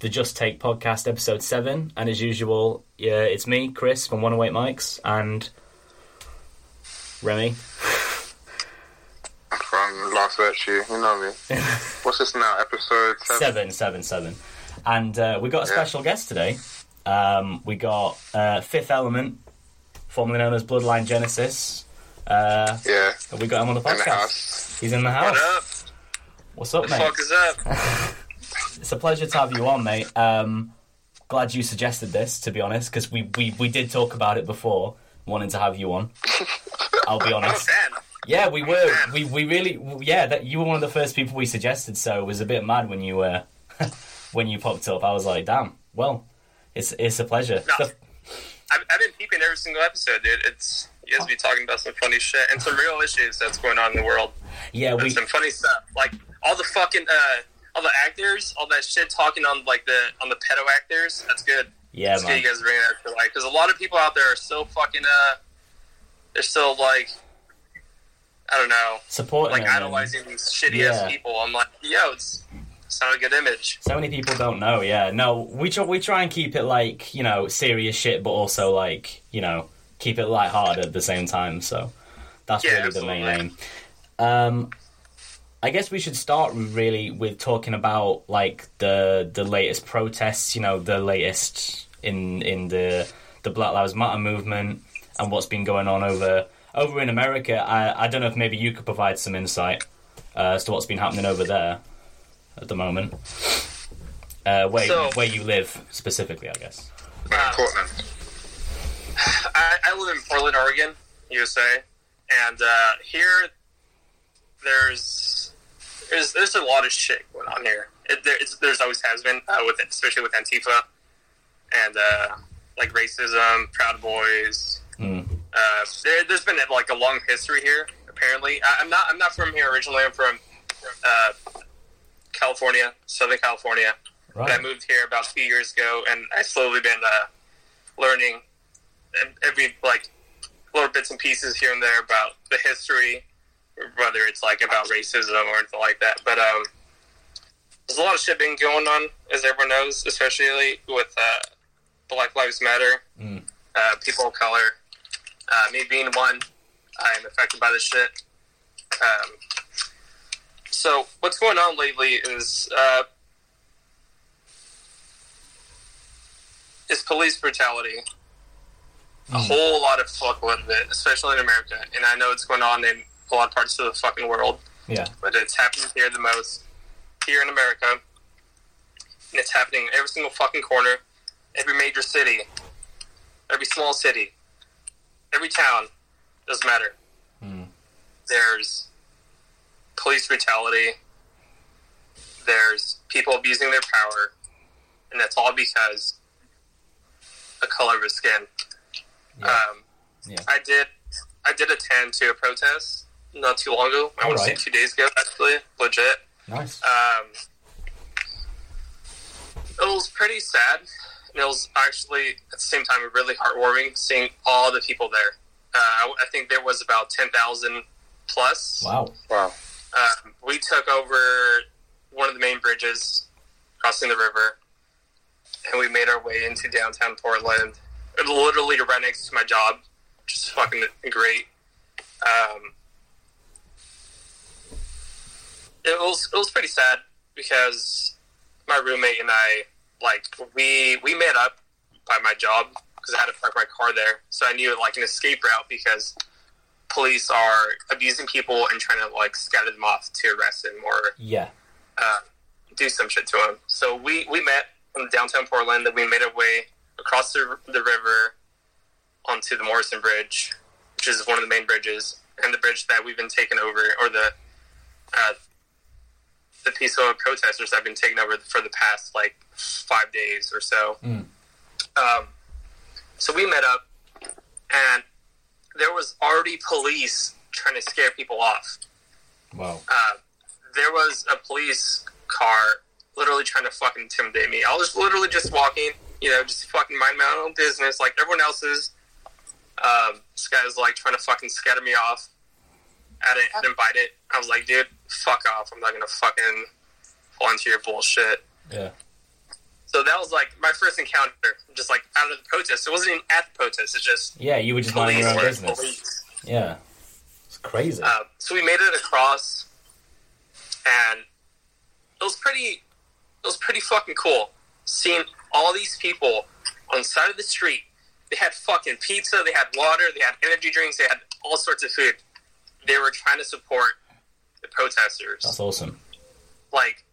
the Just Take podcast, episode seven, and as usual, yeah, it's me, Chris from 108 Mics, and Remy. From Lost Virtue, you know me. What's this now? Episode seven. seven, seven, seven, and uh, we got a Yeah. special guest today. Um, we got uh, Fifth Element, formerly known as Bloodline Genesis. Uh, Yeah, we got him on the in the podcast. house. He's in the house. What up? What's up, The mate? fuck is up? It's a pleasure to have you on, mate. Um, glad you suggested this, to be honest, because we, we, we did talk about it before, wanting to have you on. I'll be honest. Yeah, we were. We, we really. Yeah, that you were one of the first people we suggested. So it was a bit mad when you uh, when you popped up. I was like, damn. Well, it's it's a pleasure. No. I've, I've been peeping every single episode, dude. It's you guys be talking about some funny shit and some real issues that's going on in the world. yeah, And we. some funny stuff, like all the fucking uh, all the actors, all that shit talking on like the on the pedo actors. That's good. Yeah, That's good. You guys bring that to light because a lot of people out there are so fucking uh, they're still like. I don't know, Supporting like them idolizing these shitty Yeah. ass people. I'm like, yo, it's it's not a good image. So many people don't know. Yeah, no, we try, we try and keep it like you know serious shit, but also like you know keep it lighthearted at the same time. So that's Yeah, really the main aim. Um, I guess we should start really with talking about like the the latest protests. You know, the latest in in the the Black Lives Matter movement and what's been going on over over in America. I I don't know if maybe you could provide some insight uh, as to what's been happening over there at the moment. Uh, where So- where you live specifically, I guess. Uh, Portland. I, I live in Portland, Oregon, USA, and uh, here there's there's there's a lot of shit going on here. It, there, there's always has been, uh, with especially with Antifa and uh, like racism, Proud Boys. Mm. Uh, there, there's been like a long history here. Apparently, I, I'm not I'm not from here originally. I'm from uh, California, Southern California. But I moved here about two years ago, and I slowly been uh, learning every like little bits and pieces here and there about the history, whether it's like about racism or anything like that. But um, there's a lot of shit been going on, as everyone knows, especially with uh, Black Lives Matter, Mm. uh, people of color. Uh, me being one, I am affected by this shit. Um, so what's going on lately is uh, is police brutality. A Mm. whole lot of fuckload of it, especially in America. And I know it's going on in a lot of parts of the fucking world, Yeah. but it's happening here the most. Here in America, and it's happening in every single fucking corner, every major city, every small city, every town. Doesn't matter. Mm. There's police brutality. There's people abusing their power, and that's all because the color of his skin. Yeah. Um, Yeah. I did. I did attend to a protest not too long ago. I want to say two days ago, actually. Legit. Nice. Um, it was pretty sad. And it was actually at the same time really heartwarming seeing all the people there. Uh, I, I think there was about ten thousand plus. Wow. Wow. Um, we took over one of the main bridges crossing the river, and we made our way into downtown Portland, literally right next to my job, just fucking great. Um, it was it was pretty sad because my roommate and I like we we met up by my job because I had to park my car there, so I knew like an escape route because police are abusing people and trying to like scatter them off to arrest them or Yeah. uh, do some shit to them. So we we met in downtown Portland and we made our way across the, the river onto the Morrison Bridge, which is one of the main bridges, and the bridge that we've been taking over, or the uh, the peaceful protesters have been taking over for the past like five days or so. Mm. Um, so we met up, and there was already police trying to scare people off Wow. uh, there was a police car literally trying to fucking intimidate me. I was literally just walking, you know, just fucking mind my own business like everyone else's. Um, this guy was like trying to fucking scatter me off. I didn't, I didn't bite it. I was like, dude, fuck off. I'm not gonna fucking fall into your bullshit. Yeah. So that was like my first encounter, just like out of the protest. It wasn't even at the protest. It's just Yeah, you were just minding police your own business. police. Yeah, it's crazy. Uh, so we made it across, and it was pretty. It was pretty fucking cool seeing all these people on the side of the street. They had fucking pizza, they had water, they had energy drinks, they had all sorts of food. They were trying to support the protesters. That's awesome. Like,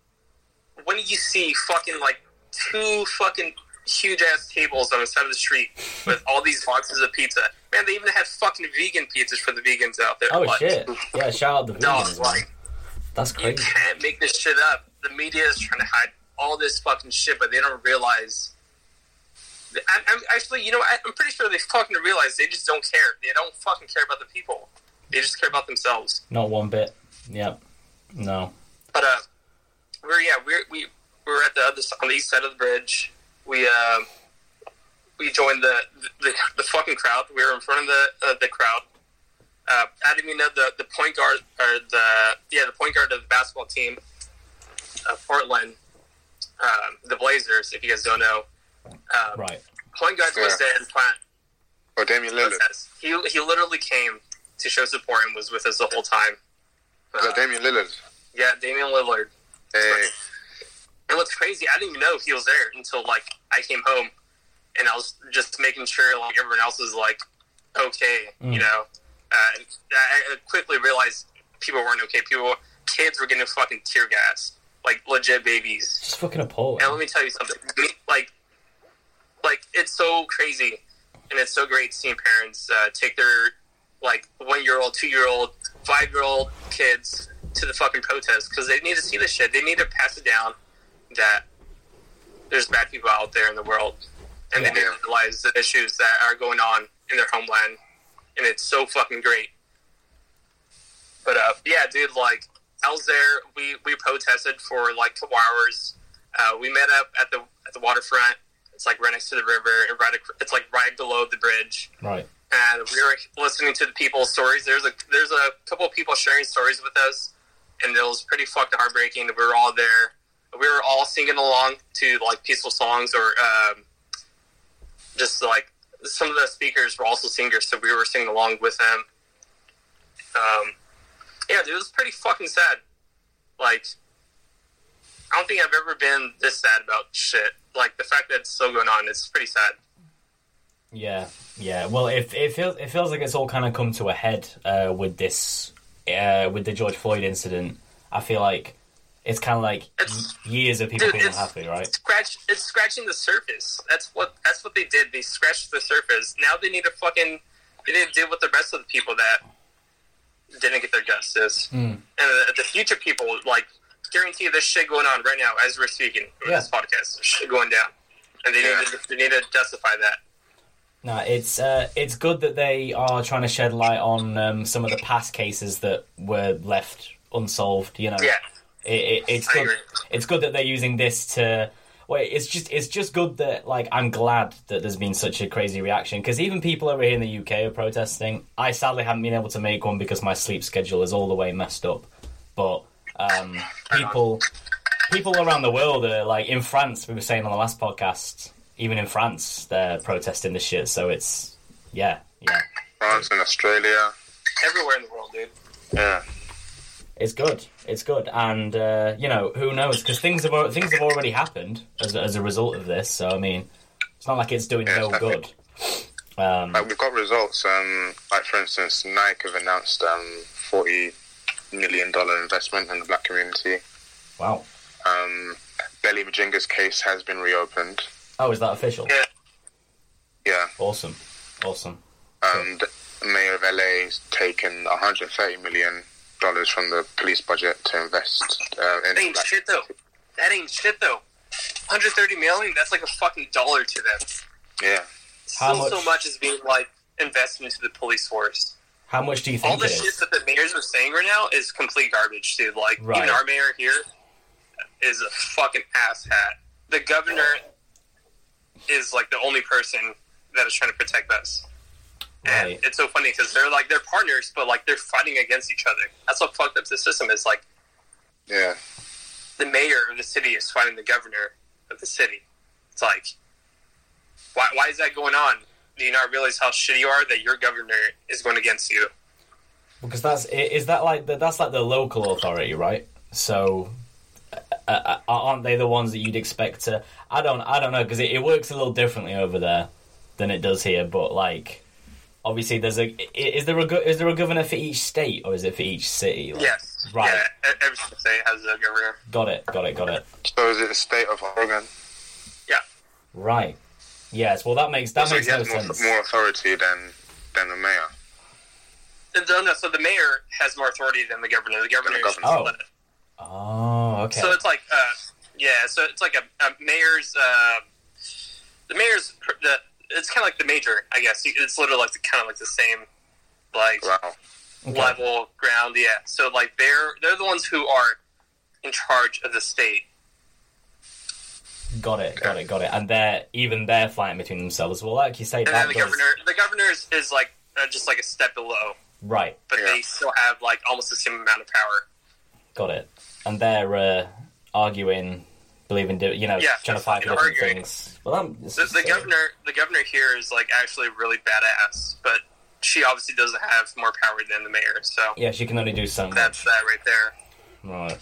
when you see fucking like two fucking huge ass tables on the side of the street with all these boxes of pizza, man, they even had fucking vegan pizzas for the vegans out there. Oh Like, shit! Yeah, shout out the vegans. man. like, That's you can't make this shit up. The media is trying to hide all this fucking shit, but they don't realize. I'm, I'm actually, you know, I, I'm pretty sure they fucking realize they just don't care. They don't fucking care about the people. They just care about themselves. Not one bit. Yep. No. But uh, we're yeah, we're we we're at the other on the east side of the bridge. We uh, we joined the, the the fucking crowd. We were in front of the uh, the crowd. Uh, I didn't even know the the point guard or the yeah the point guard of the basketball team, uh, Portland, um, the Blazers. If you guys don't know, um, Right. point guard was Yeah. there in plant. Or Damian Lillard. Yes. He he literally came to show support and was with us the whole time. Is Uh, Damian Lillard? yeah, Damian Lillard. Hey, And what's crazy, I didn't even know he was there until like I came home, and I was just making sure like everyone else was like okay, Mm. you know. Uh, I I quickly realized people weren't okay. People, kids were getting fucking tear gas, like legit babies. It's fucking appalling. And let me tell you something, like, like it's so crazy, and it's so great seeing parents uh, take their like one year old, two year old, five year old kids to the fucking protest because they need to see this shit. They need to pass it down that there's bad people out there in the world, and they need to realize the issues that are going on in their homeland, and it's so fucking great. But uh, yeah, dude, like I was there. We we protested for like two hours. Uh, we met up at the at the waterfront. It's like right next to the river. And right, it's like right below the bridge. Right. We were listening to the people's stories. There's a there's a couple of people sharing stories with us, and it was pretty fucking heartbreaking. We were all there. We were all singing along to like peaceful songs or um, just like some of the speakers were also singers, so we were singing along with them. Um, yeah, dude, it was pretty fucking sad. Like, I don't think I've ever been this sad about shit. Like the fact that it's still going on, it's pretty sad. Yeah. Yeah. Well, it, it feels it feels like it's all kind of come to a head uh, with this uh, with the George Floyd incident. I feel like it's kind of like It's- years of people dude, being happy, unhappy, right? Scratch, it's scratching the surface. That's what that's what they did. They scratched the surface. Now they need to fucking they need to deal with the rest of the people that didn't get their justice. Mm. And the, the future people, like, guarantee there's shit going on right now as we're speaking Yeah. this podcast. There's shit going down, and they Yeah. need to they need to justify that. No, it's uh, it's good that they are trying to shed light on um, some of the past cases that were left unsolved. You know, Yeah, it, it, it's good. It's good that they're using this to. Wait, it's just it's just good that like I'm glad that there's been such a crazy reaction because even people over here in the UK are protesting. I sadly haven't been able to make one because my sleep schedule is all the way messed up. But um, people people around the world are like in France. We were saying on the last podcast, even in France, they're protesting this shit. So it's yeah, yeah, France and Australia. everywhere in the world, dude. Yeah. it's good. It's good, and uh, you know who knows because things have things have already happened as, as a result of this. So I mean, it's not like it's doing Yeah, no exactly. good. Um, Like we've got results. Um, like for instance, Nike have announced um forty million dollar investment in the black community. wow. Um, Belly Mujinga's case has been reopened. Oh, is that official? Yeah. Yeah. Awesome, awesome. And the mayor of LA LA's taken 130 million dollars from the police budget to invest uh, in That ain't black. shit though. That ain't shit though. 130 million. That's like a fucking dollar to them. Yeah. How Still, so much- much is being like invested into the police force. How much do you think? All the it shit is? that the mayors are saying right now is complete garbage, dude. Like Right. even our mayor here is a fucking asshat. The governor is like the only person that is trying to protect us. And it's so funny because they're like they're partners, but like they're fighting against each other. That's what fucked up the system is. Like Yeah. the mayor of the city is fighting the governor of the city. It's like, why, why is that going on? Do you not realize how shitty you are that your governor is going against you? Because that's i- is that like that's like the local authority, right? So uh, uh, aren't they the ones that you'd expect to? I don't I don't know because it, it works a little differently over there than it does here. But like, obviously, there's a is there a go- is there a governor for each state or is it for each city? Like, Yes. Right. Yeah, every state has a governor. Got it. Got it. Got it. So is it the state of Oregon? Yeah. Right. Yes. Well, that makes that so makes he no has more, sense. more authority than than the mayor. No, no, so the mayor has more authority than the governor. The governor is governor. split. Oh, okay. So it's like, uh, yeah, so it's like a, a mayor's, uh, the mayor's, the, it's kind of like the major, I guess. It's literally like the kind of like the same, like Wow. Okay. level ground. Yeah. So like they're they're the ones who are in charge of the state. Got it. Got it. Got it. And they're even they're fighting between themselves. Well, like you say, And that the does- governor, the governor is, is like uh, just like a step below, Right. but Yeah. they still have like almost the same amount of power. Got it. And they're uh, arguing, believing, you know, Yeah, trying to fight for different arguing. things. Well, I'm, The, the governor, the governor here is like actually really badass, but she obviously doesn't have more power than the mayor. So Yeah, she can only do so much. that's that right there. Right.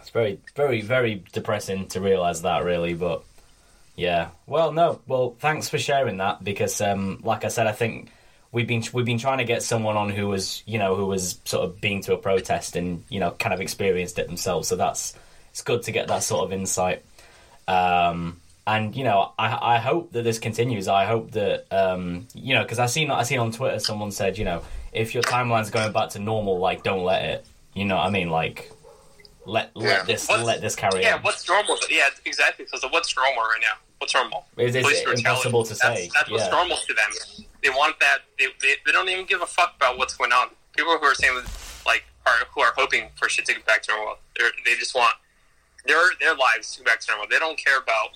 It's very, very, very depressing to realise that, really. But yeah. Well, no. Well, thanks for sharing that because, um, like I said, I think we've been we've been trying to get someone on who was, you know, who was sort of been to a protest and you know kind of experienced it themselves. So that's it's good to get that sort of insight. Um, and you know, I, I hope that this continues. I hope that um, you know, because I seen I seen on Twitter someone said, you know, if your timeline's going back to normal, like don't let it. You know what I mean? Like let Yeah. let this What's- let this carry Yeah, on. Yeah, what's normal? Yeah, exactly. Because what's normal right now? What's normal? Is it impossible to That's- say? That's, what's yeah. normal to them. They want that. They, they, they don't even give a fuck about what's going on. People who are saying like are who are hoping for shit to get back to normal. They're, they just want their their lives to go back to normal. They don't care about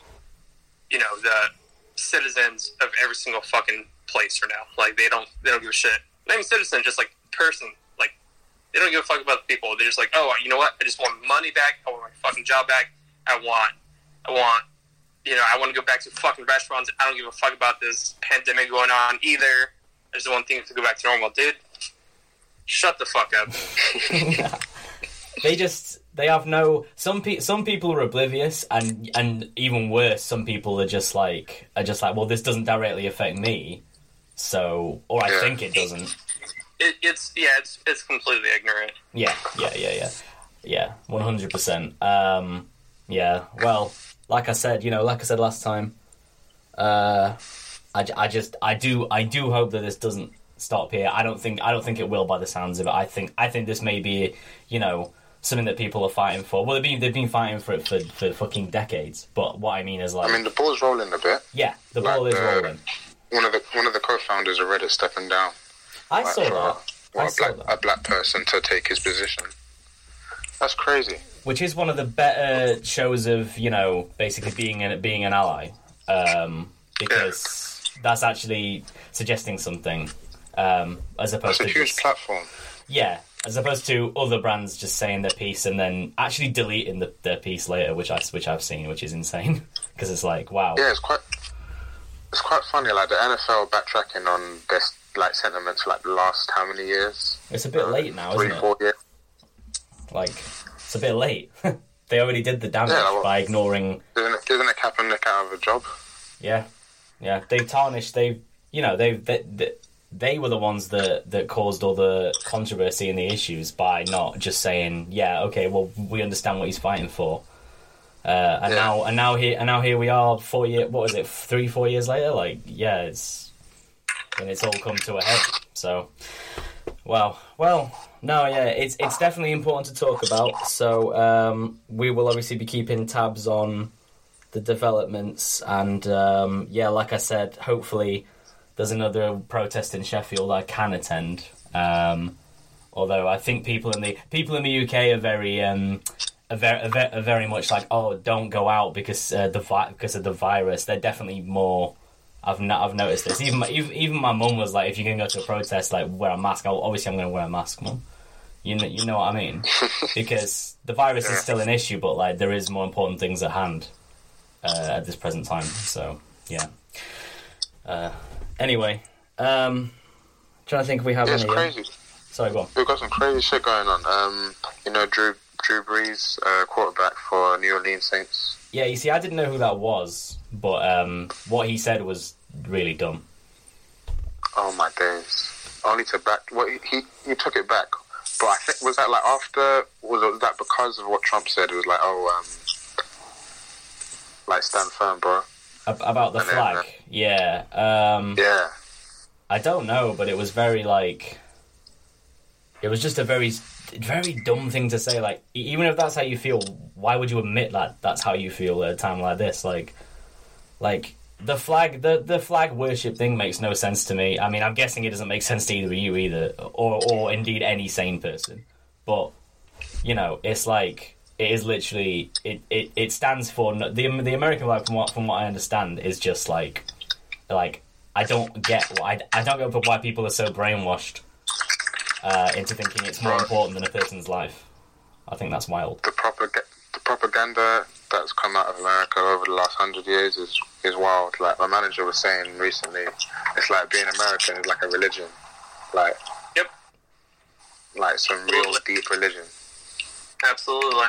you know the citizens of every single fucking place right now. Like they don't they don't give a shit. Not even citizen, just like person. Like they don't give a fuck about the people. They're just like, oh, you know what? I just want money back. I want my fucking job back. I want I want you know, I want to go back to fucking restaurants. I don't give a fuck about this pandemic going on either. I just want things to go back to normal, dude. Shut the fuck up. they just they have no some pe- some people are oblivious and and even worse some people are just like are just like well this doesn't directly affect me so or I Yeah. think it doesn't It, it's yeah, it's it's completely ignorant. yeah yeah yeah yeah yeah 100% um yeah well like I said you know like I said last time uh I, I just I do I do hope that this doesn't stop here I don't think I don't think it will by the sounds of it I think I think this may be you know something that people are fighting for well they've been they've been fighting for it for, for fucking decades but what I mean is like I mean, the ball's rolling a bit. yeah the ball is the- rolling One of the one of the co-founders of Reddit stepping down. I like, saw that for I a saw black that a black person to take his position. That's crazy. Which is one of the better shows of you know basically being an being an ally um, because that's actually suggesting something um, as opposed It's a to huge just, platform. yeah as opposed to other brands just saying their piece and then actually deleting the, their piece later which I which I've seen which is insane because it's like wow Yeah, it's quite it's quite funny. Like the NFL backtracking on their like sentiments for like the last how many years? it's a bit late now Three, isn't it four years. like it's a bit late they already did the damage Yeah, well- by ignoring Isn't it, isn't it Kaepernick out of a job? Yeah, yeah. They tarnished. They've you know, they they, they they were the ones that that caused all the controversy and the issues by not just saying, yeah, okay, well, we understand what he's fighting for. Uh, and Yeah. now and now here and now here we are, four year. What was it? Three, four years later. Like, yeah, it's and it's all come to a head. So, well, well, no, yeah, it's it's definitely important to talk about. So, um, we will obviously be keeping tabs on the developments, and um, yeah, like I said, hopefully there's another protest in Sheffield I can attend. Um, although I think people in the people in the UK are very um, are very, are very, much like, oh, don't go out because uh, the vi- because of the virus. They're definitely more. I've no, I've noticed this. Even my, even, even my mum was like, if you're gonna go to a protest, like wear a mask. I'll, obviously, I'm gonna wear a mask, mum. You know, you know what I mean? Because the virus is still an issue, but like there is more important things at hand. uh, at this present time. So yeah. Uh, anyway, um, trying to think if we have Yeah, it's any. uh, crazy. Sorry, go on. We've got some crazy shit going on. Um, you know, Drew Drew Brees, uh, quarterback for New Orleans Saints. Yeah, you see, I didn't know who that was, but um, what he said was really dumb. Oh my days! Only to back. Well, he he, took it back, but I think was that like after was, was that because of what Trump said? It was like, oh, um, like stand firm, bro. About the And then, flag. uh, Yeah. Um, Yeah, I don't know, but it was very like. It was just a very, very dumb thing to say. Like, even if that's how you feel, why would you admit that that's how you feel at a time like this? Like, like the flag, the the flag worship thing makes no sense to me. I mean, I'm guessing it doesn't make sense to either of you either, or or indeed any sane person. But you know, it's like it is literally it it, it stands for the the American flag. From what from what I understand, is just like like I don't get why I don't get why people are so brainwashed uh, into thinking it's more important than a person's life. I think that's wild. the propag- the propaganda that's come out of America over the last hundred years is is wild. Like my manager was saying recently, it's like being American is like a religion. Like Yep. like some real deep religion. Absolutely.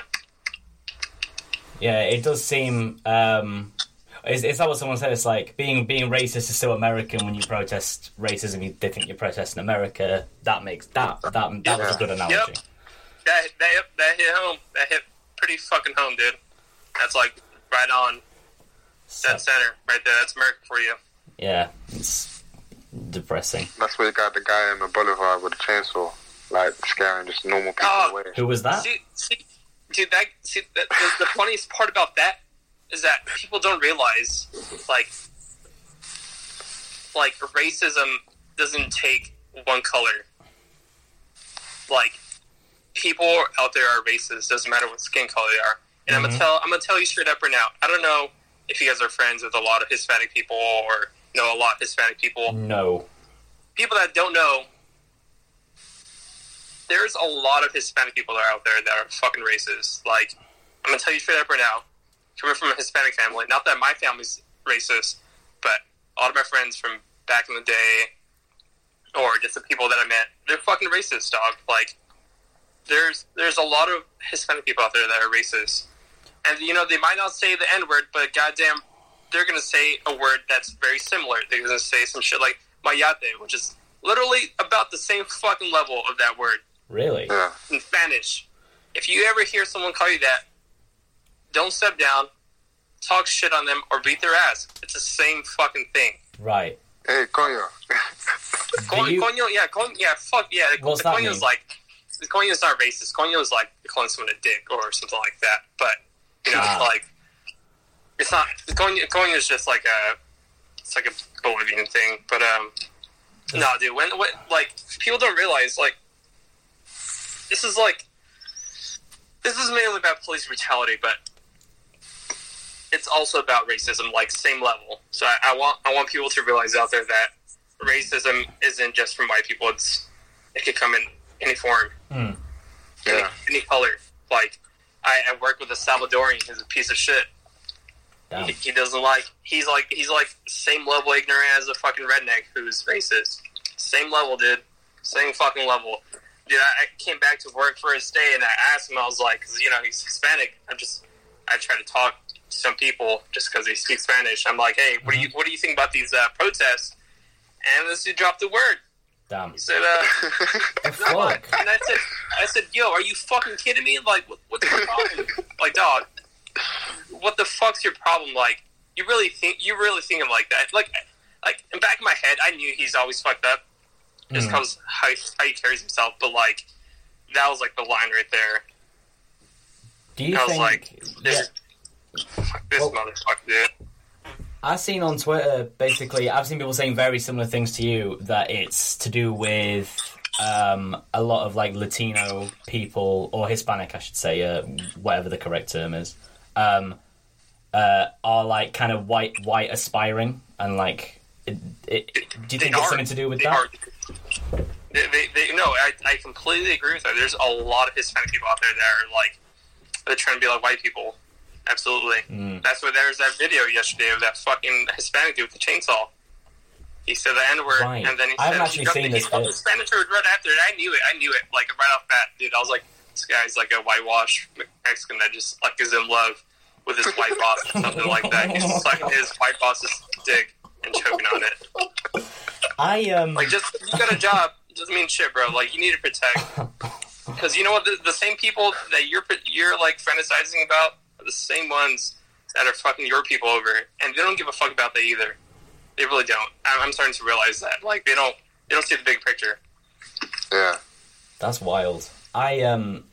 Yeah, it does seem. Um, is, is that what someone said? It's like being being racist is so American when you protest racism. You, they think you're protesting America. That makes that that that was a good analogy. Yep. That that that hit home. That hit pretty fucking home, dude. That's like right on So, that center right there. That's America for you. yeah, it's depressing. That's where you got the guy in the boulevard with the chainsaw, like scaring just normal people Oh. away. Who was that? See, see, dude. That see, that, the, the funniest part about that is that people don't realize, like, like racism doesn't take one color. Like, people out there are racist. Doesn't matter what skin color they are. And I'm Mhm. gonna tell, I'm gonna tell you straight up right now. I don't know if you guys are friends with a lot of Hispanic people or know a lot of Hispanic people No. people that don't know, there's a lot of Hispanic people that are out there that are fucking racist. Like, I'm gonna tell you straight up right now, coming from a Hispanic family, not that my family's racist, but a lot of my friends from back in the day, or just the people that I met, they're fucking racist, dog. Like, there's there's a lot of Hispanic people out there that are racist, and you know they might not say the N word, but goddamn, they're gonna say a word that's very similar. They're gonna say some shit like mayate, which is literally about the same fucking level of that word Really? Yeah, in Spanish. If you ever hear someone call you that, don't step down, talk shit on them, or beat their ass. It's the same fucking thing. Right. hey, coño. Coño, you- coño, yeah, coño, yeah, fuck, yeah. What's the that coño's mean? like, coño's not racist. Coño's like calling someone a dick or something like that. But you know, Ah. like it's not. Coño, coño's just like a, it's like a Bolivian thing. But um, no, dude. When what like people don't realize like this is like this is mainly about police brutality, but it's also about racism, like same level. So I, I want I want people to realize out there that racism isn't just from white people. It's it could come in any form, Hmm. any, Yeah. any color. Like I, I work with a Salvadorian. He's a piece of shit. Damn. He, he doesn't like. He's like. He's like same level ignorant as a fucking redneck who's racist. Same level, dude. Same fucking level. Dude, I, I came back to work for his day and I asked him. I was like, because you know he's Hispanic. I'm just. I try to talk to some people just because they speak Spanish. I'm like, hey, what do you what do you think about these uh, protests? And this dude dropped the word. Damn. He said, uh, The fuck? and I said, I said, yo, are you fucking kidding me? Like, what, what's your problem? like, dog, what the fuck's your problem? Like, you really think you really think him like that? Like, like in back of my head, I knew he's always fucked up just Mm. because how, he- how he carries himself. But like, that was like the line right there. Do you I was think? like, this, fuck this Well- motherfucker, dude. I've seen on Twitter basically. I've seen people saying very similar things to you. That it's to do with um, a lot of like Latino people or Hispanic, I should say, uh, whatever the correct term is, um, uh, are like kind of white, white aspiring, and like, it, it, do you think it's something to do with They that? are. They, they, they, no, I, I completely agree with that. There's a lot of Hispanic people out there that are like, they're trying to be like white people. Absolutely. Mm. That's why there was that video yesterday of that fucking Hispanic dude with the chainsaw. He said the N word, and then he said haven't actually he seen the, this he the Spanish word right after it. I knew it. I knew it. Like right off bat, dude. I was like, this guy's like a whitewash Mexican that just like is in love with his white boss or something like that. He's sucking his white boss's dick and choking on it. I um Like, just you got a job doesn't mean shit, bro. Like, you need to protect because you know what? The, the same people that you're you're like fantasizing about are the same ones that are fucking your people over, and they don't give a fuck about that either. They really don't. I'm, I'm starting to realize that. Like, they don't they don't see the big picture. Yeah. That's wild. I um,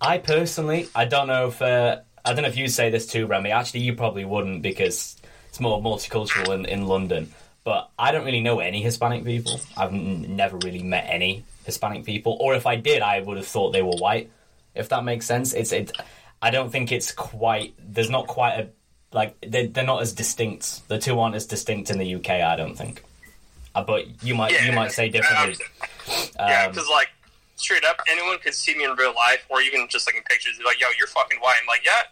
I personally, I don't know if uh, I don't know if you say this too, Remy. Actually, you probably wouldn't because it's more multicultural in, in London. But I don't really know any Hispanic people. I've n- never really met any Hispanic people, or if I did, I would have thought they were white. If that makes sense, it's it. I don't think it's quite. There's not quite a like they they're not as distinct. The two aren't as distinct in the UK. I don't think. Uh, but you might you might say differently. yeah, Um, because like straight up, anyone could see me in real life, or even just like in pictures. They're like, "Yo, you're fucking white." I'm like, "Yeah."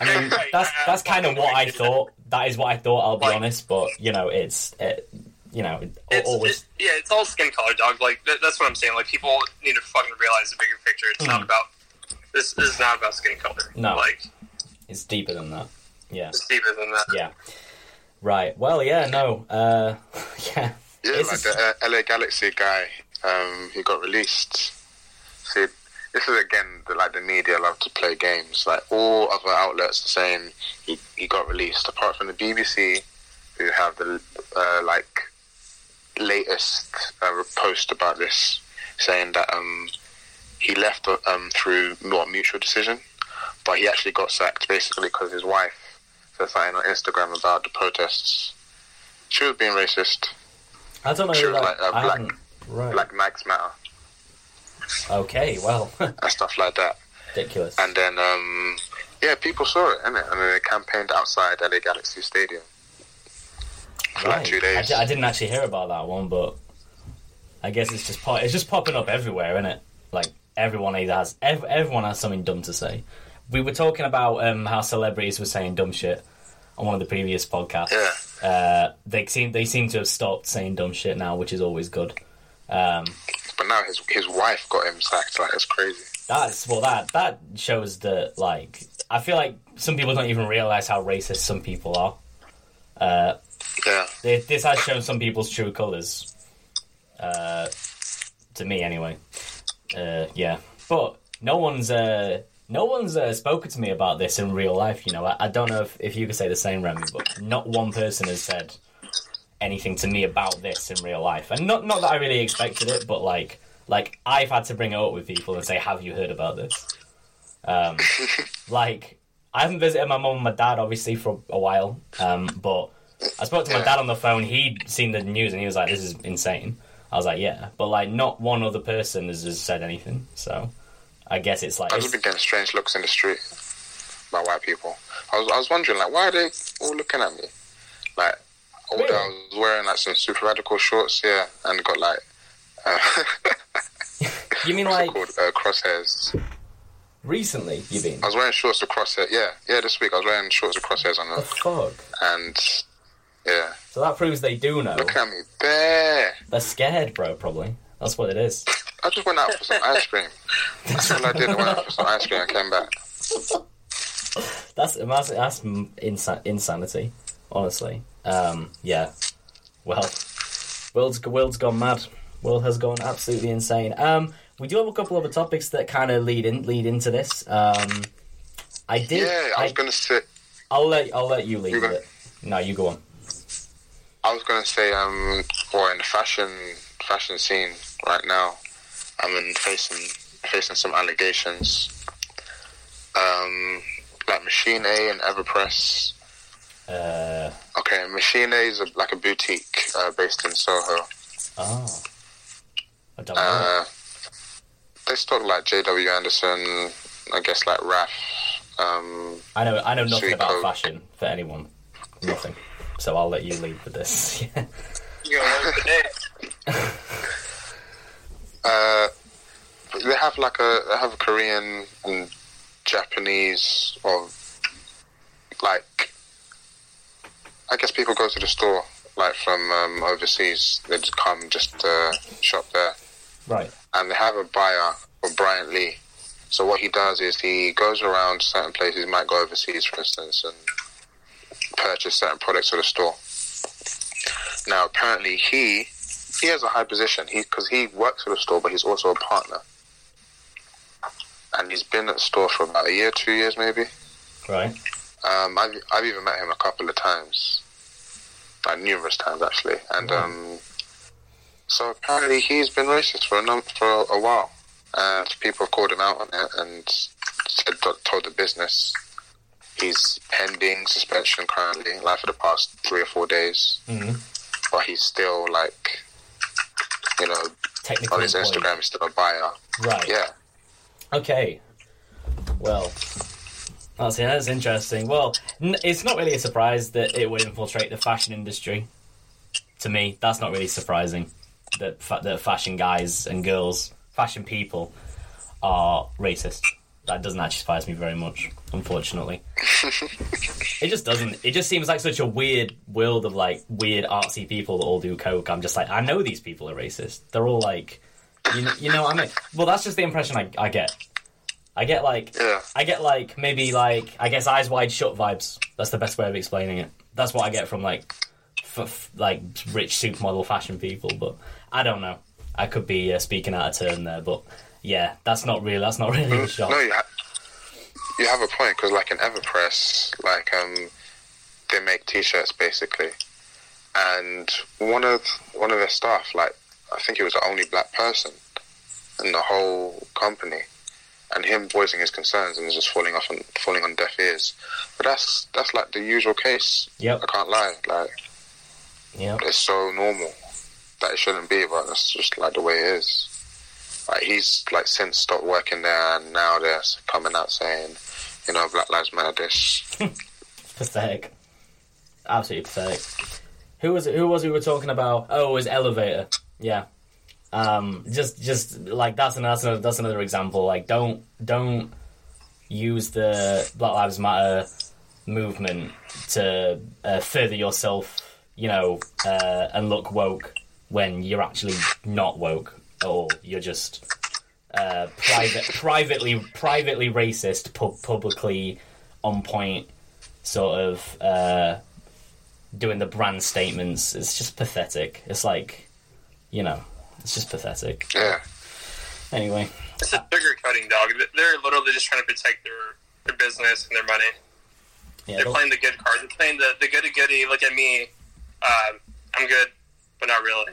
I mean, that's that's kind of what I thought. That is what I thought. I'll be Like- honest, but you know, it's it, you know, it It's, always it- yeah, it's all skin color, dog. Like that, that's what I'm saying. Like people need to fucking realize the bigger picture. It's not Mm. about this. This is not about skin color. No. like it's deeper than that. Yeah, it's deeper than that. yeah. Right. Well, yeah. No. Uh, yeah. Yeah, It's like just- the uh, LA Galaxy guy, um, he got released. See, this is again the, like the media love to play games. Like all other outlets are saying he, he got released, apart from the BBC, who have the uh, like latest uh, post about this, saying that um, he left um, through not mutual decision, but he actually got sacked basically because his wife said something on Instagram about the protests. She was being racist. I don't know. Sure, like, like, uh, black- Right. Black Lives Matter Okay. Well, and stuff like that. ridiculous. And then, um, yeah, people saw it, innit? And then they campaigned outside LA Galaxy Stadium for like two I, days. I didn't actually hear about that one, but I guess it's just pop- it's just popping up everywhere, isn't it? Like everyone either has ev- everyone has something dumb to say. We were talking about um, how celebrities were saying dumb shit on one of the previous podcasts. Yeah. Uh, they seem they seem to have stopped saying dumb shit now, which is always good. Um, But now his his wife got him sacked. Like, it's crazy. that's well that that shows that like I feel like some people don't even realize how racist some people are. Uh, Yeah. This this has shown some people's true colours. Uh, to me, anyway. Uh, yeah, but no one's uh, no one's uh, spoken to me about this in real life. You know, I, I don't know if, if you could say the same, Remy, but not one person has said anything to me about this in real life, and not not that I really expected it, but like like I've had to bring it up with people and say, "Have you heard about this?" Um, like I haven't visited my mum and my dad obviously for a while, um, but I spoke to my dad on the phone. He'd seen the news and he was like, "This is insane." I was like, "Yeah," but like not one other person has, has said anything. So I guess it's like I've it's, been getting strange looks in the street by white people. I was I was wondering, like, why are they all looking at me? Like, all Really? I was wearing like some super radical shorts, yeah, and got like. Uh, you mean like called? Uh, crosshairs. recently? You been I was wearing shorts with crosshairs. Yeah, yeah. This week I was wearing shorts with crosshairs on the fuck? and yeah, So that proves they do know. look at me there. They're scared, bro. Probably that's what it is. I just went out for some ice cream. That's all I did. I went out for some ice cream and came back. That's that's, insa- insanity, honestly. Um, yeah. Well, world's world's gone mad. World has gone absolutely insane. Um, we do have a couple other topics that kind of lead in lead into this. Um, I did. Yeah, I was I, gonna say. will let I'll let you lead You it. No, you go on. I was gonna say, um, well, in the fashion fashion scene right now, I'm in facing facing some allegations. Um, like Machine A and Everpress. Uh, Okay, Machine A is a, like a boutique uh, based in Soho. oh, I don't know. Uh, they stock like J.W. Anderson, I guess like Raf. Um, I know I know nothing about Coke. fashion for anyone. Nothing. So I'll let you lead with this. Yeah. You know, today. Uh, they have like a they have a Korean and Japanese or like, I guess people go to the store like from um, overseas. They just come just to shop there, Right. and they have a buyer for Bryant Lee. So what he does is he goes around certain places. He might go overseas, for instance, and purchase certain products at the store. Now, apparently, he he has a high position. He because he works at the store, but he's also a partner, and he's been at the store for about a year, two years, maybe. Right. Um, I've, I've even met him a couple of times, like numerous times actually, and um, so apparently he's been racist for a num- for a while, and people have called him out on it and said told the business he's pending suspension currently, like for the past three or four days, hmm but he's still like, you know, Technically. on his employed. Instagram he's still a buyer. Right. Yeah, Okay. Well, that's yeah, that's interesting. Well, n- it's not really a surprise that it would infiltrate the fashion industry. To me, that's not really surprising that fa- that fashion guys and girls, fashion people, are racist. That doesn't actually surprise me very much, unfortunately. it just doesn't. It just seems like such a weird world of like weird artsy people that all do coke. I'm just like, I know these people are racist. They're all like, you know, you know what I mean? Well, that's just the impression I, I get. I get like, yeah, I get like maybe like I guess eyes wide shut vibes. That's the best way of explaining it. That's what I get from like, f- like rich supermodel fashion people. But I don't know. I could be uh, speaking out of turn there, but yeah, that's not real. That's not really a shock. No, you, ha- you have a point because, like in Everpress, like um, they make T-shirts basically, and one of one of their staff, like I think he was the only black person in the whole company, and him voicing his concerns and just falling off and falling on deaf ears. But that's that's like the usual case. Yep. I can't lie, like Yeah. it's so normal that it shouldn't be, but that's just like the way it is. Like he's like since stopped working there, and now they're coming out saying, you know, Black Lives Matter. This Pathetic. Absolutely pathetic. Who was it? Who was we were talking about? Oh, it was Elevator. Yeah. Um, just, just like that's another, that's another, that's another example. Like, don't, don't use the Black Lives Matter movement to uh, further yourself, you know, uh, and look woke when you're actually not woke, or you're just uh, private, privately, privately racist, pu- publicly on point, sort of uh, doing the brand statements. It's just pathetic. It's like, you know, it's just pathetic. yeah, Anyway, It's a sugar cutting dog. They're literally just trying to protect their, their business and their money. yeah, They're playing the good card. They're playing the, the goody goody. Look at me. Um, I'm good, but not really.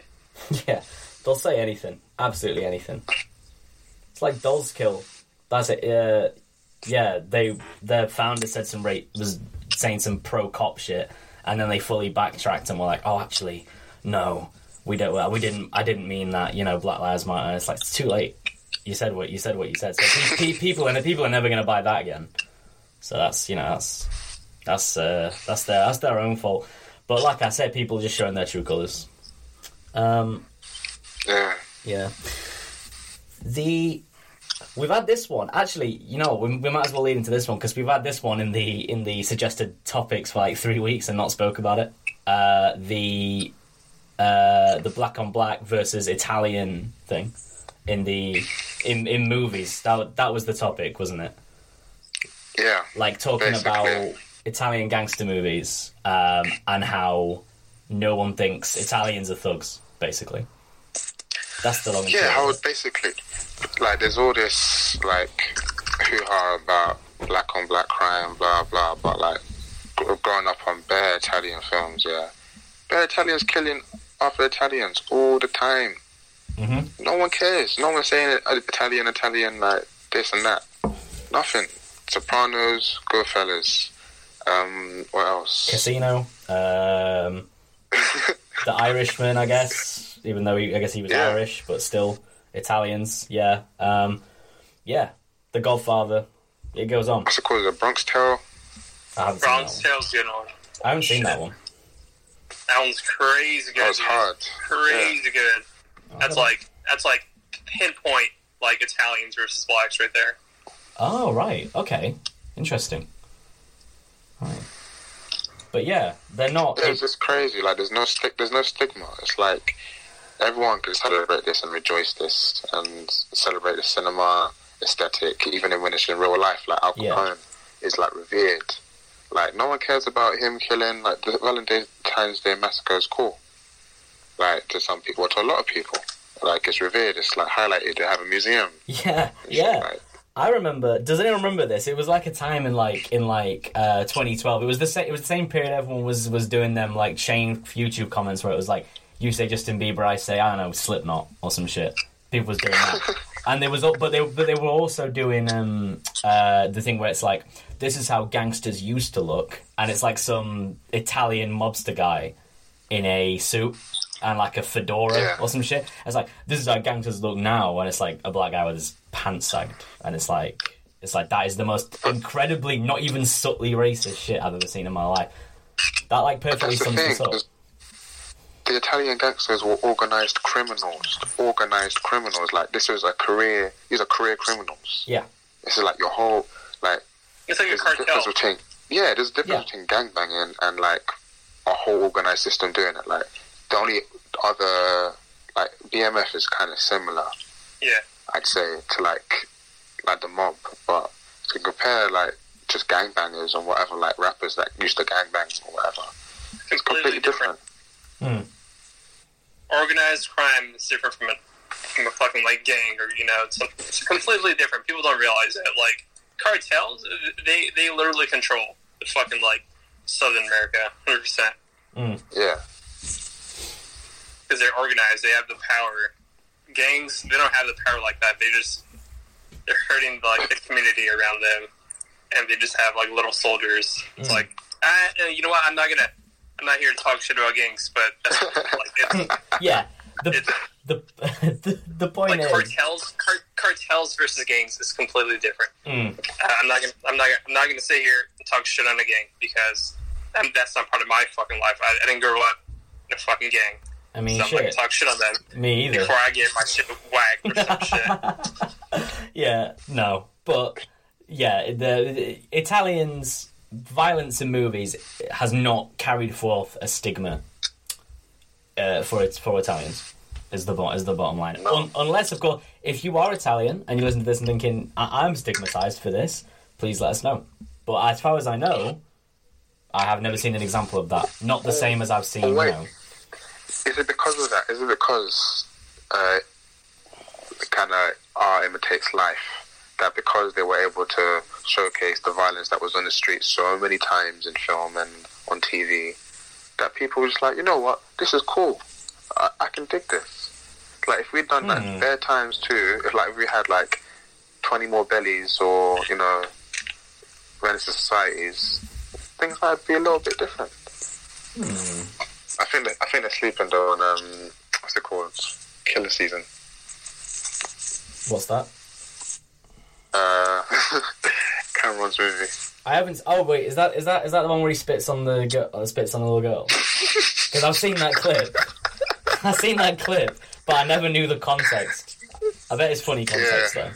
yeah, they'll say anything, absolutely anything. It's like Dolls Kill. That's it. Uh, yeah, they their founder said some rate was saying some pro cop shit, and then they fully backtracked and were like, "Oh, actually, no, we don't. We didn't. I didn't mean that. You know, Black Lives Matter." It's like it's too late. You said what you said. What you said. So pe- pe- people and people are never going to buy that again. So that's you know that's that's uh, that's their that's their own fault. But like I said, people are just showing their true colours. Um, yeah. Yeah. The we've had this one actually. You know, we, we might as well lead into this one because we've had this one in the in the suggested topics for like three weeks and not spoke about it. Uh, the uh, the black on black versus Italian thing in the in in movies. That that was the topic, wasn't it? Yeah, Like talking Basically. about Italian gangster movies um, and how no one thinks Italians are thugs. Basically, that's the long yeah. of would basically like there's all this like hoo ha about black on black crime, blah blah. But like gr- growing up on bare Italian films, yeah, bare Italians killing other Italians all the time. Mhm. No one cares. No one's saying uh, Italian, Italian, like this and that. Nothing. Sopranos, Goodfellas. Um, what else? Casino, um, the Irishman, I guess. Even though he, I guess he was Yeah. Irish, but still Italians. Yeah, um, yeah. The Godfather. It goes on. What's it called? The Bronx Tale. I haven't Bronx seen that one. Tale's good one. I haven't seen Shit. that one. That one's crazy good. That was dude. hard. Crazy good. That's Oh. like that's like pinpoint like Italians versus blacks right there. Oh right, okay, interesting. Right. But yeah, they're not. It's just crazy. Like, there's no stick. There's no stigma. It's like everyone can celebrate this and rejoice this and celebrate the cinema aesthetic, even when it's in real life. Like Al Yeah. Capone is like revered. Like no one cares about him killing. Like the Valentine's Day massacre is cool. Like to some people, or to a lot of people, like it's revered. It's like highlighted. They have a museum. yeah, yeah. Like, I remember. Does anyone remember this? It was like a time in like in like uh, 2012. It was the same. It was the same period. Everyone was was doing them like chain YouTube comments where it was like you say Justin Bieber, I say I don't know Slipknot or some shit. People was doing that, and there was but they but they were also doing um uh the thing where it's like this is how gangsters used to look, and it's like some Italian mobster guy in a suit and like a fedora Yeah. or some shit. It's like this is how gangsters look now, and it's like a black guy with his pants sagged, and it's like it's like that is the most incredibly not even subtly racist shit I've ever seen in my life. That like perfectly sums thing. this up. 'Cause The Italian gangsters were organized criminals. Organized criminals. Like this was a career. These are career criminals. Yeah, This is like your whole like. It's like a There's a cartel. difference between yeah. There's a difference Yeah. between gangbanging and like a whole organized system doing it. Like the only other like BMF is kind of similar. Yeah. I'd say to like like the mob, but to compare like just gangbangers and whatever like rappers that used to gangbang or whatever, it's completely different. Hmm. Organized crime is different from a from a fucking like gang or you know it's, it's completely different. People don't realize it. Like cartels, they they literally control the fucking like Southern America, hundred percent. Yeah. because they're organized. They have the power. Gangs, they don't have the power like that. They just they're hurting like the community around them, and they just have like little soldiers. It's Mm. like, uh, you know what? I'm not gonna. I'm not here to talk shit about gangs, but like it's yeah. The the the, the point like is, cartels. Car, cartels versus gangs is completely different. Mm, Uh, I'm not gonna. I'm not. I'm not gonna sit here and talk shit on a gang because um, that's not part of my fucking life. I, I didn't grow up in a fucking gang, I mean, so I'm not gonna talk shit on them Me either. before I get my shit whacked or some shit. yeah, no, but yeah, the, the Italians' violence in movies has not carried forth a stigma uh, for its for Italians. Is the is the bottom line? Un- unless, of course, if you are Italian and you listen to this and thinking I- I'm stigmatized for this, please let us know. But as far as I know, I have never seen an example of that. Not the same as I've seen. Wait. Know, Is it because of that? Is it because uh, kind of art imitates life? That because they were able to showcase the violence that was on the streets so many times in film and on TV, that people were just like, you know what, this is cool. I, I can dig this. Like if we'd done Hmm. that bare times too, if like if we had like twenty more bellies or you know, Renaissance societies, things might be a little bit different. I think I think they're sleeping though on um what's it called Killa Season. what's that? Uh, Cam'ron's movie. I haven't. Oh wait, is that is that is that the one where he spits on the girl, uh, spits on the little girl? Because I've seen that clip. I've seen that clip, but I never knew the context. I bet it's funny context though.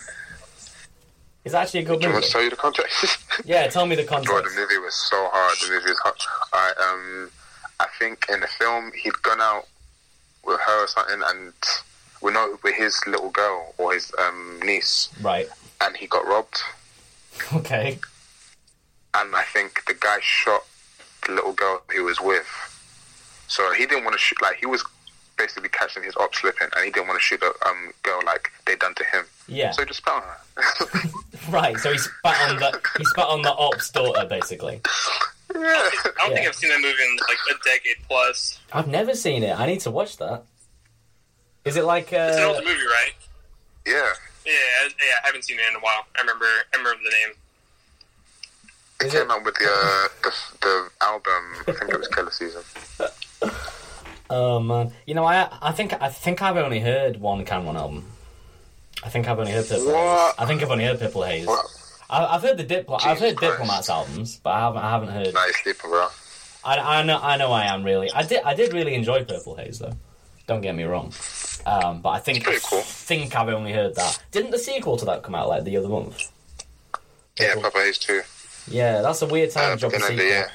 It's actually a good Do you want movie. to tell you the context? Yeah, tell me the Bro, the movie was so hard. The movie was hard. I um, I think in the film he'd gone out with her or something, and we know with his little girl or his um niece, Right. And he got robbed. Okay. and I think the guy shot the little girl he was with. So he didn't want to shoot. Like he was basically catching his op slipping, and he didn't want to shoot the um, girl like they done to him. Yeah. So he just spat on her. Right. So he spat on the he spat on the op's daughter, basically. yeah. I don't think Yeah. I've seen that movie in like a decade plus. I've never seen it. I need to watch that. Is it like It's an uh? older movie, right? Yeah. Yeah, I- yeah. I haven't seen it in a while. I remember. I remember the name. It Is came it- out with the, uh, the the album. I think it was Killa Season. Oh man, you know I I think I think I've only heard one Cam'ron album. I think I've only heard Purple Haze. What? I think I've only heard Purple Haze. What? I, I've heard the Diplo- I've heard Christ. Diplomats albums, but I haven't I haven't heard. Now you're sleeping, bro. I, I know I know I am really. I did I did really enjoy Purple Haze though. Don't get me wrong. Um, but I think cool. I think I've only heard that. Didn't the sequel to that come out like the other month? Yeah, Purple Haze too. Yeah, that's a weird time Uh, to drop a sequel. year.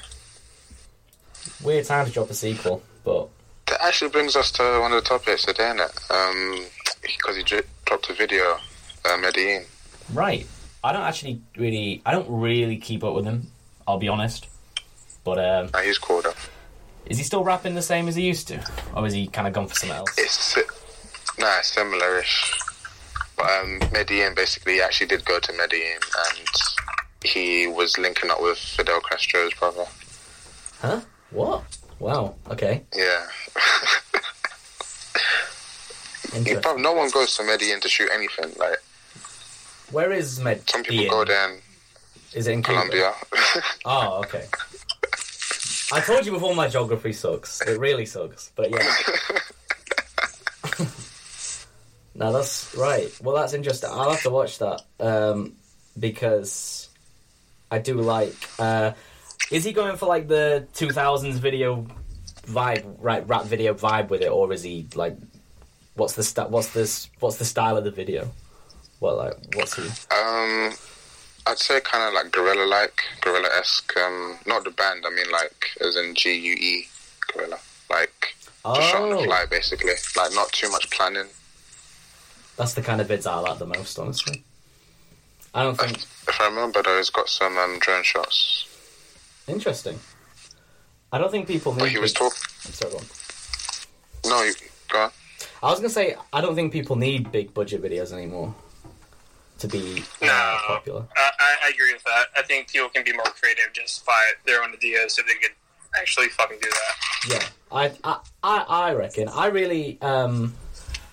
Weird time to drop a sequel, but That actually brings us to one of the topics today, innit? Um, because he dropped a video, uh, Medellin. right. I don't actually really, I don't really keep up with him. I'll be honest. But um, he's cool though. is he still rapping the same as he used to, or is he kind of gone for something else? It's nah, similar-ish. But um, Medellin basically actually did go to Medellin, and he was linking up with Fidel Castro's brother. Huh? What? Wow. Okay. Yeah. You probably, no one goes to Medellin to shoot anything. Like Where is Med? some people go there Is it in Colombia. Oh, okay. I told you before my geography sucks. It really sucks. But yeah. no, that's right. Well, that's interesting. I'll have to watch that um, because I do like. Uh, is he going for like the 2000s video vibe, right? Rap video vibe with it, or is he like? What's the sta- What's this? What's the style of the video? What like? What's he? um, I'd say kind of like gorilla-like, gorilla-esque. Um, not the band. I mean, like as in G U E, gorilla. Like just shot on the Oh, fly, basically. Like not too much planning. That's the kind of vids I like the most, honestly. I don't think If I remember, though, it's got some um, drone shots. Interesting. I don't think people need. But he was talking. Sorry, go on. No, you go on. I was gonna say I don't think people need big budget videos anymore to be No. popular. I, I, I agree with that. I think people can be more creative just by their own ideas if they could actually fucking do that. Yeah, I, I, I, I reckon. I really. Um,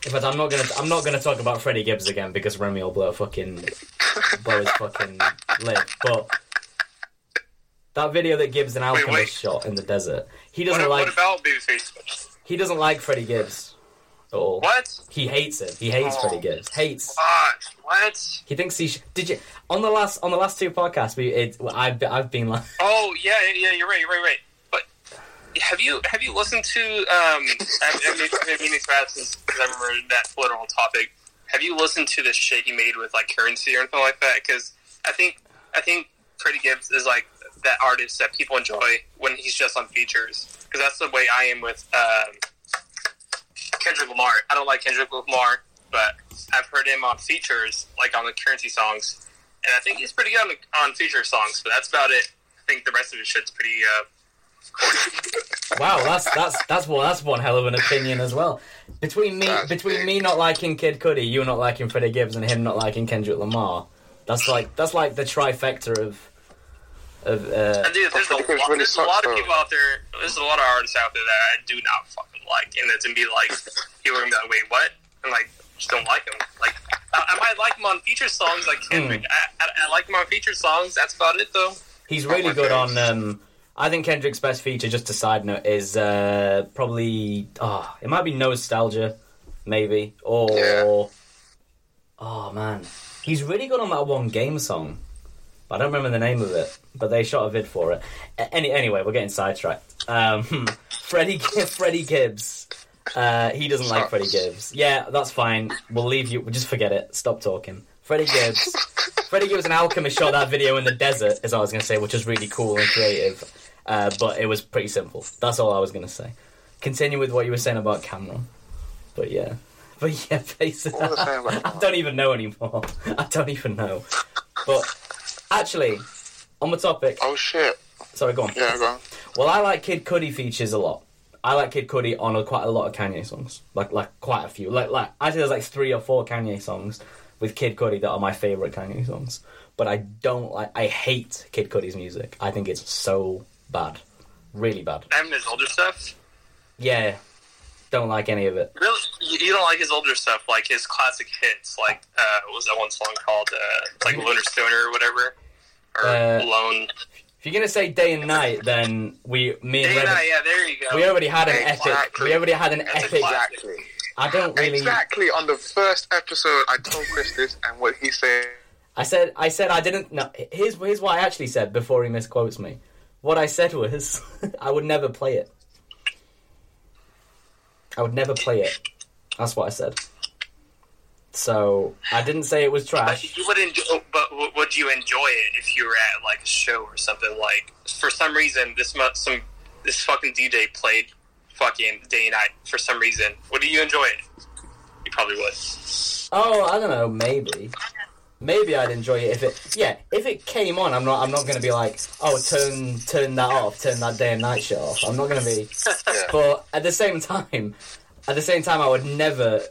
in fact, I'm not gonna. I'm not gonna talk about Freddie Gibbs again because Remy will blow fucking blow his fucking lid. But that video that Gibbs and Alchemist wait. shot in the desert, he doesn't like. what about Babyface? he doesn't like Freddie Gibbs at all. What? He hates him. He hates Oh. Freddie Gibbs. Hates. What? What? He thinks he sh- did you on the last on the last two podcasts. We it, I've I've been like Oh yeah, yeah, yeah, you're right, you're right, right. Have you have you listened to um? I, mean, I mean, since I remember that political topic. Have you listened to the shit he made with like currency or anything like that? Because I think I think Freddie Gibbs is like that artist that people enjoy when he's just on features. Because that's the way I am with um, Kendrick Lamar. I don't like Kendrick Lamar, but I've heard him on features, like on the currency songs, and I think he's pretty good on, on feature songs. But that's about it. I think the rest of his shit's pretty uh. Wow that's that's that's one that's one hell of an opinion as well. Between me That's between big. me not liking Kid Cudi, you not liking Freddie Gibbs, and him not liking Kendrick Lamar. That's like that's like the trifecta of of uh, And dude, there's a lot, really there's a lot of people out there. There's a lot of artists out there that I do not fucking like, and it's gonna be like people are gonna be like, wait, what? And like, just don't like them. Like, I, I might like him on feature songs, like Kendrick. I, I, I like him on feature songs. That's about it, though. he's really my good on. face. Um, I think Kendrick's best feature, just a side note, is uh, probably oh, it might be Nostalgia, maybe or Yeah. oh man, he's really good on that one game song. I don't remember the name of it, but they shot a vid for it. Any, anyway, we're getting sidetracked. Um, Freddie Freddie Gibbs. Uh, he doesn't like Freddie Gibbs. Yeah, that's fine. We'll leave you. We'll just forget it. Stop talking. Freddie Gibbs. Freddie Gibbs and Alchemist shot that video in the desert, as I was going to say, which was really cool and creative. Uh, but it was pretty simple. That's all I was going to say. Continue with what you were saying about Cam'ron. But yeah. But yeah, basically. I I don't even know anymore. I don't even know. But actually, on the topic. Oh shit! Sorry, go on. Yeah, go on. Well, I like Kid Cudi features a lot. I like Kid Cudi on a, quite a lot of Kanye songs, like like quite a few. Like like I think there's like three or four Kanye songs with Kid Cudi that are my favorite Kanye songs. But I don't like. I hate Kid Cudi's music. I think it's so bad, really bad. And his older stuff. Yeah, don't like any of it. Really, you, don't like his older stuff, like his classic hits, like uh, what was that one song called, uh, like Lunar Stoner or whatever, or Uh, Lone. If you're gonna say day and night, then we me and Day and Revan- Night, yeah, there you go. we already had an epic. We already had an That's epic. Exactly. I don't really. Exactly. On the first episode, I told Chris this, and what he said. I said, I said I didn't. No, here's here's what I actually said before he misquotes me. What I said was, I would never play it. I would never play it. That's what I said. So I didn't say it was trash. But you would enjoy, oh, but would you enjoy it if you were at like a show or something? Like for some reason, this some this fucking DJ played fucking day and night for some reason, would you enjoy it? You probably would. Oh, I don't know. Maybe, maybe I'd enjoy it if it. Yeah, if it came on, I'm not. I'm not going to be like, oh, turn turn that off, turn that day and night shit off. I'm not going to be. Yeah. But at the same time, at the same time, I would never,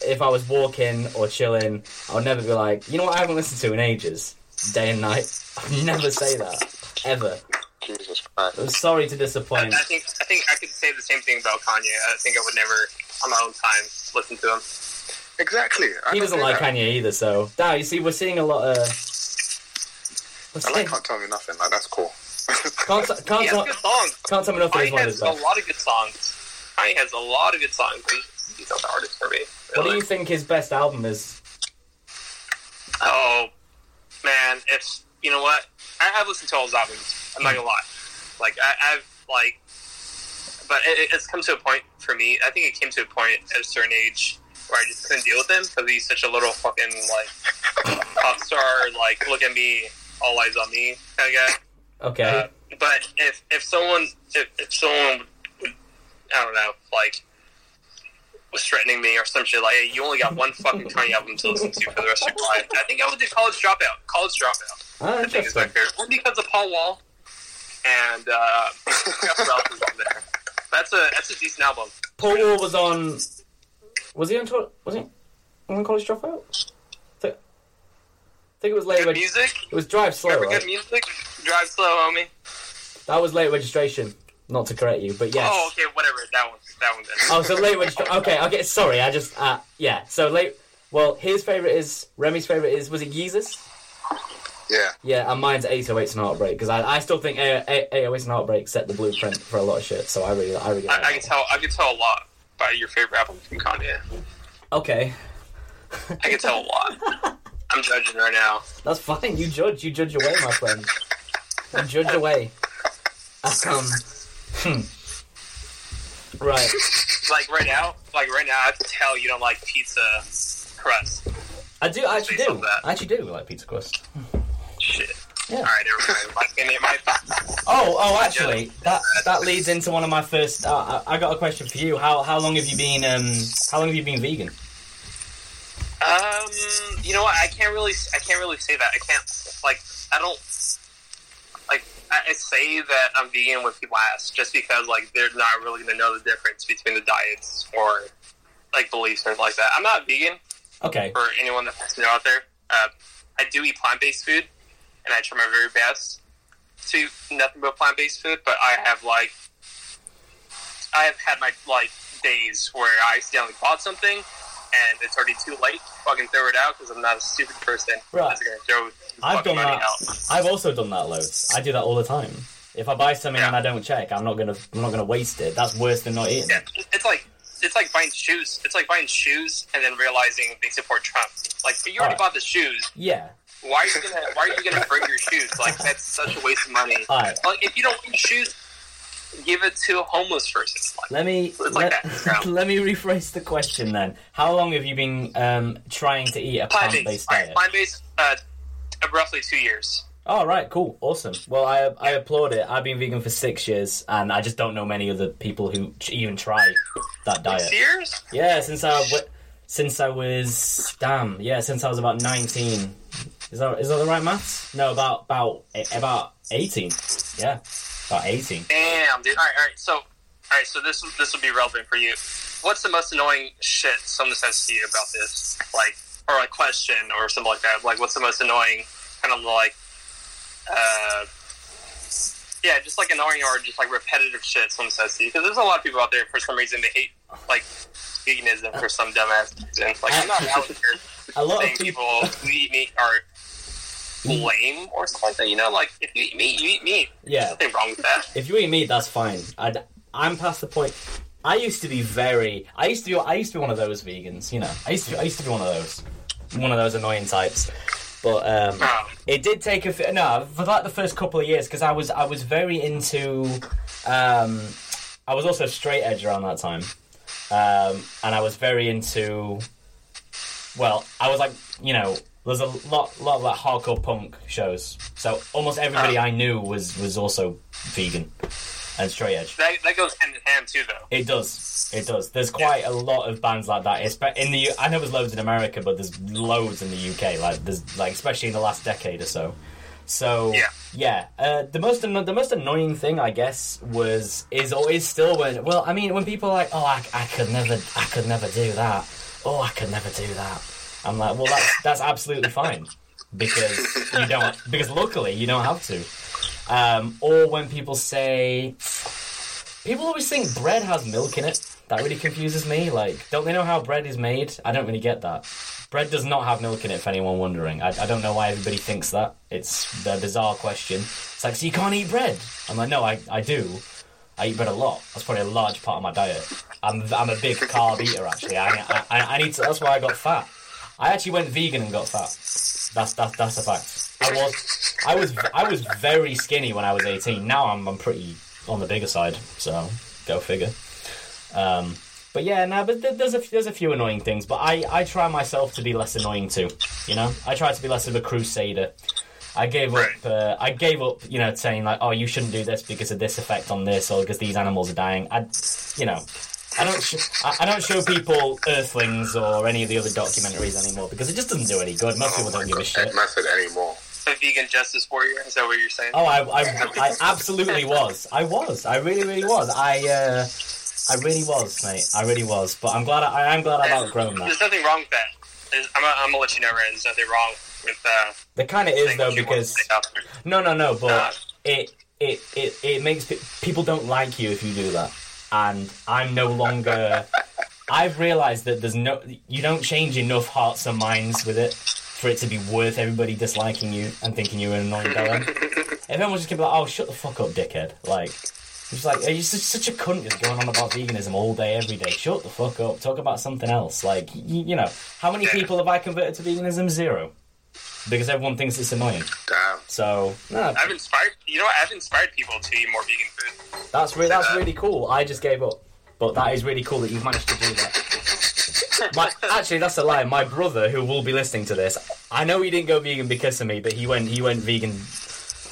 if I was walking or chilling, I would never be like, you know what, I haven't listened to in ages, day and night. I'd never say that ever. Jesus Christ. I'm sorry to I, disappoint. I think I think I could say the same thing about Kanye. I think I would never, on my own time, listen to him. Exactly. I He doesn't do like that. Kanye either, so. Now, you see, we're seeing a lot of. We're I like Can't Tell Me Nothing. Like, that's cool. can't, can't, has tell, good songs. can't tell me nothing is Kanye one of has his a lot of good songs. Kanye has a lot of good songs. He's, he's not the artist for me. What do you think his best album is? Oh man, it's you know what? I, I've listened to all his albums. I'm not gonna lie. Like I, I've like, but it, it's come to a point for me. I think it came to a point at a certain age where I just couldn't deal with him because he's such a little fucking like pop star. Like, look at me, all eyes on me kind of guy. Okay. Uh, but if if someone if, if someone would, I don't know like was threatening me or some shit like hey you only got one fucking Kanye album to listen to for the rest of your life I think I would do College Dropout College Dropout ah, I think is my favorite one because of Paul Wall and uh, Jeff is on there that's a that's a decent album Paul Wall was on. Was he on? Tw- Was he on College Dropout? I think, I think it was late. good Reg- music it was Drive Slow, remember right? good music Drive Slow homie That was late registration. Not to correct you, but yes. oh okay whatever that one that one Oh, so late registration. Okay, okay. Sorry, I just. Uh, yeah. So late. Well, his favorite is Remy's favorite is was it Yeezus? Yeah. Yeah, and mine's 808s and Heartbreak because I, I still think 808s and Heartbreak set the blueprint for a lot of shit. So I really I really like I, I can that. tell I can tell a lot by your favorite album from Kanye Okay, I can tell a lot. I'm judging right now. that's fine. You judge. You judge away, my friend. You judge away. Um. hmm. Right. Like right now, like right now, I can tell you don't like pizza crust. I do. I actually do. I actually do like pizza crust. Shit. Yeah. All right, never mind. My Oh, oh, actually, that that leads into one of my first. Uh, I, I got a question for you. How how long have you been um How long have you been vegan? um, you know what? I can't really, I can't really say that. I can't like, I don't like. I, say that I'm vegan when people ask, just because like they're not really gonna know the difference between the diets or like beliefs and like that. I'm not vegan. Okay. for anyone that wants to know out there. Uh, I do eat plant based food, and I try my very best to eat nothing but plant based food. But I have like, I have had my like days where I accidentally bought something, and it's already too late. to Fucking throw it out because I'm not a stupid person. Right. Gonna throw I've done that. out. I've also done that loads. I do that all the time. If I buy something Yeah. and I don't check, I'm not gonna I'm not gonna waste it. That's worse than not eating. Yeah, it's like. It's like buying shoes. It's like buying shoes and then realizing they support Trump. Like you already Alright. bought the shoes. Yeah. Why are you gonna Why are you gonna break your shoes? Like that's such a waste of money. Alright. Like if you don't want shoes, give it to a homeless person. Like, Let me It's like let, that. let me rephrase the question then. How long have you been um, trying to eat a plant plant-based based. diet? Plant based. Uh, roughly two years. Oh right, cool, awesome. Well, I I applaud it. I've been vegan for six years, and I just don't know many other people who even try that diet. Six years? Yeah, since I since I was damn yeah, since I was about nineteen. Is that is that the right maths? No, about about about eighteen. Yeah, about eighteen. Damn, dude. All right, all right. So, all right. So this this will be relevant for you. What's the most annoying shit someone says to you about this? Like, or a question or something like that. Like, what's the most annoying kind of like, uh, yeah, just like annoying or just like repetitive shit someone says to you? Because there's a lot of people out there for some reason they hate like veganism for some dumbass reason. Like, I'm not out here A lot of people. people who eat meat are lame or something like that. You know, like if you eat meat, you eat meat. Yeah, Nothing wrong with that. if you eat meat, that's fine. i I'm past the point. I used to be very. I used to be. I used to be one of those vegans. You know, I used to. I used to be one of those. One of those annoying types. But um, Um, it did take a no for like the first couple of years because I was I was very into. Um, I was also straight edge around that time, um, and I was very into. Well, I was like you know. There's a lot, lot of like hardcore punk shows, so almost everybody I knew was was also vegan. and straight edge. That, that goes hand in hand too, though. It does. It does. There's quite a lot of bands like that. In the, I know there's loads in America, but there's loads in the UK. Like there's like especially in the last decade or so. So Yeah. yeah. Uh, the most anno- the most annoying thing, I guess, was is always still when. Well, I mean, when people are like, oh, I, I could never, I could never do that. Oh, I could never do that. I'm like, well, that's that's absolutely fine because you don't. Because locally you don't have to. Um, or when people say, people always think bread has milk in it. That really confuses me. Like, don't they know how bread is made? I don't really get that. Bread does not have milk in it, for anyone wondering. I, I don't know why everybody thinks that. It's a bizarre question. It's like, so you can't eat bread? I'm like, no, I, I do. I eat bread a lot. That's probably a large part of my diet. I'm, I'm a big carb eater, actually. I, I, I need to, that's why I got fat. I actually went vegan and got fat. That's, that's, that's a fact. I was, I was, I was very skinny when I was 18. Now I'm, I'm pretty on the bigger side, so go figure. Um, but yeah, no, but there's a there's a few annoying things, but I I try myself to be less annoying too. You know, I try to be less of a crusader. I gave up. Uh, I gave up. You know, saying like, oh, you shouldn't do this because of this effect on this, or because these animals are dying. I, you know. I don't, sh- I I don't show people Earthlings or any of the other documentaries anymore because it just doesn't do any good. Most people don't give a shit. Method anymore. A vegan justice warrior. Is that what you're saying? Oh, I, I, I absolutely was. I was. I really, really was. I, uh, I really was, mate. I really was. But I'm glad. I, I am glad I've outgrown that. There's nothing wrong with that. There's, I'm, gonna- I'm gonna let you know, Rand. There's nothing wrong with uh, There kind of is though what you want to because say out there. no, no, no. But Uh, it, it, it, it makes pe- people don't like you if you do that, and I'm no longer. I've realised that there's no. You don't change enough hearts and minds with it for it to be worth everybody disliking you and thinking you're an annoying villain. Everyone just gonna be like, "Oh, shut the fuck up, dickhead!" Like. It's like you're such, such a cunt just going on about veganism all day, every day. Shut the fuck up. Talk about something else. Like you, you know, how many people have I converted to veganism? Zero, because everyone thinks it's annoying. Damn. So no, I've inspired. You know, what? I've inspired people to eat more vegan food. that's really that's really cool. I just gave up, but that is really cool that you've managed to do that. My, actually, that's a lie. My brother, who will be listening to this, I know he didn't go vegan because of me, but he went he went vegan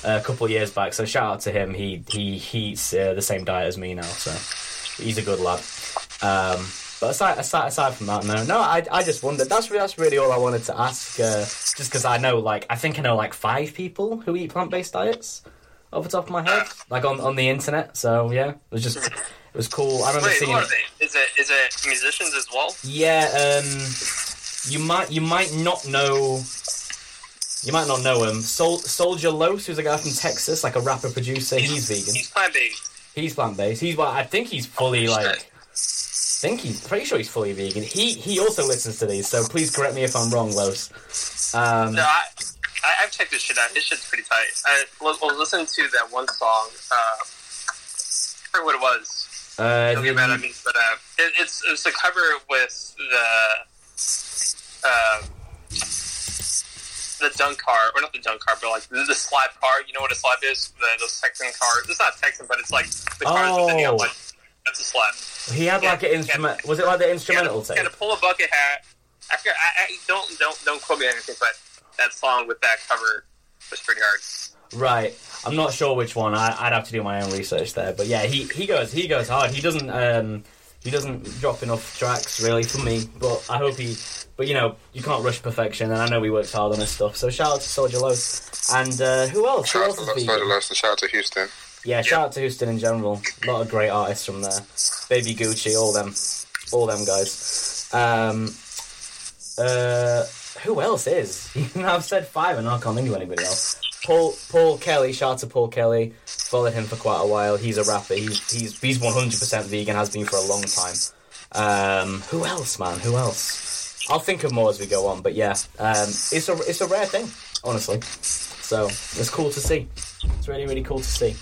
a couple of years back. So shout out to him. He he, he eats uh, the same diet as me now, so he's a good lad. Um, but aside, aside aside from that, no, no, I, I just wondered. That's that's really all I wanted to ask. Uh, just because I know, like, I think I know like five people who eat plant based diets off the top of my head, like on on the internet. So yeah, it was just it was cool. I remember Wait, seeing what are they? Is it is it musicians as well? Yeah, um, you might you might not know. You might not know him. Sol- Soldier Los, who's a guy from Texas, like a rapper producer. He's vegan. He's plant based. He's plant based. He's well, I think he's fully like. I think he's pretty sure he's fully vegan. He he also listens to these, so please correct me if I'm wrong, Los. Um, No, I, I I've checked this shit out. This shit's pretty tight. I well, well listen to that one song. Uh, I forget what it was. uh, Don't get mad at me, but uh, it, it's it's a cover with the uh, the dunk car, or not the dunk car, but like the, the slap car. You know what a slab is? The those Texan cars. It's not Texan, but it's like the cars with the neon Oh. light. That's a slap. He had like an Yeah, instrument. Was it like the instrumental He had, to, he tape? had to pull a bucket hat. I, forget, I, I don't don't don't quote me on anything, but that song with that cover was pretty hard. Right. I'm not sure which one. I, I'd have to do my own research there. But yeah, he, he goes he goes hard. He doesn't um he doesn't drop enough tracks really for me. But I hope he. But you know you can't rush perfection, and I know he works hard on his stuff. So shout out to Soldier Los and uh, who else? Who Shout out to is Los and shout out to Houston. Yeah, shout out to Houston in general. A lot of great artists from there. Baby Gucci, all them, all them guys. Um, uh, who else is? I've said five, and I can't think of anybody else. Paul Paul Kelly. Shout out to Paul Kelly. Followed him for quite a while. He's a rapper. He's he's he's one hundred percent vegan. Has been for a long time. Um, who else, man? Who else? I'll think of more as we go on. But yeah, um, it's a it's a rare thing, honestly. So it's cool to see. It's really really cool to see.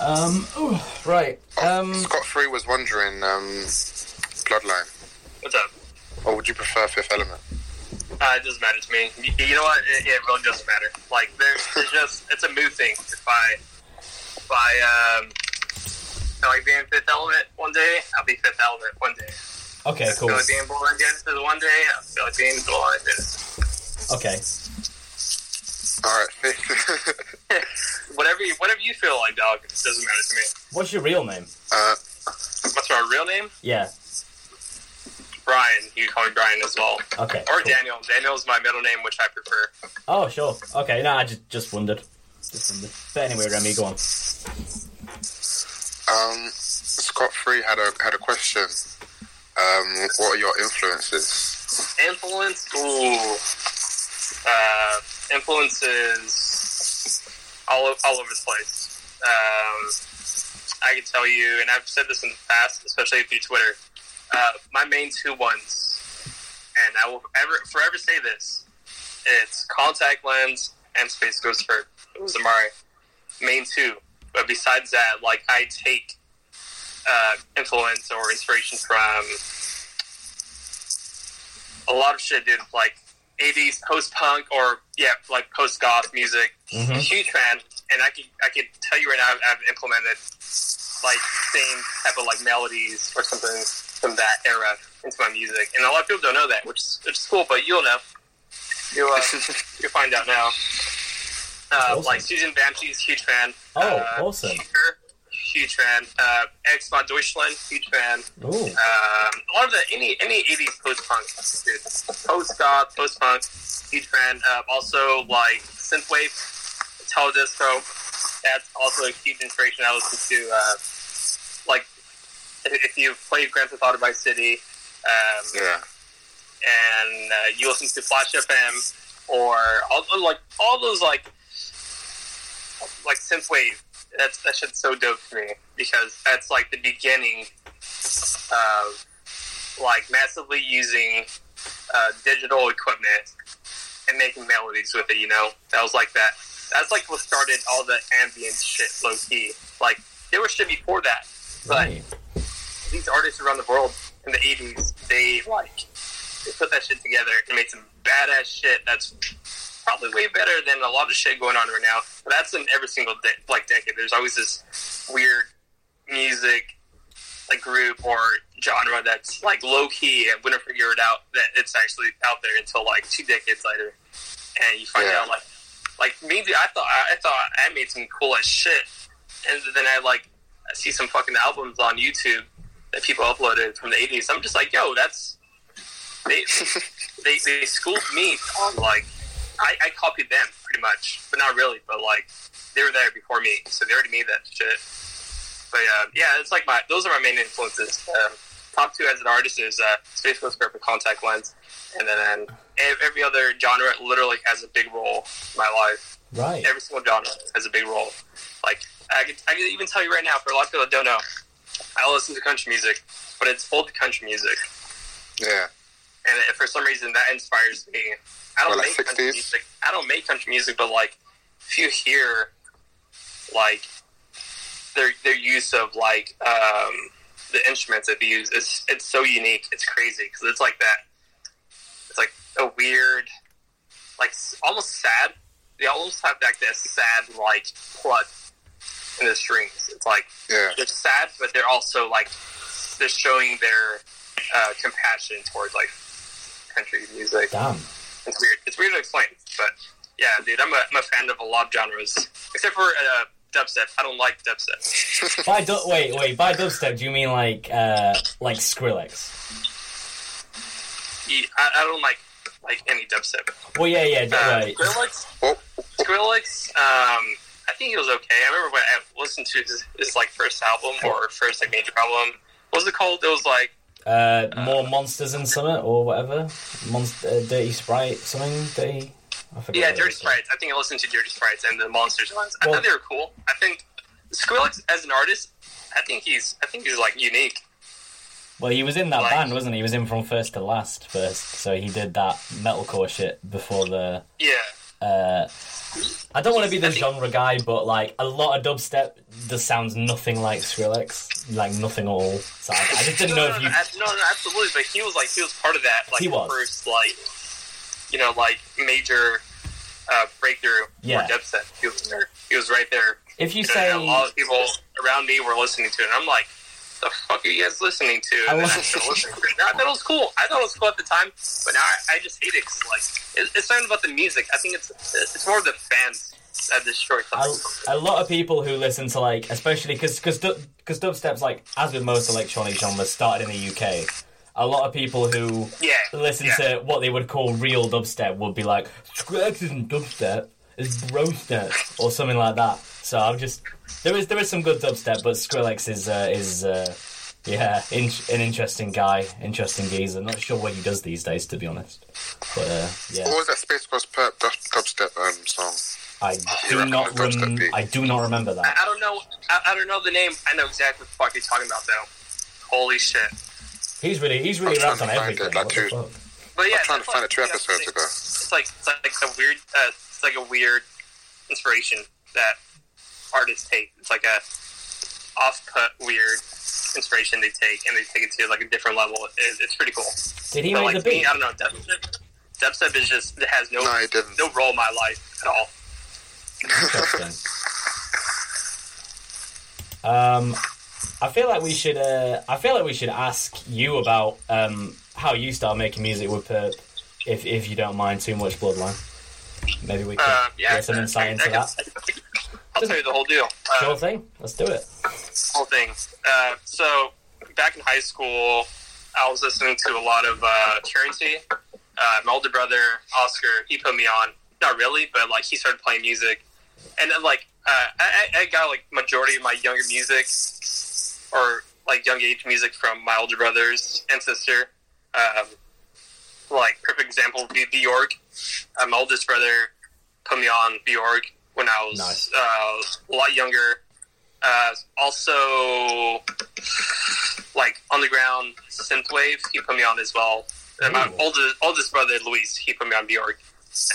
Um, ooh, right. Um, Scott Free was wondering, um, Bloodline, What's up? or would you prefer Fifth Element? Uh, it doesn't matter to me. You, you know what? It, it really doesn't matter. Like, there's, it's just, it's a mood thing. If I, if I, um, feel like being Fifth Element one day, I'll be Fifth Element one day. okay, I cool. feel like being Borderline Genesis one day, I feel like being Borderline Genesis. Okay. All right. whatever you, whatever you feel like, dog. It doesn't matter to me. What's your real name? uh, What's my real name? Yeah. Brian. You can call me Brian as well, Okay. or cool. Daniel. Daniel's my middle name, which I prefer. Oh, sure. Okay. No, I just just wondered. Just wondered. But anyway, Remy, go on. um, Scott Free had a had a question. Um, what are your influences? Influence. Ooh. Uh, influences all all over the place. Um, I can tell you, and I've said this in the past, especially through Twitter. Uh, my main two ones, and I will ever forever say this: it's contact lens and Space Ghost for my main two. But besides that, like I take uh, influence or inspiration from a lot of shit, dude. Like 80s post punk or yeah, like post goth music. Mhm. Huge fan, and I could I could tell you right now, I've, I've implemented like same type of like melodies or something from that era into my music, and a lot of people don't know that, which is, which is cool. But you'll know. You'll uh, you'll find out now. Uh, Awesome. Like Siouxsie and the Banshees huge fan. Oh, uh, awesome. Huge fan. Uh, Xmal Deutschland, huge fan. Ooh. Um, a lot of the any any eighties post punk, dude. Post goth, post punk, huge fan. Uh, also like synthwave, Italo disco. That's also a huge inspiration. I listen to uh, like if if you've played Grand Theft Auto Vice City, um, Yeah. and uh, you listen to Flash FM or all, like all those like like synthwave. That's that shit's so dope to me because that's like the beginning of like massively using uh, digital equipment and making melodies with it. You know, that was like that. That's like what started all the ambient shit, low key. Like there was shit before that, but Right. these artists around the world in the '80s, they like they put that shit together and made some badass shit. That's probably way better than a lot of shit going on right now. But that's in every single de- like decade. There's always this weird music like group or genre that's like low key and wouldn't figure it out that it's actually out there until like two decades later, and you find Yeah. out like like me. I thought I thought I made some cool as shit, and then I like I see some fucking albums on YouTube that people uploaded from the '80s. I'm just like, yo, that's they they, they schooled me on like I, I copied them pretty much, but not really. But like they were there before me, so they already made that shit. But uh, yeah, it's like my those are my main influences. Um, top two as an artist is uh, Space Ghost Perfect Contact Lens, and then um, every other genre literally has a big role in my life. Right. Every single genre has a big role. Like I can, I could even tell you right now, for a lot of people that don't know, I listen to country music, but it's old country music, Yeah. and for some reason that inspires me. I don't Well, like make country music. I don't make country music, but like if you hear like their their use of like um, the instruments that they use, it's it's so unique. It's crazy because it's like that. It's like a weird, like almost sad. They almost have like that sad like plot in the strings. It's like Yeah. they're sad, but they're also like they're showing their uh, compassion towards like country music. Damn. It's weird. It's weird to explain, but yeah, dude, I'm a, I'm a fan of a lot of genres, except for uh, dubstep. I don't like dubstep. By du- wait, wait. By dubstep, do you mean like uh like Skrillex? He- I, I don't like like any dubstep. Well, yeah, yeah. d- Uh, right. Skrillex, Oh, Skrillex. Um, I think he was okay. I remember when I listened to his, his like first album or first like major album. What was it called? It was like Uh, more monsters in summer or whatever. Monster, uh, dirty sprite, something dirty. I yeah, Dirty was. Sprites. I think I listened to Dirty Sprites and the Monsters ones. I Well- thought they were cool. I think Skrillex as an artist, I think he's I think he's like unique. Well, he was in that Like- band, wasn't he? He was in from first to last first, so he did that metalcore shit before the. Yeah. Uh, I don't want to be the genre guy, but like a lot of dubstep just sounds nothing like Skrillex, like nothing at all. So I, I just didn't know no, if no, you. no, no, absolutely. But he was like he was part of that, like He was. first like you know like major uh, breakthrough Yeah. for dubstep. He was there. He was right there. If you And say a lot of people around me were listening to it. And I'm like, the fuck are you guys listening to? I And then I started listening to it. I thought it was cool. I thought it was cool at the time, but now I, I just hate it because like it, it's not about the music. I think it's it's more of the fans that destroy something. a lot of people who listen to like, especially because because because dubstep's like as with most electronic genres started in the UK. A lot of people who yeah, listen yeah. to what they would call real dubstep would be like, Skrillex isn't dubstep, it's brostep or something like that. So I'm just there is there is some good dubstep, but Skrillex is uh, is uh, yeah in, an interesting guy, interesting geezer. Not sure what he does these days, to be honest. But uh, yeah, What was that Space Ghost Purp dub, dubstep um, song? I do not the rem- I do not remember that. I don't know. I, I don't know the name. I know exactly what the fuck you're talking about though. Holy shit! He's really he's really I'm rapped on to everything. find it, like, two- But yeah, I'm trying to find like- it two yeah, episodes it's- ago. It's like it's like a weird. Uh, it's like a weird inspiration that artists take. It's like a off-put weird inspiration they take, and they take it to like a different level. It, it's pretty cool. Did he But, make like the me, beat? I don't know. Dubstep, dubstep is just it has no No, he no role in my life at all. Interesting. Um, I feel like we should. Uh, I feel like we should ask you about um, how you start making music with Purp, if if you don't mind too much Bloodline. Maybe we could Uh, yeah, get some insight I- into I can- that. I'll tell you the whole deal. Uh, Sure thing. Let's do it. whole thing. Uh, so back in high school, I was listening to a lot of uh, Currency. Uh, my older brother Oscar, he put me on. Not really, but like he started playing music, and then like uh, I, I I got like majority of my younger music, or like young age music from my older brothers and sister. Um, like perfect example would be Bjork. Uh, my oldest brother put me on Bjork when I was Nice. uh, a lot younger. Uh, also, like underground synthwave, he put me on as well. And my Ooh. oldest oldest brother Luis, he put me on Bjork,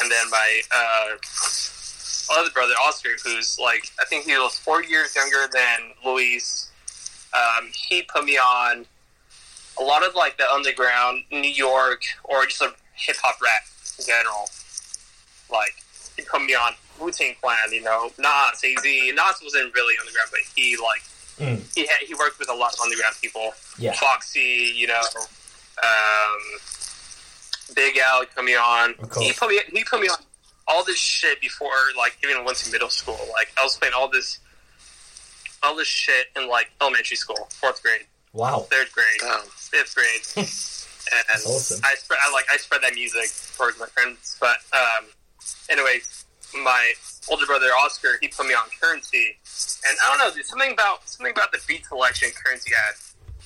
and then my uh, other brother Oscar, who's like I think he was four years younger than Luis. Um, he put me on a lot of like the underground New York or just a hip hop rap in general. Like he put me on Wu Tang Clan, you know, Nas, AZ. Nas wasn't really underground, but he like Mm. he had, he worked with a lot of underground people. Yeah. Foxy, you know, um, Big L he put me on. He put me he put me on all this shit before like even went to middle school. Like I was playing all this all this shit in like elementary school, fourth grade, Wow. third grade, Damn. fifth grade, and That's awesome. I spread I like I spread that music towards my friends. But um, anyway, my older brother Oscar he put me on Currency, and I don't know, dude, something about something about the beat selection Currency had.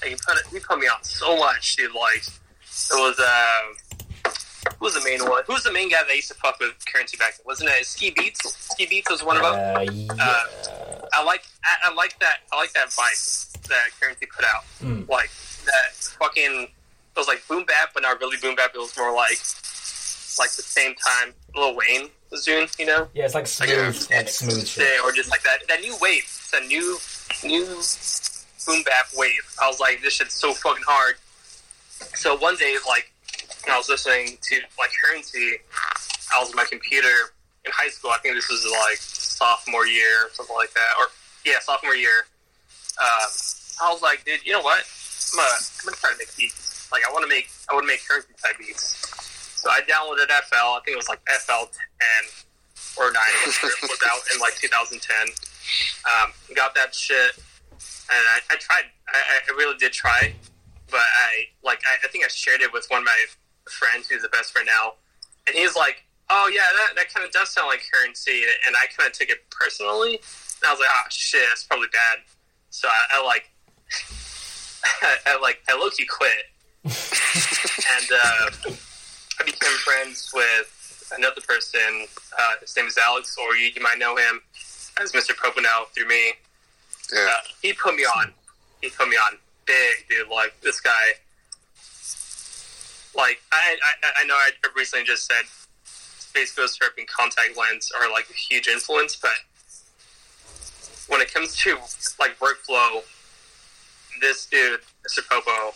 Like, he put it, he put me on so much, dude. Like it was uh, who was the main one? Who was the main guy that used to fuck with Currency back then? Wasn't it Ski Beatz? Ski Beatz was one of them. Uh, yeah. I like I, I like that I like that vibe that Currency put out. Mm. Like that fucking it was like boom bap, but not really boom bap. It was more like like the same time Lil Wayne doing, you know, yeah, it's like smooth, like smooth shit. Or just like that that new wave, It's a new new boom bap wave. I was like, this shit's so fucking hard. So one day, like, I was listening to like Currency, I was on my computer in high school. I think this was like sophomore year, or something like that, or yeah, sophomore year. Um, I was like, dude, you know what? I'm gonna, I'm gonna try to make beats. Like, I want to make, I want to make Currency type beats. So I downloaded FL. I think it was like FL 10 or 9 was, was out in like 2010. Um, got that shit, and I, I tried. I, I really did try, but I like. I, I think I shared it with one of my friends who's the best friend now, and he's like, "Oh yeah, that, that kind of does sound like currency," and I kind of took it personally. And I was like, "Ah, shit, that's probably bad." So I, I like, I, I like, I low key quit, and uh, became friends with another person. Uh, his name is Alex, or you, you might know him as Mr. Poponel through me. Yeah. Uh, he put me on. He put me on big, dude. Like this guy. Like I, I, I know I recently just said Space Ghost Purp and Contact Lens are like a huge influence, but when it comes to like workflow, this dude, Mr. Popo,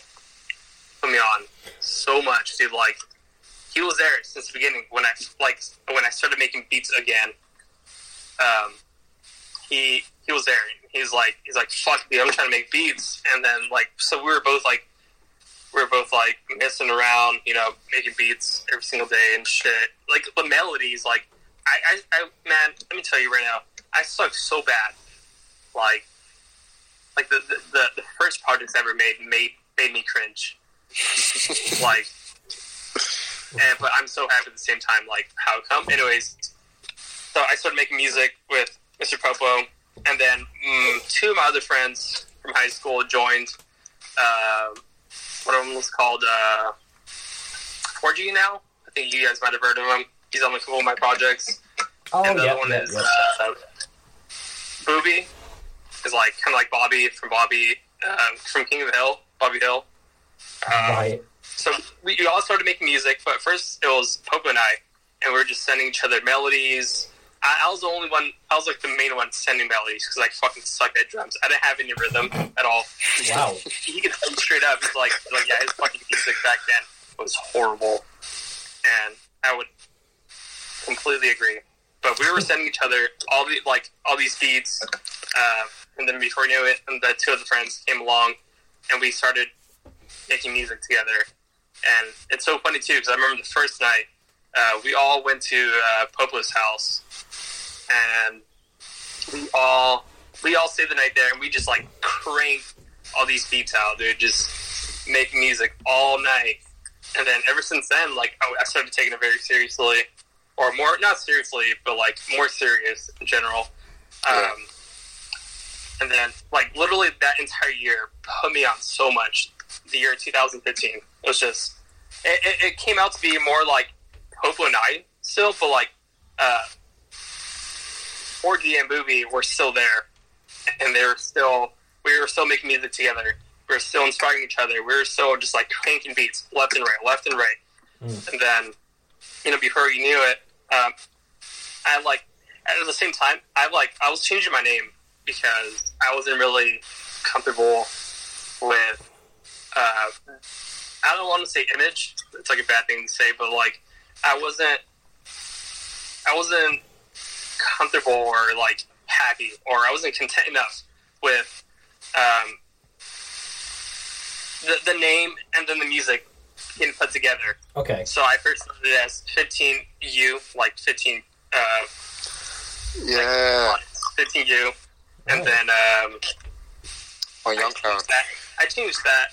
put me on so much, dude. Like he was there since the beginning when I like when I started making beats again. Um, he he was there. He's like he's like fuck me, I'm trying to make beats, and then like so we were both like we were both like messing around, you know, making beats every single day and shit. Like the melodies, like I, I, I man, let me tell you right now, I suck so bad. Like, like the the, the, the first projects I ever made made made me cringe. like, and but I'm so happy at the same time. Like how come. Anyways, so I started making music with Mr. Popo, and then mm, two of my other friends from high school joined. Uh, what one was called uh, 4G now. I think you guys might have heard of him. He's on a couple of my projects. Oh, and the yeah, other one yeah, is yeah. uh, Booby. Is like kind of like Bobby from Bobby um, from King of the Hill, Bobby Hill. Um, right. So we, we all started making music, but first it was Popo and I, and we were just sending each other melodies. I, I was the only one. I was like the main one sending melodies because I fucking sucked at drums. I didn't have any rhythm at all. Wow. he could tell straight up. He's like, like yeah, his fucking music back then was horrible, and I would completely agree. But we were sending each other all the like all these beats, uh, and then before you knew it, and the two of the friends came along, and we started making music together. And it's so funny too because I remember the first night uh, we all went to uh, Popo's house, and we all we all stayed the night there, and we just like cranked all these beats out, dude. Just making music all night, and then ever since then, like I, I started taking it very seriously, or more not seriously, but like more serious in general. Um, and then, like literally that entire year put me on so much. The year 2015 it was just it, it, it came out to be more like and I still, but like uh, 4G and Movie were still there, and they were still we were still making music together. We were still inspiring each other. We were still just like cranking beats left and right, left and right. Mm. And then, you know, before you knew it, um, I like at the same time I like I was changing my name because I wasn't really comfortable with. Uh, I don't want to say image. It's like a bad thing to say, but like I wasn't. I wasn't comfortable or like happy or I wasn't content enough with um, the, the name and then the music getting put together. Okay. So I first started it as 15U, like 15, uh, Yeah. 15U, and Oh. then um, On I Young changed Cloud. that. I changed that,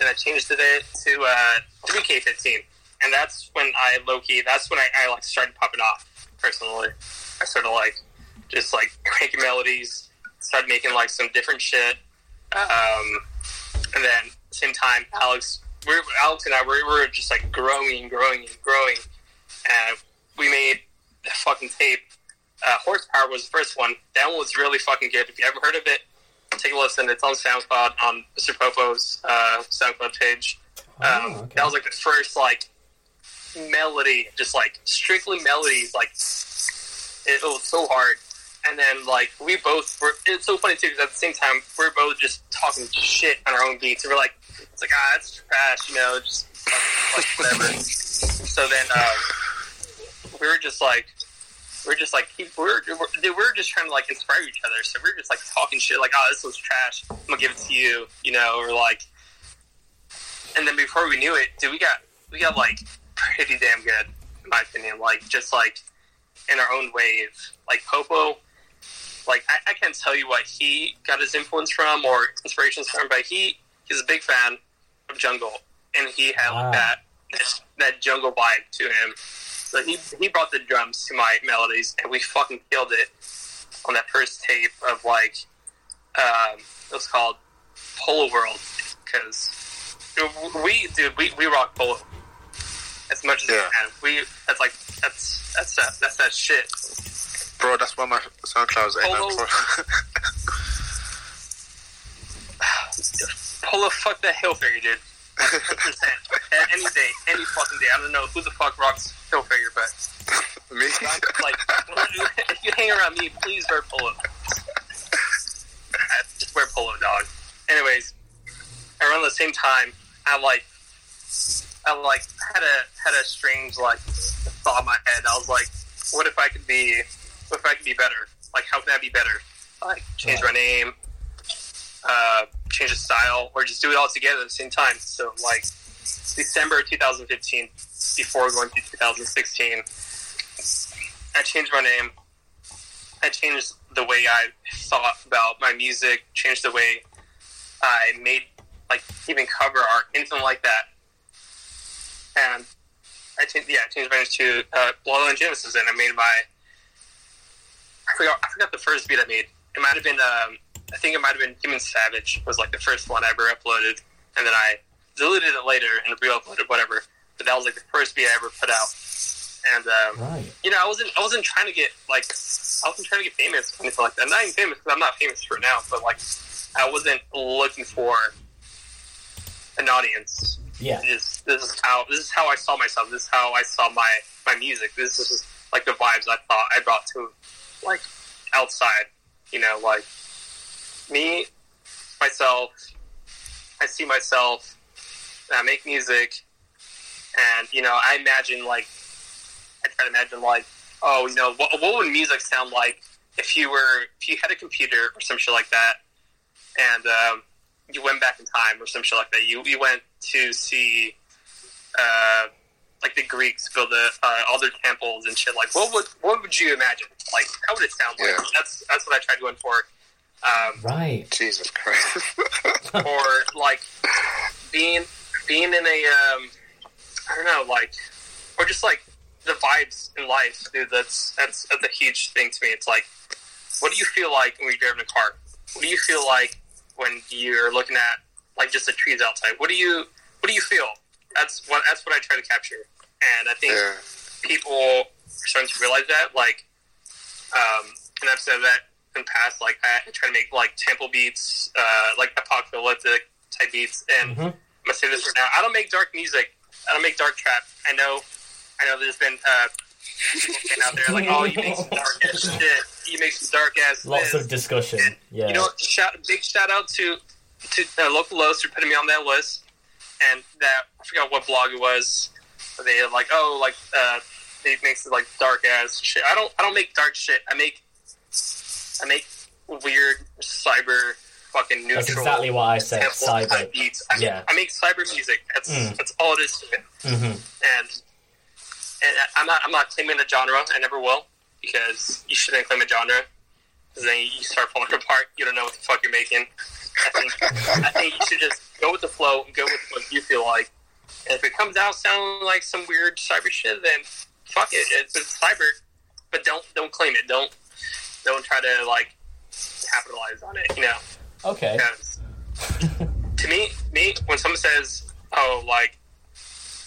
and I changed it to uh, 3K15, and that's when I low key. That's when I, I like started popping off personally. I started like just like cranking melodies, started making like some different shit, um, and then same time, Alex, we Alex and I, we were just like growing and growing and growing, and we made a fucking tape. Uh, Horsepower was the first one. That one was really fucking good. If you ever heard of it, take a listen. It's on SoundCloud on Mr. Popo's uh, SoundCloud page. Um, Oh, okay. That was like the first like melody, just like strictly melodies. Like it, it was so hard. And then like we both were. It's so funny too because at the same time we are both just talking shit on our own beats. And we're like, it's like ah, it's trash, you know, just like, like whatever. so then um, we were just like we're just like keep, we're, we're we're just trying to like inspire each other. So we're just like talking shit like, oh, this was trash. I'm gonna give it to you, you know, or like. And then before we knew it, dude, we got we got like pretty damn good, in my opinion. Like just like in our own wave. Like Popo, like I, I can't tell you what he got his influence from or inspirations from, but he he's a big fan of jungle, and he had Wow. like that that, that jungle vibe to him. So he he brought the drums to my melodies, and we fucking killed it on that first tape of like um, it was called Polo World because we dude we, we rock polo as much as we can. We that's like that's that's that that's that shit. Bro, that's why my SoundCloud's ain't Polo- no Polo fuck that hill figure, dude. 100%. Any day, any fucking day. I don't know who the fuck rocks hill figure, but Me? like if you hang around me, please wear polo. I just wear polo, dog. Anyways, around the same time, I like, I like had a had a strange like thought in my head. I was like, what if I could be, what if I could be better? like how can I be better? Like change my name, uh, change the style, or just do it all together at the same time. So like December 2015, before going to 2016, I changed my name. I changed the way I thought about my music, changed the way I made like even cover art, anything like that. And I changed, yeah, I changed my name to uh, Bloodline Genesis, and I made my. I forgot, I forgot the first beat I made. It might have been, um, I think it might have been Human Savage was like the first one I ever uploaded, and then I deleted it later and re-uploaded whatever. But that was like the first beat I ever put out, and um, Right. you know, I wasn't, I wasn't trying to get like, I wasn't trying to get famous or anything like that. I'm not even famous because I'm not famous for now, but like, I wasn't looking for an audience Yeah. this this is how this is how I saw myself. This is how I saw my my music. This is just like the vibes I thought I brought to like outside. You know, like me, myself. I see myself. I make music, and you know, I imagine like I try to imagine like, oh, you know, what, what would music sound like if you were if you had a computer or some shit like that, and um, you went back in time or some shit like that. You you went to see uh, like the Greeks build the, uh, all their temples and shit. Like, what would what would you imagine? Like, how would it sound like? Yeah. That's that's what I tried going for. Um, Right. Jesus Christ. or like being being in a um, I don't know, like or just like the vibes in life, dude. That's that's that's a huge thing to me. It's like, what do you feel like when you're driving a car? What do you feel like when you're looking at like just the trees outside? What do you what do you feel? That's what that's what I try to capture, and I think yeah. people are starting to realize that. Like, um, and I've said that in past. Like, I, try to make like temple beats, uh, like apocalyptic type beats. And Mhm. I'm gonna say this right now: I don't make dark music. I don't make dark trap. I know, I know. There's been uh, people out there like, "Oh, you make some dark ass shit. You make some dark ass." Lots this." of discussion. Yeah. You know, shout, big shout out to to uh, local Lowe's for putting me on that list. And that I forgot what blog it was. They like, oh, like uh, they makes it like dark ass shit. I don't, I don't make dark shit. I make, I make weird cyber fucking neutral. That's exactly what I said. Cyber. beats. I, Yeah. I make cyber music. That's Mm. that's all it is to me. hmm And and I'm not, I'm not claiming the genre. I never will because you shouldn't claim a genre. Because then you start falling apart. You don't know what the fuck you're making. I think I think you should just go with the flow and go with what you feel like. And if it comes out sounding like some weird cyber shit, then fuck it. It's, it's cyber, but don't don't claim it. Don't don't try to like capitalize on it. You know, Okay. to me, me when someone says, "Oh, like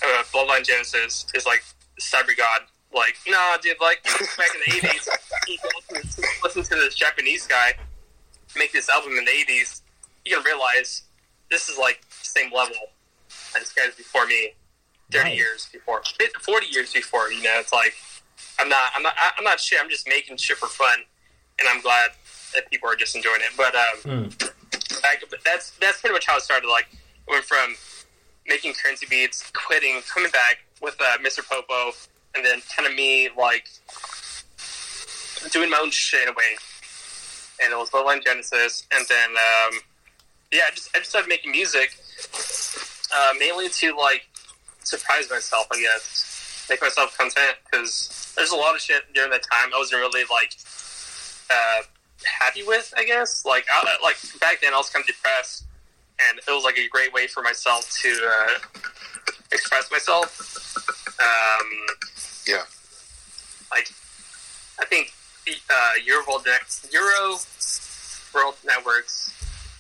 uh, Bloodline Genesis is like cyber god," like, nah, dude, like back in the eighties, listen, listen to this Japanese guy make this album in the eighties. You can realize this is like the same level as guys before me, thirty Right. years before, forty years before. You know, it's like I'm not, I'm not, I'm not shit. I'm just making shit for fun, and I'm glad that people are just enjoying it. But um, Mm. back, but that's that's pretty much how it started. Like, I went from making currency beats, quitting, coming back with uh, Mr. Popo, and then kind of me like doing my own shit away. And it was Bloodline Genesis, and then um, yeah, I just I just started making music uh, mainly to like surprise myself, I guess, make myself content because there's a lot of shit during that time I wasn't really like uh, happy with, I guess. Like, I, like back then, I was kind of depressed, and it was like a great way for myself to uh, express myself. Um, Yeah. like, I think uh, Euro World Net- Euro World Networks.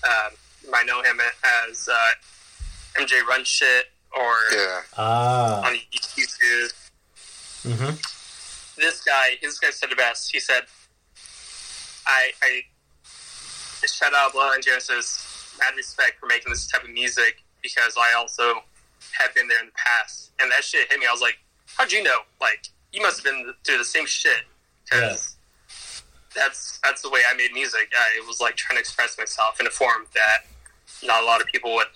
Um, you might know him as uh, MJ Run Shit or Yeah. Ah. on YouTube. hmm this guy, this guy said the best. He said, "I, I shout out Bloodline Genesis, mad respect for making this type of music because I also have been there in the past, and that shit hit me. I was like, how'd you know? Like, you must have been through the same shit because that's that's the way I made music. I was like trying to express myself in a form that not a lot of people would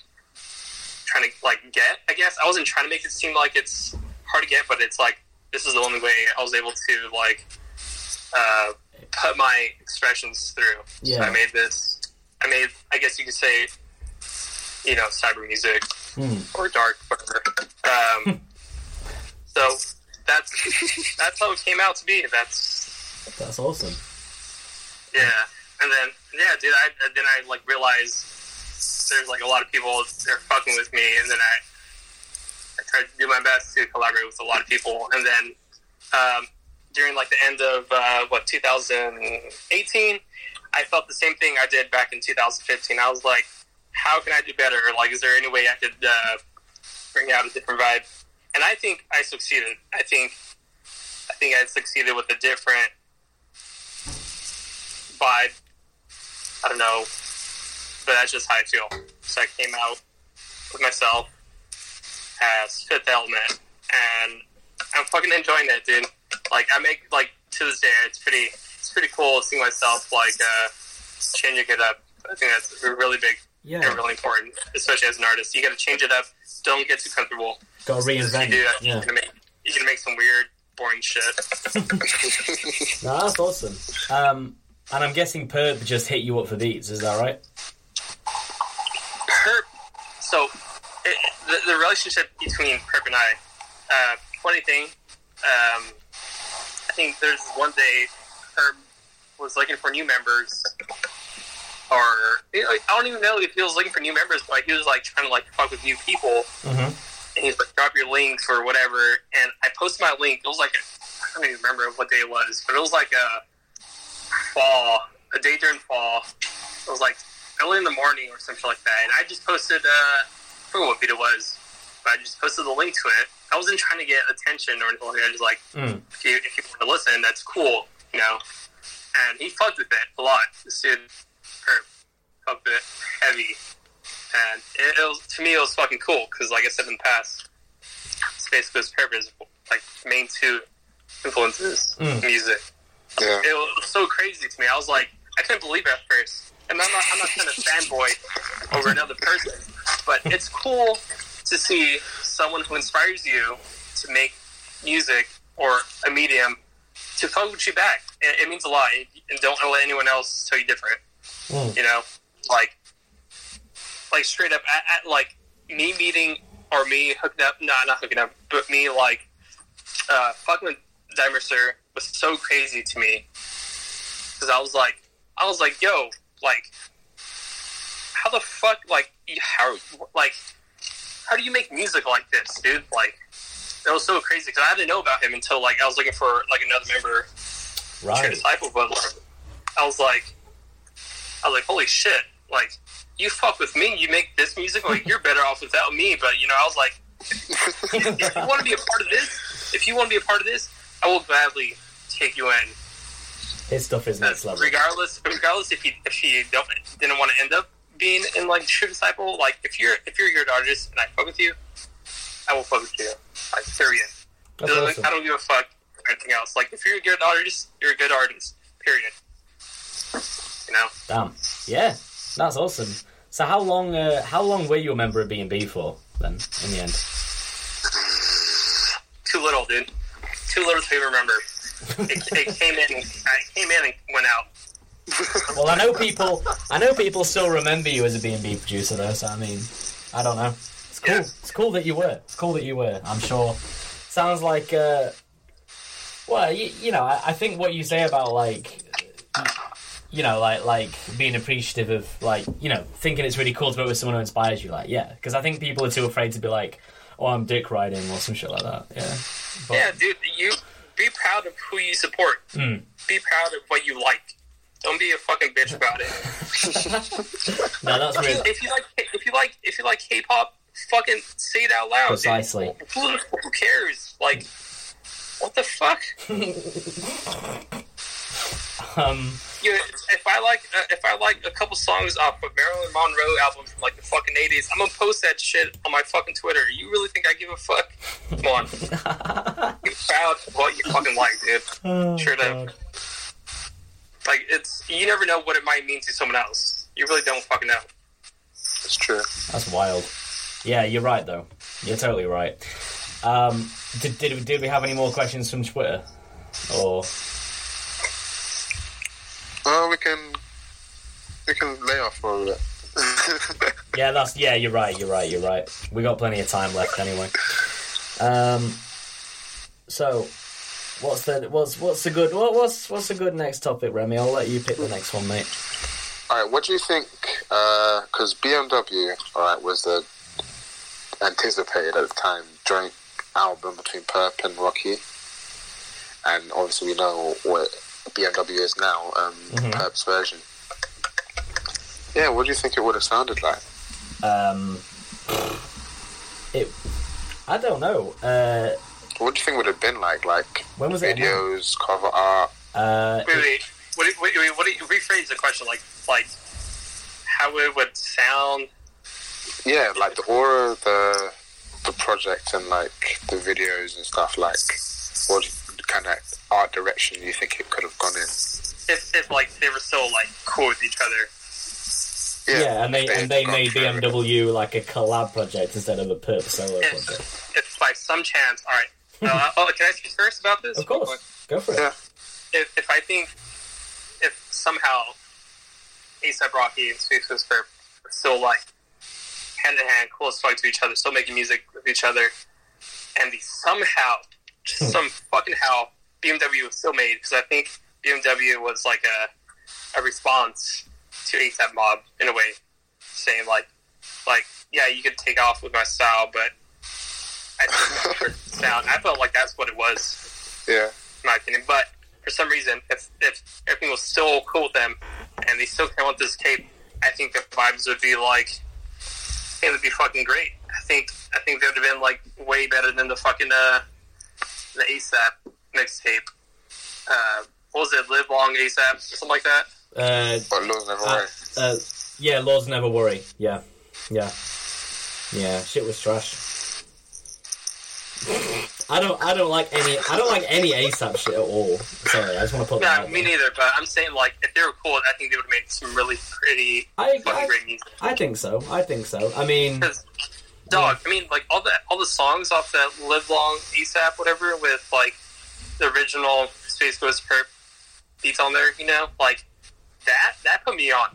trying to like get. I guess I wasn't trying to make it seem like it's hard to get, but it's like this is the only way I was able to like uh, put my expressions through. So Yeah. I made this. I made. I guess you could say, you know, cyber music Hmm. or dark, whatever. Um, so that's that's how it came out to be. That's That's awesome. yeah. And then yeah, dude. I then I like realized there's like a lot of people they're fucking with me, and then I I tried to do my best to collaborate with a lot of people, and then um, during like the end of uh, what 2018, I felt the same thing I did back in 2015. I was like, how can I do better? Like, is there any way I could uh, bring out a different vibe? And I think I succeeded. I think I think I succeeded with a different vibe. I don't know, but that's just how I feel. So I came out with myself as Fifth Element, and I'm fucking enjoying it, dude. Like I make like to this day, it's pretty, it's pretty cool seeing myself like uh, changing it up. I think that's really big Yeah. and really important, especially as an artist. You got to change it up. Don't get too comfortable. Got to If you reinvent. do Yeah. you're gonna make you're gonna make some weird, boring shit. No, that's awesome. Um, and I'm guessing Purp just hit you up for beats. Is that right? Purp. So it, the, the relationship between Purp and I. Uh, funny thing. Um, think there's one day Purp was looking for new members, or I don't even know if he was looking for new members, but he was like trying to like fuck with new people. Mm-hmm. and he's like, drop your link or whatever. And I posted my link. It was like, a, I don't even remember what day it was, but it was like a fall, a day during fall. It was like early in the morning or something like that. And I just posted, uh, I forget what beat it was, but I just posted the link to it. I wasn't trying to get attention or anything like that. I just like, Mm. if you, if you want to listen, that's cool, you know. And he fucked with it a lot. This dude, or fucked with it heavy. And it, it was, to me, it was fucking cool because, like I said in the past, Space Ghost Purpose, like main two influences, Mm. music. Yeah. It was so crazy to me. I was like, I couldn't believe it at first. And I'm not, I'm not trying to fanboy over another person, but it's cool to see someone who inspires you to make music or a medium to fuck with you back. It, it means a lot. And don't let anyone else tell you different. Mm. You know, like, like straight up, at, at, like me meeting or me hooking up. Nah, not hooking up, but me like uh, fucking with Dimerster was so crazy to me because I was like, I was like, yo, like, how the fuck, like, you- how, like, how do you make music like this, dude? Like, that was so crazy because I didn't know about him until like I was looking for like another member Right. disciple, but like, I was like, I was like, holy shit! Like, you fuck with me, you make this music. Like, you're better off without me. But you know, I was like, if you want to be a part of this, if you want to be a part of this, I will gladly take you in. His stuff is next level. Regardless, regardless if he if you don't didn't want to end up being in like True Disciple, like if you're if you're a good artist and I fuck with you, I will fuck with you. Like, period. That's Like, awesome. I don't give a fuck anything else. Like, if you're a good artist, you're a good artist. Period. You know, Damn. Yeah, that's awesome. So how long? Uh, how long were you a member of B and B for? Then in the end. too little, dude. Too little to even remember. It, it came in. I came in and went out. Well, I know people. I know people still remember you as a B and B producer, though. So I mean, I don't know. It's cool. Yeah. It's cool that you were. It's cool that you were. I'm sure. Sounds like. Uh, well, you, you know, I, I think what you say about like, you know, like like being appreciative of like, you know, thinking it's really cool to work with someone who inspires you. Like, yeah, because I think people are too afraid to be like, oh, I'm dick riding or some shit like that. Yeah. But, Yeah, dude. You be proud of who you support. Mm. Be proud of what you like. Don't be a fucking bitch about it. No, that's If you, real. if you like, if you like, if you like K-pop, fucking say it out loud. Precisely. Who, who cares? Like, what the fuck? Um. You, if I like, uh, if I like a couple songs off of Marilyn Monroe album from like the fucking eighties, I'm gonna post that shit on my fucking Twitter. You really think I give a fuck? Come on, be proud of what you fucking like, dude. Oh, Sure do. God. Like, it's you never know what it might mean to someone else. You really don't fucking know. It's true. That's wild. Yeah, you're right though. You're totally right. Um, did, did did we have any more questions from Twitter? Or Uh we can we can lay off for a bit. Yeah, that's yeah. You're right. You're right. You're right. We got plenty of time left anyway. Um. So, what's the what's what's the good what, what's what's the good next topic, Remy? I'll let you pick the next one, mate. All right, what do you think? Because BMW, all right, was the anticipated at the time joint album between Purp and Rocky, and obviously we know what BMW is now, um, Mhm. Purp's version. Yeah, what do you think it would have sounded like? Um. It. I don't know. Uh. What do you think it would have been like? Like When was it? videos, cover art. Uh. Wait, wait, what, do- wait, wait, what do you rephrase the question? Like, like how it would sound? Yeah, like the aura, of the the project, and like the videos and stuff. Like, what kind of art direction do you think it could have gone in? If, if like they were still like cool with each other. Yeah, and they if and they made gone it. BMW like a collab project instead of a Purp solo If, project. if by some chance, all right. Uh, oh, can I speak first about this? Of course, go for it. Yeah. If, if I think if somehow ASAP Rocky and Space Ghost Purp are still like hand in hand, cool as fuck to each other, still making music with each other, and they somehow, just some fucking how, BMW was still made because I think BMW was like a a response to ASAP Mob in a way, saying like like yeah, you could take off with my style, but I think sound. I felt like that's what it was Yeah, in my opinion. But for some reason, if if everything was still cool with them and they still came with this tape, I think the vibes would be like it would be fucking great. I think I think they would have been like way better than the fucking uh the ASAP mixtape. Uh, what was it? Live long ASAP or something like that. Uh, but Lord never uh, worry. uh, yeah, Lords Never Worry. Yeah, yeah, yeah. Shit was trash. I don't. I don't like any. I don't like any ASAP shit at all. Sorry, I just want to put that Yeah, out me there. neither. But I'm saying like if they were cool, I think they would have made some really pretty I, fucking I, great music. I think so. I think so. I mean, dog, I mean, like all the all the songs off that "Live Long" ASAP, whatever, with like the original Space Ghost Purp beats on there, you know, like that that put me on,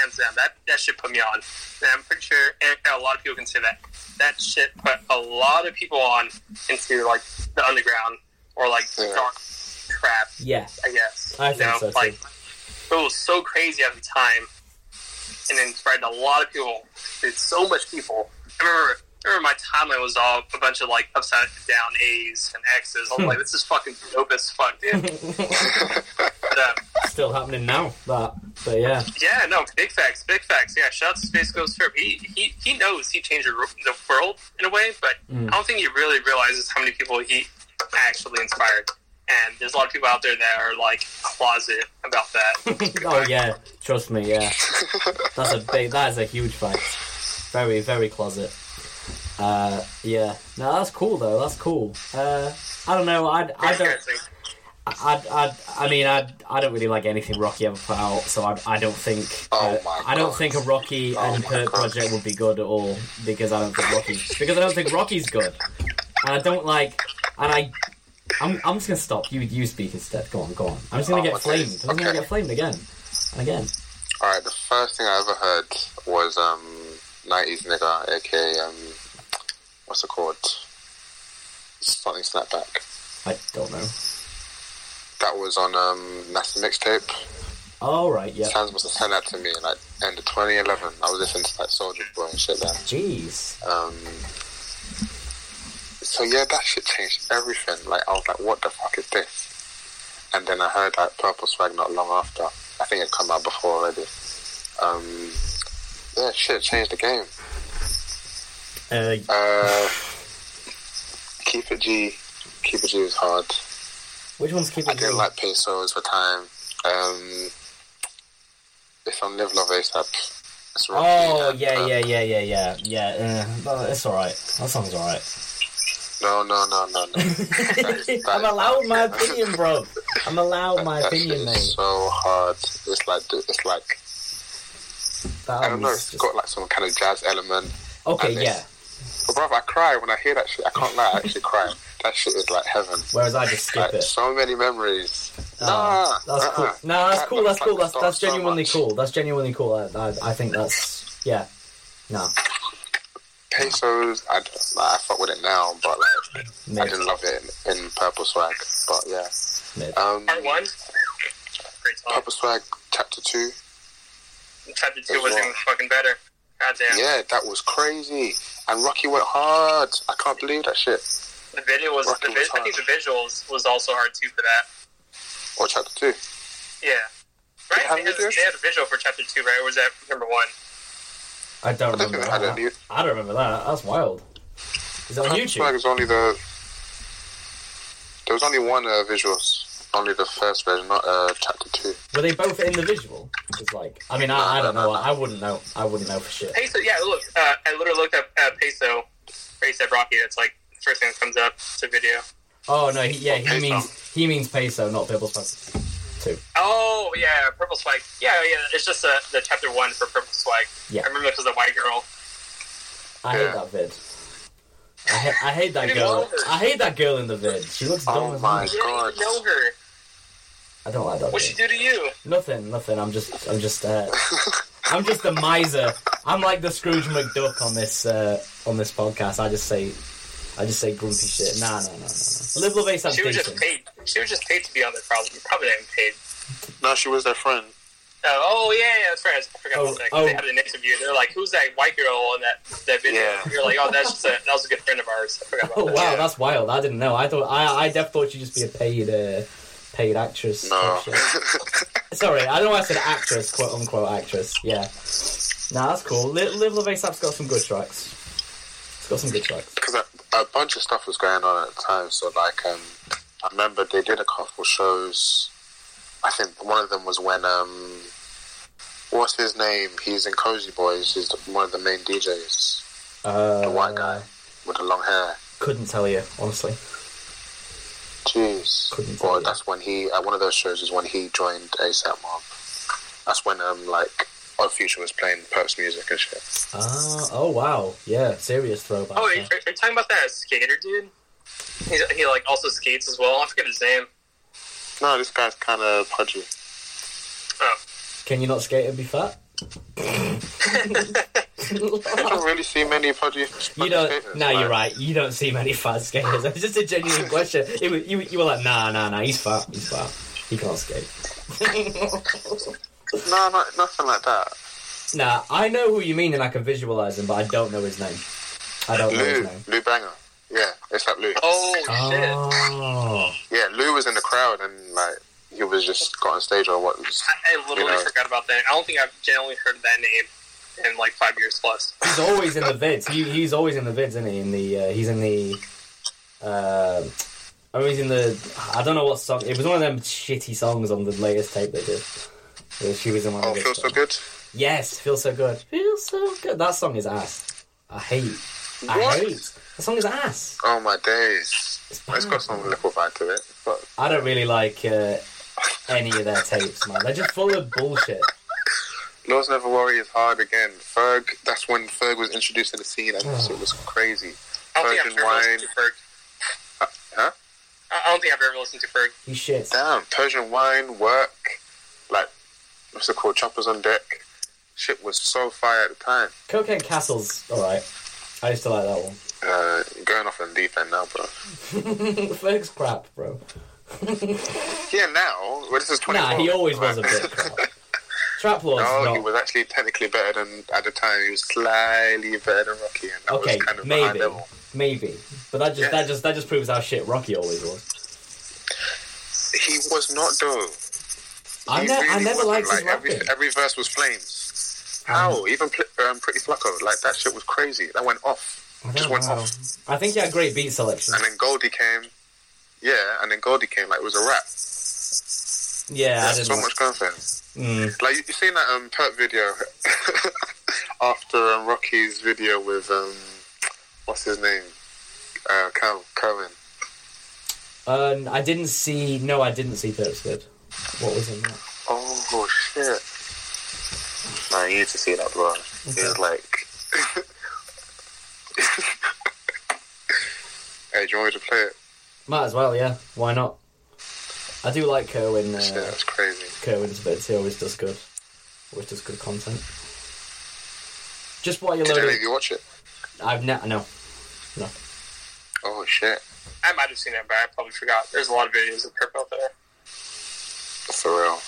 hands down. That that shit put me on, and I'm pretty sure and a lot of people can say that that shit put a lot of people on into like the underground or like Yeah. dark trap, yeah, I guess. I you think know? so, too. Like it was so crazy at the time, and inspired a lot of people. It's so much people. I remember, I remember my timeline was all a bunch of like upside down A's and X's. I was like, this is fucking dope as fuck, dude. but, um, still happening now. That, but yeah, yeah, no, big facts, big facts. Yeah, shout out to Space Ghost Purp. He he he knows he changed the the world in a way, but Mm. I don't think he really realizes how many people he actually inspired. And there's a lot of people out there that are like closet about that. oh yeah, trust me, yeah. That's a big. That is a huge fact. Very, very closet. Uh, yeah. No, that's cool though. That's cool. Uh, I don't know. I, I don't. I, I, I mean, I, I don't really like anything Rocky ever put out, so I, I don't think. Oh uh, my I don't think a Rocky Oh and God. project would be good at all because I don't think Rocky because I don't think Rocky's good, and I don't like, and I. I'm, I'm just gonna stop. You you speak instead. Go on, go on. I'm just gonna Oh, get okay, flamed. I'm just gonna get flamed again and again. All right, the first thing I ever heard was um, '90s nigga, aka um, what's it called? Something Snapback. I don't know. That was on um, NASA mixtape. All right, yeah. Fans must have sent that to me in like end of 2011. I was listening to like Soulja Boy and shit then. Jeez. Um, so yeah, that shit changed everything. Like I was like, what the fuck is this? And then I heard like Purple Swag not long after. I think it come out before already. Um, yeah, shit changed the game. Uh, Uh, Keep It G. Keep It G was hard. which one's keeping I didn't like pesos for time. Um, it's on Live Love ASAP. It's Rocky Oh yeah, yeah, yeah, yeah, yeah, yeah. Uh, no, it's all right. That song's all right. No, no, no, no, no. That is- that I'm allowed my opinion, bro. I'm allowed my that opinion, shit mate. so hard. It's like it's like That I don't know. It's just- got like some kind of jazz element. Okay, yeah. It's- But brother, I cry when I hear that shit. I can't lie. I actually cry. That shit is like heaven. Whereas I just skip Like it. so many memories Nah, that's uh-uh. cool. No, that's That cool. That's looks cool. That's that's start so genuinely cool. That's genuinely cool. I, I, I think that's yeah. No, Pesos, I, like, I fuck with it now, but like I didn't love it in, in Purple Swag. But yeah, mid. um, Part one. Purple Swag Chapter Two. Chapter two was well. even fucking better. Goddamn. Yeah, that was crazy. And Rocky went hard. I can't believe that shit. The video was, Rocky the vi- was I think the visuals was also hard too for that. Or Chapter Two. Yeah. Right? They had, they had a visual for chapter two, right? Or was that number one? I don't I don't remember think they had that. any. I don't remember that. That's wild. Is that on Purple YouTube? Swag is only the. There was only one uh, visuals. Only the first version, not uh, Chapter Two. Were they both in the visual? It's like, I mean, I, I don't know. I wouldn't know. I wouldn't know for sure. Peso, yeah, look, uh, I literally looked up uh, Peso, Race at Rocky. That's like the first thing that comes up. It's a video. Oh no, he, yeah, Oh, he peso. means he means peso, not purple swag. Two. Oh yeah, Purple Swag. Yeah, yeah. It's just uh, the chapter one for Purple Swag. Yeah. I remember it was a white girl. I hate Yeah. that vid. I, ha- I hate that girl. I hate that girl in the vid. She looks dumb Oh as my hell. You didn't God. even know her. I don't like that. What'd she do to you? Nothing, nothing. I'm just, I'm just, uh, I'm just a miser. I'm like the Scrooge McDuck on this, uh, on this podcast. I just say, I just say grumpy shit. Nah, no, no, no, no. Live Love Ace, She was just paid. She was just paid to be on there. Probably, probably not even paid. No, she was their friend. Uh, oh yeah, yeah, that's right. I forgot Oh, about that. 'cause oh. They had an interview. They're like, "Who's that white girl on that that video?" Yeah. You're like, "Oh, that's just a, that was a good friend of ours." I forgot about Oh that. wow, Yeah. that's wild. I didn't know. I thought, I, I def thought she'd just be a paid, uh, paid actress. No. Sorry, I don't know why I said actress, quote unquote actress. Yeah. Nah, that's cool. Live, Live Love ASAP's got some good tracks. It's got some good tracks. Because a, a bunch of stuff was going on at the time. So, like, um, I remember they did a couple shows. I think one of them was when, um, what's his name? He's in Cozy Boys. He's the, one of the main DJs Uh, The white guy. with the long hair. Couldn't tell you, honestly. Jeez. Couldn't Well, that's when he, at one of those shows is when he joined ASAP Mob. That's when, um, like, Odd Future was playing Purps music and shit. Ah, oh wow, yeah, serious throwback. Oh, are, yeah. are you talking about that skater dude? He's, he like also skates as well. I forget his name. No, this guy's kind of pudgy. Oh, Can you not skate and be fat? You don't really see many pudgy. You don't. skaters, No, like- you're right. You don't see many fat skaters. It's just a genuine question. It was, you, you were like, nah, nah, nah. He's fat. He's fat. He can't skate. No, not, nothing like that. nah, I know who you mean, and I can visualize him, but I don't know his name. I don't know his name. Lou Banga. Yeah, it's like Lou. oh shit! Oh, Yeah, Lou was in the crowd and like he was just got on stage or what was. I, I literally You know. forgot about that. I don't think I've generally heard that name in like five years plus. he's always in the vids. He, he's always in the vids, isn't he? In the uh, he's in the. Uh, oh, he's in the. I don't know what song. It was one of them shitty songs on the latest tape they did. Yeah, She was in one Oh, of the feels so good. Yes, feels so good. Feels so good. That song is ass. I hate. I What? hate. The song is ass. Oh my days. It's It's bad. got some little vibe to it, but I don't really like uh, any of their tapes, man. They're just full of bullshit. Lords Never Worry is hard again. Ferg, that's when Ferg was introduced to the scene and Oh. it was crazy. I don't think I've Persian wine. listened. Huh? I I don't think I've ever listened to Ferg. He shit. Damn, Persian wine, work, like, what's it called? Choppers on deck. Shit was so fire at the time. Cocaine Castle's alright. I used to like that one. Uh, going off on deep end now, bro. Ferg's crap, bro. Yeah, now, well, this is 20. Nah, he always was a bit. Trap Lord's No, he was actually technically better than at the time. He was slightly better than Rocky, and that Okay, was kind of maybe, maybe, but that just Yeah. that just that just proves how shit Rocky always was. He was not though. I, ne- I never liked his like every rapping. every verse was flames. How? Even um, Pretty Flacko, like that shit was crazy. That went off, I just don't went know. off. I think he had great beat selection. and then Goldie came. Yeah, and then Goldie came. Like it was a wrap. Yeah, I didn't. so like- much confidence. Mm. Like you, you seen that um Purp video after um, Rocky's video with um what's his name uh Cal Cohen. Uh, I didn't see. No, I didn't see Purps Good. What was in that? Oh shit! Man, you need to see that, bro. He was like, "Hey, do you want me to play it?" Might as well, yeah. Why not? I do like Kerwin. Yeah, Uh, that's crazy. Kerwin's bits. He always does good. Always does good content. Just while you're Did any loading, of you watch it? I've ne- no. Oh shit, I might have seen it, but I probably forgot. There's a lot of videos of Purp out there. for real.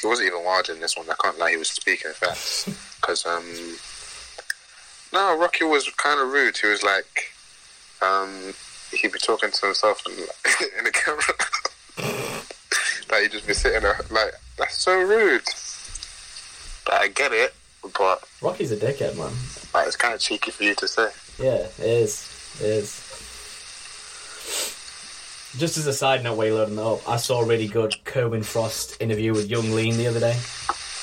He wasn't even wild in this one. I can't lie. He was speaking facts because um, no, Rocky was kind of rude. He was like, um, he'd be talking to himself in, in the camera. like he'd just be sitting there like that's so rude. But I get it, but Rocky's a dickhead, man. like, it's kind of cheeky for you to say. Yeah, it is. It is. Just as a side note, you're loading that up, I saw a really good Kerwin Frost interview with Yung Lean the other day.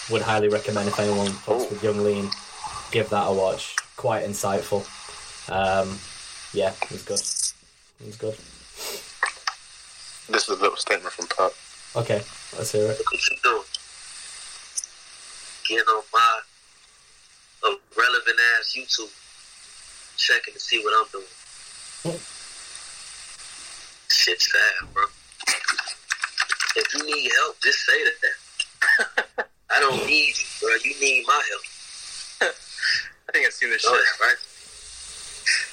Would highly recommend if anyone fucks with Yung Lean, give that a watch. Quite insightful. Um, yeah, it was good. It was good. This is a little statement from Purp. Okay, let's hear it. Look what you doing. Getting on my irrelevant ass YouTube, checking to see what I'm doing. Hmm. Shit's sad, bro. If you need help, just say that. I don't need you, bro. You need my help. I think I've seen this Know shit. that, right?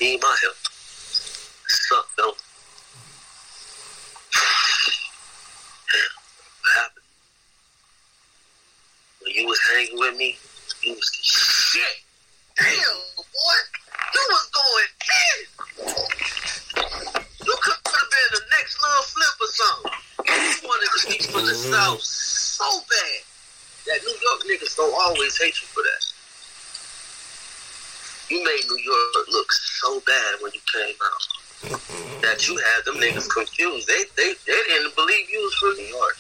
Need my help. Suck, don't. it? What happened? When you was hanging with me, you was the shit. Damn, boy. You was going in. You could have been the next Lil Flip or something. You wanted to speak from the mm-hmm. South so bad that New York niggas don't always hate you for that. You made New York look so bad when you came out that you had them niggas confused. They they they didn't believe you was from New York.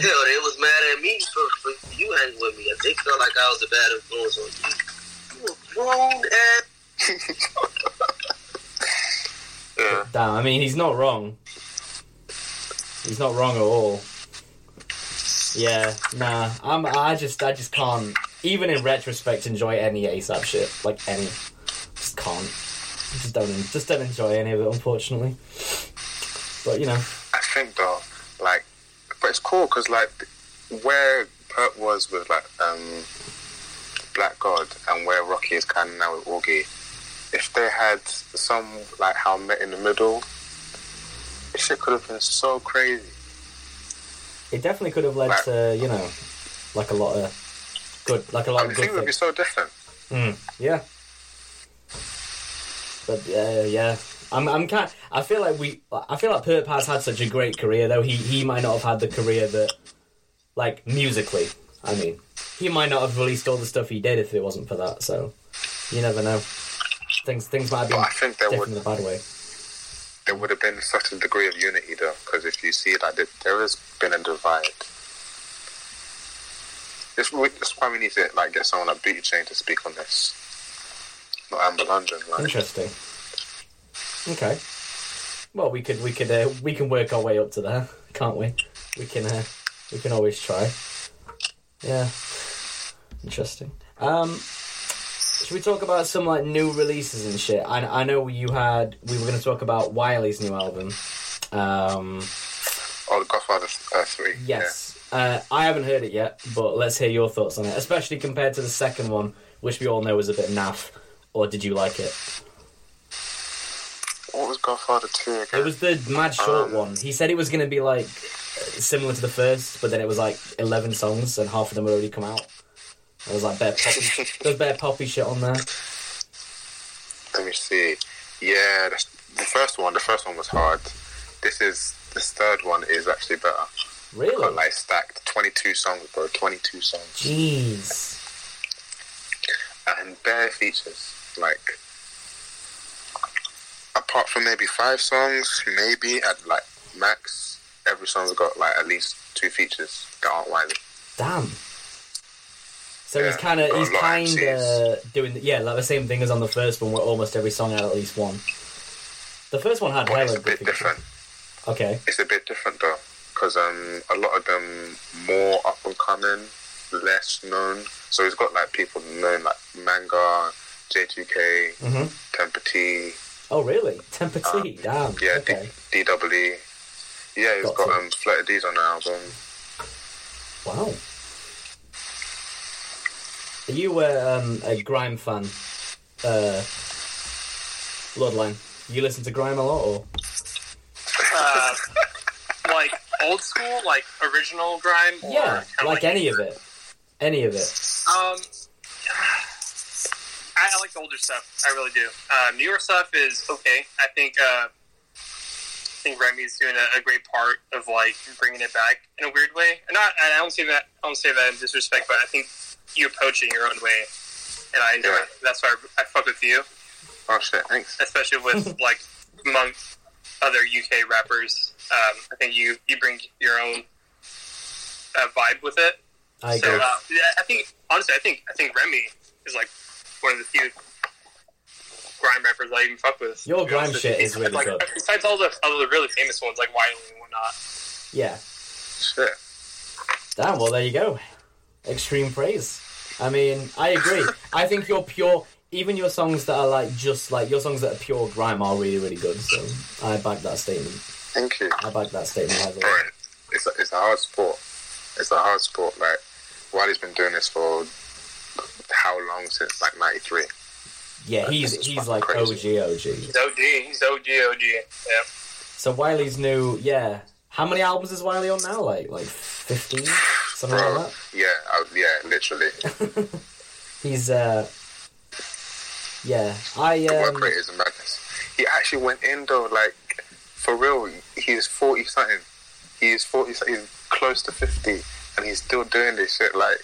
Hell, they was mad at me for, for you hanging with me. They felt like I was a bad influence on you. You a grown ass. Yeah. Damn, I mean, he's not wrong. He's not wrong at all. Yeah, nah. I'm. I just. I just can't. Even in retrospect, enjoy any ASAP shit. Like any. Just can't. Just don't. Just don't enjoy any of it, unfortunately. But you know. I think though, like, but it's cool because like where Purp was with like um Black God and where Rocky is kind of now with Augie, if they had some like how met in the middle, this shit could have been so crazy. It definitely could have led Right. to you know, like a lot of good, like a lot I of good things would be so different. Mm, yeah. But uh, yeah, I'm. I'm kind. I feel like we. I feel like Purp has had such a great career, though. He he might not have had the career that, like musically. I mean, he might not have released all the stuff he did if it wasn't for that. So, you never know. Things things might be. But I think there different would in a bad way. there would have been such a degree of unity though, because if you see like there- there has been a divide. This that's why we need to like get someone like Beauty Chain to speak on this. Not Amber London, like. Interesting. Okay. Well, we could we could uh, we can work our way up to there, can't we? We can uh, we can always try. Yeah. Interesting. Um, should we talk about some like new releases and shit? I I know you had we were going to talk about Wiley's new album. Um, Oh, the Godfather uh, three. yes. Uh, I haven't heard it yet, but let's hear your thoughts on it, especially compared to the second one, which we all know was a bit naff. Or did you like it? What was Godfather two again? It was the mad short Um, one. He said it was going to be like similar to the first, but then it was like eleven songs, and half of them had already come out. There was like bare poppy, there was bare poppy shit on there. Let me see. Yeah, that's, the first one. The first one was hard. This is this third one is actually better. Really? Got like stacked twenty two songs, bro. Twenty two songs Jeez. and bare features. Like apart from maybe five songs, maybe at like max, every song's got like at least two features that aren't Wiley. Damn. So he's kind of he's kind of doing the, yeah like the same thing as on the first one, where almost every song had at least one. The first one had it's hella a bit different. Okay. It's a bit different though, because um, a lot of them more up and coming, less known. So he's got like people known like Manga, J2K, Mhm. Temper T, Oh really? Temper T. Damn. yeah, Okay. D- DWE. Yeah, he's Got got, to. um, Flirta D's on the album. Wow. Are you uh, um, a grime fan? Uh, Bloodline. You listen to grime a lot, or Uh, like old school, like original grime. yeah, kinda like any of it, any of it. Um, I, I like the older stuff. I really do. Uh, newer stuff is okay. I think uh, I think Remy's doing a, a great part of like bringing it back in a weird way. And not, I don't say that. I don't say that in disrespect, but I think you approach it in your own way, and I enjoy Yeah. it. That's why I, I fuck with you, Oh shit, thanks. especially with like among other UK rappers. Um, I think you you bring your own uh, vibe with it. I So agree. uh, yeah, I think honestly, I think I think Remy is like one of the few grime rappers I even fuck with. Your grime honest shit you. is really like, good. Besides all the all the really famous ones like Wiley and whatnot. Yeah. Shit. Damn. Well, there you go. Extreme praise. I mean, I agree. I think your pure, even your songs that are like just like your songs that are pure grime are really, really good. So I back that statement. Thank you. I back that statement heavily. Bro, it's a, it's a hard sport. It's a hard sport. Like, Wiley's been doing this for how long? Since like '93. Yeah, he's he's like crazy. OG, OG. He's OG. He's OG. OG. Yeah. So Wiley's new, yeah. How many albums is Wiley on now? Like like fifteen, something Bro, like that. yeah, I, yeah, literally. He's uh, yeah. I The work um, rate is madness. He actually went in though, like for real. He's forty something. He's forty. something. He's close to fifty, and he's still doing this shit. Like,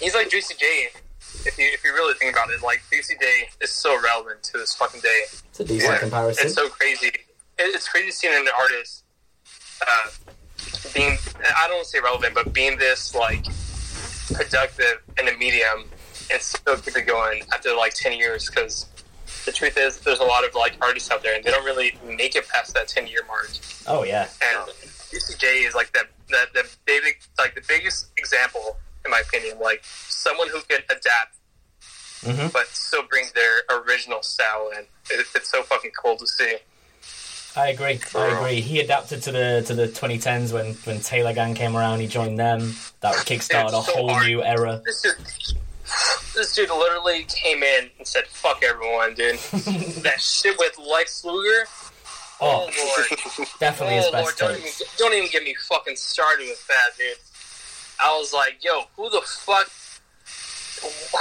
He's like Juicy J. If you if you really think about it, like Juicy J is so relevant to this fucking day. it's a decent Yeah, comparison. It's so crazy. It- It's crazy seeing an artist uh, being I don't want to say relevant, but being this like productive in a medium and still keep it going after like ten years. Because the truth is, there's a lot of like artists out there, and they don't really make it past that ten year mark. oh yeah, And Juicy J is like the the the big like the biggest example, in my opinion, like someone who can adapt. Mhm. But still brings their original style in. It, it's so fucking cool to see. I agree. I agree. He adapted to the to the 2010s when when Taylor Gang came around. He joined them. That kickstarted a whole hard. new era. This dude, this dude literally came in and said, "Fuck everyone, dude." that shit with Lex Luger. Oh, Oh, lord, definitely his oh best lord, don't even, don't even get me fucking started with that, dude. I was like, "Yo, who the fuck?"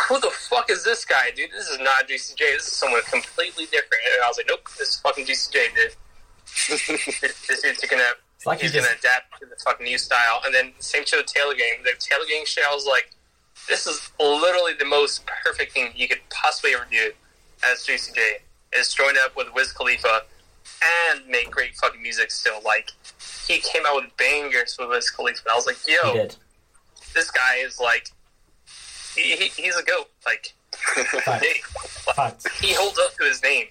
Who the fuck is this guy, dude? This is not Juicy J. This is someone completely different. And I was like, nope, this is fucking Juicy J, dude. this this dude's gonna It's like he's he just gonna adapt to the fucking new style. And then same shit with Taylor Gang. The Taylor Gang shit, I was like, this is literally the most perfect thing you could possibly ever do as Juicy J is join up with Wiz Khalifa and make great fucking music still. Like he came out with bangers with Wiz Khalifa. And I was like, he yo, did. This guy is like he, he, he's a goat. Like Fact. Fact. he holds up to his name.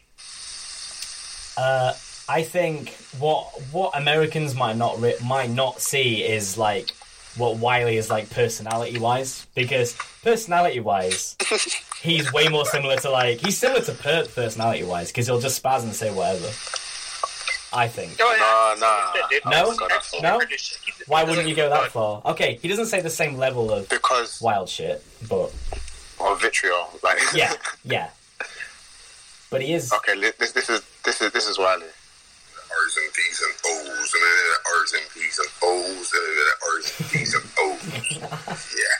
Uh, I think what what Americans might not re- might not see is like what Wiley is like personality wise because personality wise he's way more similar to like he's similar to Purp personality wise because he'll just spaz and say whatever. I think. Oh, Nah, nah. That's it, dude. No? No? British. He- he Why wouldn't you go that fuck. far? Okay, he doesn't say the same level of because wild shit, but of vitriol. Like, yeah, yeah. But he is. okay, this this is this is this is Wiley. R's and P's and O's and then R's and P's and O's and then R's and P's and O's. yeah.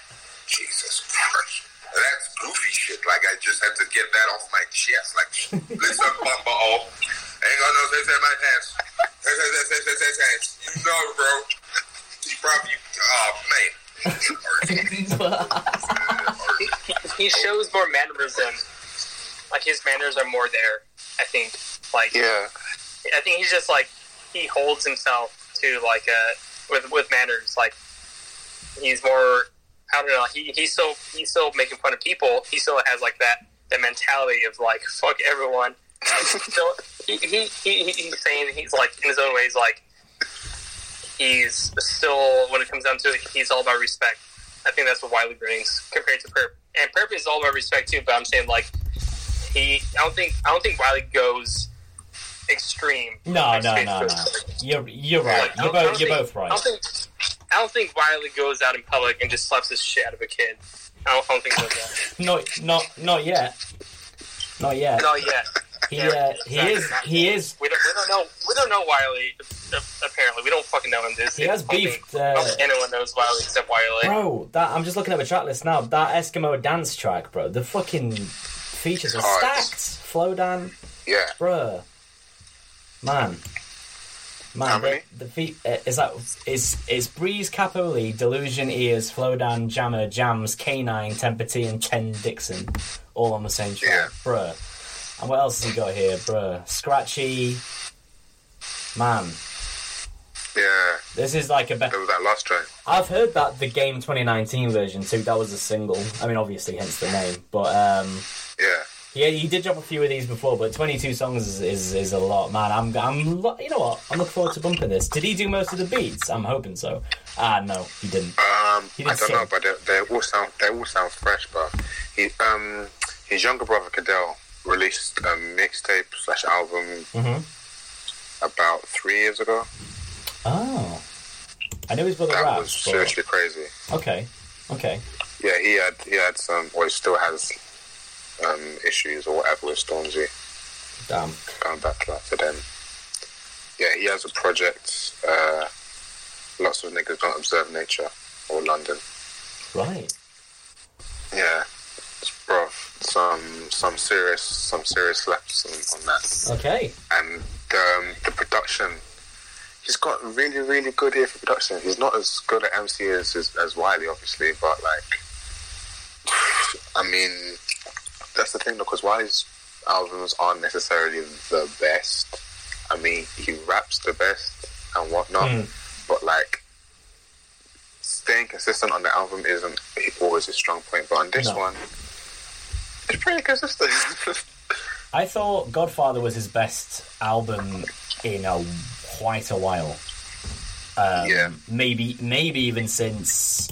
Jesus Christ. That's goofy shit. Like I just had to get that off my chest. Like listen, bumper off. Ain't got no sense in my pants. Sense, sense, sense, sense, sense, sense. You know, bro. You probably oh man. R's and P's. he shows more mannerism. Like his manners are more there. I think. Like Yeah, I think he's just like he holds himself to like uh with with manners. Like he's more. I don't know. He he's still he's still making fun of people. He still has like that that mentality of like fuck everyone. So he, he, he he's saying he's like in his own ways like he's still when it comes down to it he's all about respect. I think that's what Wiley brings compared to Purp. And Purp is all about respect too. But I'm saying like he I don't think I don't think Wiley goes extreme. No, no, no, no. you're you're right. Like, You're both you're think- both I right. don't think I don't think Wiley goes out in public and just slaps the shit out of a kid. I don't, I don't think that. Not not not yet. Not yet. Not yet. He uh, he is he is We don't, we don't know. We don't know Wiley. Apparently, we don't fucking know him. This he has I beefed. Uh, anyone knows Wiley except Wiley. bro, that I'm just looking at the track list now. That Eskimo dance track, bro. The fucking features are stacked. Flowdan, Yeah. Bro. Man. Man, the, the feet uh, is that is is Breeze Capo Lee, Delusion Ears, Flow Flowdan, Jammer, Jams, K9, Tempa T, and Ken Dixon, all on the same track, Yeah. bruh. And what else has he got here, bruh? Scratchy, man. Yeah. This is like a better. was that last track. I've heard that the game 2019 version too. That was a single. I mean, obviously, hence the name. But um, Yeah. yeah, he did drop a few of these before. But 22 songs is, is, is a lot, man. I'm I'm you know what? I'm looking forward to bumping this. Did he do most of the beats? I'm hoping so. Ah, no, he didn't. Um, He I didn't don't know, but they, they all sound they all sound fresh. But he, um, his younger brother Cadell released a mixtape slash album Mm-hmm. about three years ago. Oh, I know his brother That raps. was but- seriously crazy. Okay, okay. Yeah, he had he had some, or he still has um, issues or whatever with Stormzy. Damn. Going back to that to them. Yeah, he has a project. Uh, lots of niggas don't observe nature or London. Right. Yeah, bro, some some serious some serious slaps on, on that, Okay. and um, the production. He's got really really good ear for production. He's not as good at MC as as, as Wiley, obviously, but like, I mean, that's the thing though, because Wiley's albums aren't necessarily the best. I mean, he raps the best and whatnot, Mm. but like. Staying consistent on the album isn't always a strong point, but on this No. one, it's pretty consistent. I thought Godfather was his best album in a quite a while. Um, Yeah. Maybe, maybe even since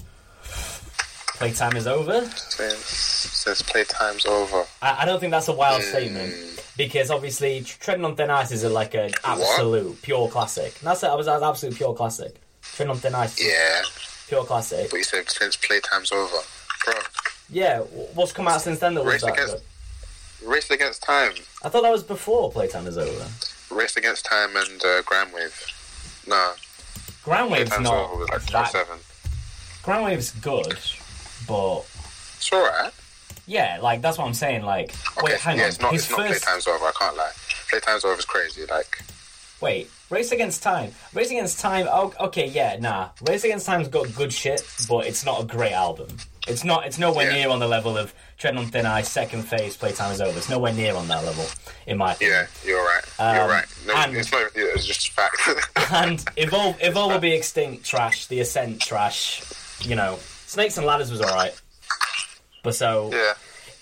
Playtime is over. since, since playtime's over. I, I don't think that's a wild Mm. statement because obviously Treading on Thin Ice is a, like an absolute pure classic. And that's it. I was an absolute pure classic. Treading on Thin Ice, Yeah, pure classic. but you said since playtime's over, bro. Yeah, what's come out since then that was Race that Against- good? Race Against Time, I thought that was before Playtime is over. Race Against Time, and uh, Grandwave. No, Groundwave's playtime's not over like that. 07. Groundwave's good, but It's alright. Yeah, like that's what I'm saying. Like, Okay, wait, hang yeah, on. it's not. His It's not first, playtime's over. I can't lie. Playtime's over is crazy. Like, wait, Race Against Time. Race Against Time. Oh, okay, yeah, nah. Race Against Time's got good shit, but it's not a great album. It's not. It's nowhere Yeah. near on the level of Tread on Thin Ice, Second Phase, Playtime is Over. It's nowhere near on that level, in my opinion. yeah, you're right. Um, you're right. No, and- it's not. yeah, It's just a fact. And Evolve, Evolve will be extinct. Trash. The Ascent. Trash. You know, Snakes and Ladders was alright. But so yeah.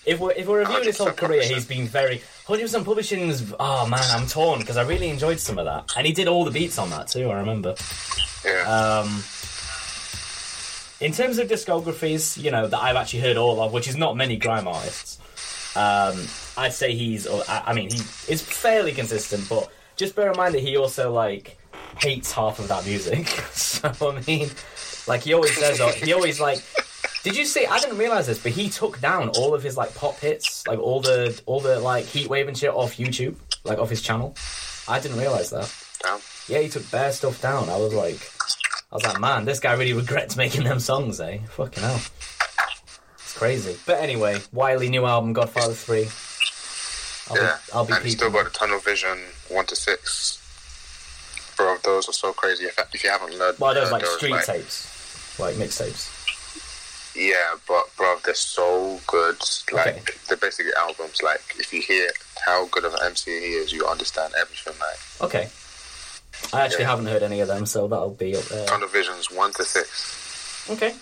if we're if we're reviewing his whole career, he's been very. Hundred percent publishing's. Oh man, I'm torn because I really enjoyed some of that, and he did all the beats on that too. I remember. Yeah. Um, in terms of discographies, you know that I've actually heard all of, which is not many grime artists. Um, I'd say he's. I I mean, he is fairly consistent, but just bear in mind that he also like hates half of that music. so I mean, like he always says, he always like. Did you see? I didn't realize this, but he took down all of his like pop hits, like all the all the like heat wave and shit off YouTube, like off his channel. I didn't realize that. Damn. Yeah, he took bare stuff down. I was like, I was like, man, this guy really regrets making them songs, eh? Fucking hell. It's crazy. But anyway, Wiley new album, Godfather 3. I'll Yeah. be, I'll be and still got the Tunnel Vision one to six. Bro, those are so crazy. If, if you haven't learned, Well, those uh, like those, street like- tapes, like mixtapes. Yeah, but bro, they're so good. Like Okay. they're basically albums. Like if you hear how good of an MC he is, you understand everything. Like Okay. I actually Yeah. haven't heard any of them, so that'll be up there. Tunnel Vision's one to six. Okay.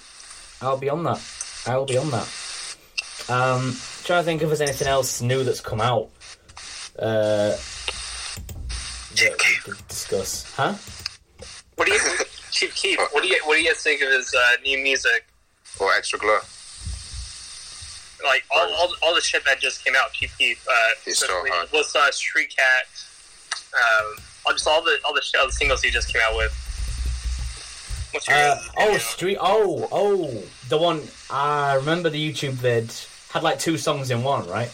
I'll be on that. I'll be on that. Um, trying to think if there's anything else new that's come out. Uh, that we could discuss. Huh? What do you, Chief Keef? What do you what do you guys think of his uh, new music? Or extra glow. Like all, all, all the shit that just came out, Chief Keef. Uh, He's so especially hard. What's uh, Street Cat? Um, just all the all the, sh- all the singles he just came out with. What's your Uh, oh. Street. Oh, oh, the one. I remember the YouTube vid had like two songs in one, right?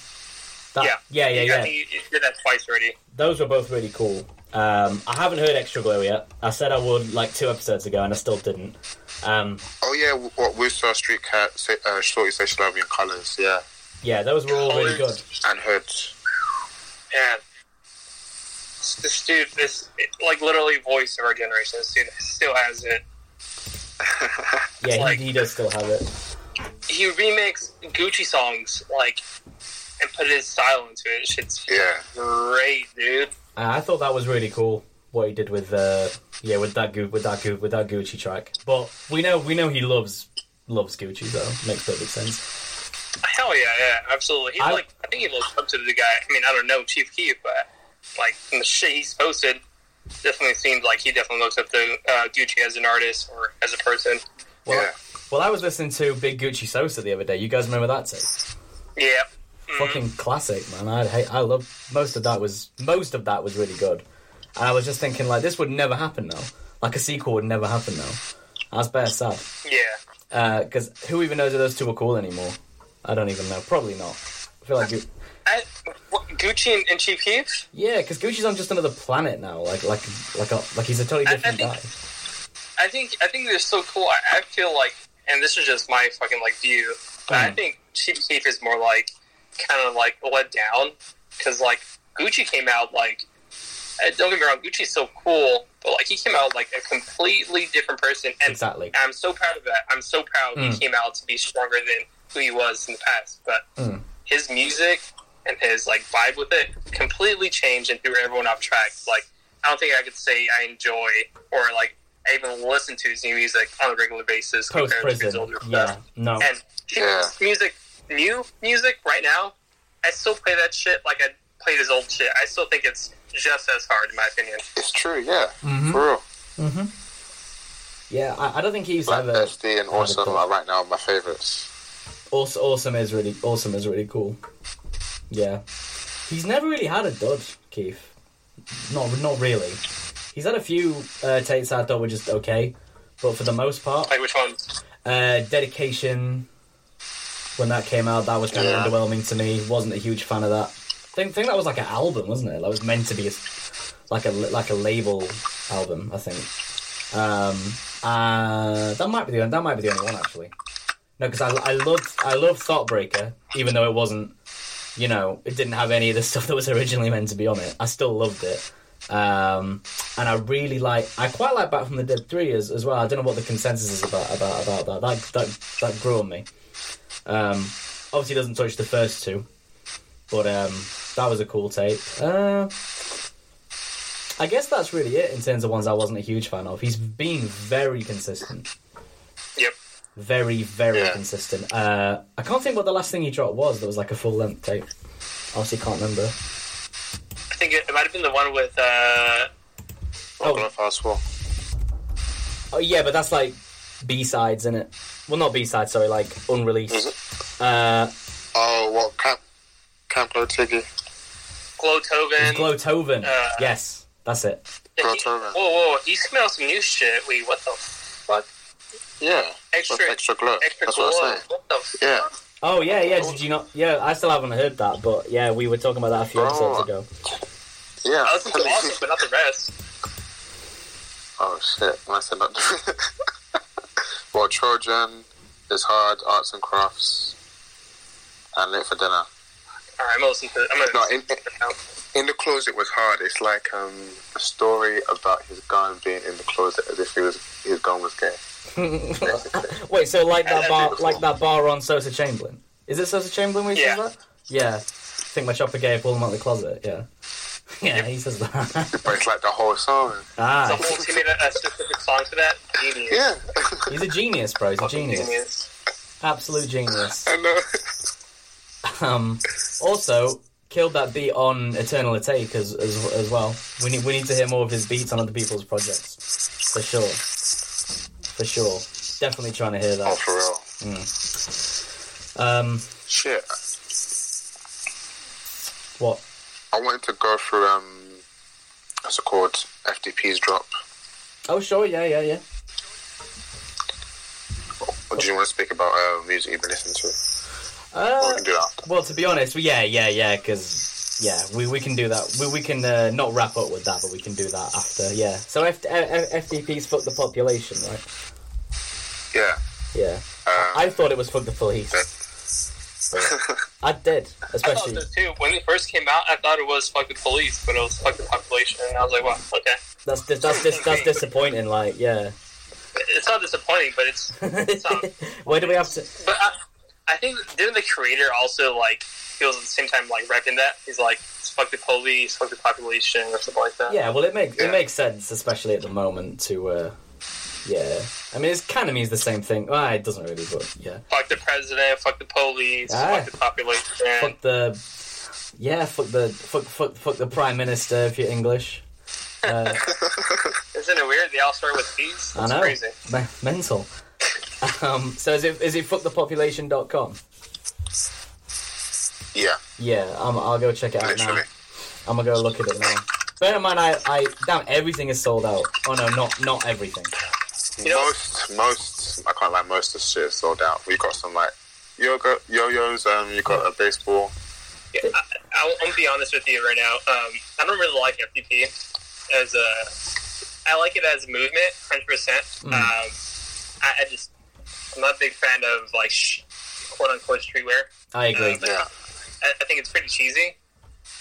That, yeah, yeah, yeah, I yeah. think you, you did that twice already. Those were both really cool. Um, I haven't heard Extra Glow yet. I said I would like two episodes ago, and I still didn't. Um, Oh yeah, what we saw Street Cat, say, uh, Shorty Say She Love You in Colors, yeah, yeah, those were all really good. and Hood. Man, this dude, this like literally voice of our generation. This dude still has it. Yeah, like- he, he does still have it. He remakes Gucci songs like and put his style into it. Shit's Yeah, great, dude. Uh, I thought that was really cool what he did with uh, yeah with that Gu- with that Gu- with that Gucci track. But we know we know he loves loves Gucci, though. makes perfect sense. Hell yeah, yeah, absolutely. He's I- like, I think he looks up to the guy. I mean, I don't know Chief Keef, but like in the shit he's posted, definitely seems like he definitely looks up to uh, Gucci as an artist or as a person. Well, yeah. well, I was listening to Big Gucci Sosa the other day. You guys remember that tape? Yeah. Mhm. Fucking classic, man. I hate. I love most of that was most of that was really good. And I was just thinking like this would never happen now. Like a sequel would never happen now. That's bare sad. Yeah. Because who even knows if those two are cool anymore? I don't even know. Probably not. I feel like. I, what, Gucci and, and Chief Keef? Yeah, because Gucci's on just another planet now. Like, like, like, a, like he's a totally I- I different think- guy. I think I think they're so cool. I, I feel like, and this is just my fucking like view, but I Mm. think Chief Keef is more like kind of like let down because like Gucci came out like uh, don't get me wrong, Gucci's so cool, but like he came out like a completely different person, and Exactly. I'm so proud of that. I'm so proud Mm. he came out to be stronger than who he was in the past. But Mm. his music and his like vibe with it completely changed and threw everyone off track. Like I don't think I could say I enjoy or like I even listen to his new music on a regular basis Post compared to his prison. older Yeah. stuff. No. And Yeah. music, new music right now, I still play that shit like I played his old shit. I still think it's just as hard in my opinion. It's true, yeah, Mhm. for real. Mm-hmm. Yeah, I, I don't think he's Black ever. Bestie and Awesome are right now my favorites. Awesome, awesome is really awesome is really cool. Yeah, he's never really had a dud, Keef. Not not really. He's had a few uh, takes I thought were just okay, but for the most part, Like which one? uh, dedication. When that came out, that was kind Yeah. of underwhelming to me. Wasn't a huge fan of that. think think that was like an album, wasn't it? That was meant to be a, like a like a label album, I think. Um, uh, that might be the that might be the only one actually. No, because I I loved I loved Thot Breaker, even though it wasn't, you know, it didn't have any of the stuff that was originally meant to be on it. I still loved it. Um, and I really like I quite like Back from the Dead three as, as well. I don't know what the consensus is about about about that. That that that grew on me. Um, obviously doesn't touch the first two, but um, that was a cool tape. Uh, I guess that's really it in terms of ones I wasn't a huge fan of. He's been very consistent. Yep. Very, very Yeah. consistent. Uh, I can't think what the last thing he dropped was that was like a full length tape. I honestly, can't remember. I think it, it might have been the one with uh Oh. I'm gonna fast forward. Oh yeah, but that's like B sides, in it? Well, not B sides. Sorry, like unreleased. Uh, Oh, what Camp Camp Glow Tiggy? GloToven. GloToven. Uh, yes, that's it. Yeah, he- GloToven. Whoa, whoa, he's coming some new shit. Wait, what the fuck? Yeah, Extra, With extra glow. extra That's glow. what I'm. What the fuck? Yeah. Oh yeah, yeah. Did you not? Yeah, I still haven't heard that, but yeah, we were talking about that a few Oh. episodes ago. Yeah. I listened to awesome, but not the rest. Oh shit! When I said not the Well, Trojan is hard, arts and crafts, and late for dinner. Alright, I'm gonna I'm gonna No, listen in, to it now. in the closet was hard. It's like um, a story about his gun being in the closet as if he was his gun was gay. Basically. Wait, so like that bar, like that bar on Sosa Chamberlain? Is it Sosa Chamberlain where he Yeah. says that? Yeah. I think my chopper gay, pull him out of the closet. Yeah. Yeah, he says that. but it's like the whole song. The ah, whole team made a, a specific song for that. Genius. Yeah, he's a genius, bro. He's a genius. genius. Absolute genius. I know. Um, also, killed that beat on Eternal Atake as, as as well. We need we need to hear more of his beats on other people's projects for sure. For sure, definitely trying to hear that. Oh, that. for real. Um, Shit. what? I wanted to go through um episode called FTP's Drop. Oh, sure, yeah, yeah, yeah. Or do you want to speak about uh, music you've been listening to? Or we Uh, can do that well, to be honest, yeah, yeah, yeah, because yeah, we, we can do that. We, we can uh, not wrap up with that, but we can do that after. Yeah. So F- F- FTP's fuck the population, right? Yeah. Yeah. Um, I thought it was fuck the police. I did, I thought especially. so too. When it first came out, I thought it was fuck the police, but it was fuck the population, and I was like, well, okay. That's dis- that's dis- that's disappointing. Like, yeah. It's not disappointing, but it's. not. Why do we have to? But I, I think didn't the creator also like he was at the same time like repping that he's like fuck the police, fuck the population, or something like that. Yeah, well, it makes Yeah. it makes sense, especially at the moment. To uh, yeah, I mean, it kind of means the same thing. Well, it doesn't really, but yeah. Fuck the president, fuck the police, Ah. fuck the population. Fuck the yeah, fuck the fuck fuck fuck the prime minister if you're English. Uh, Isn't it weird? They all start with P's. I That's know, crazy. Me- mental. Um, so is it is it fuckthepopulation.com? Yeah, Yeah, I'm, I'll go check it out now. I'm gonna go look at it now. Bear in mind, I, I damn everything is sold out. Oh no, not not everything. You know- most, most, I can't lie, most of the shit is sold out. We've got some like yoga, yo-yos, um, you got a baseball. Yeah, I, I, I'm gonna be honest with you right now. Um, I don't really like FTP as a. I like it as a movement, hundred percent. Mm. Um, I, I just I'm not a big fan of like sh- quote unquote streetwear. I agree. Um, Yeah. I, I think it's pretty cheesy,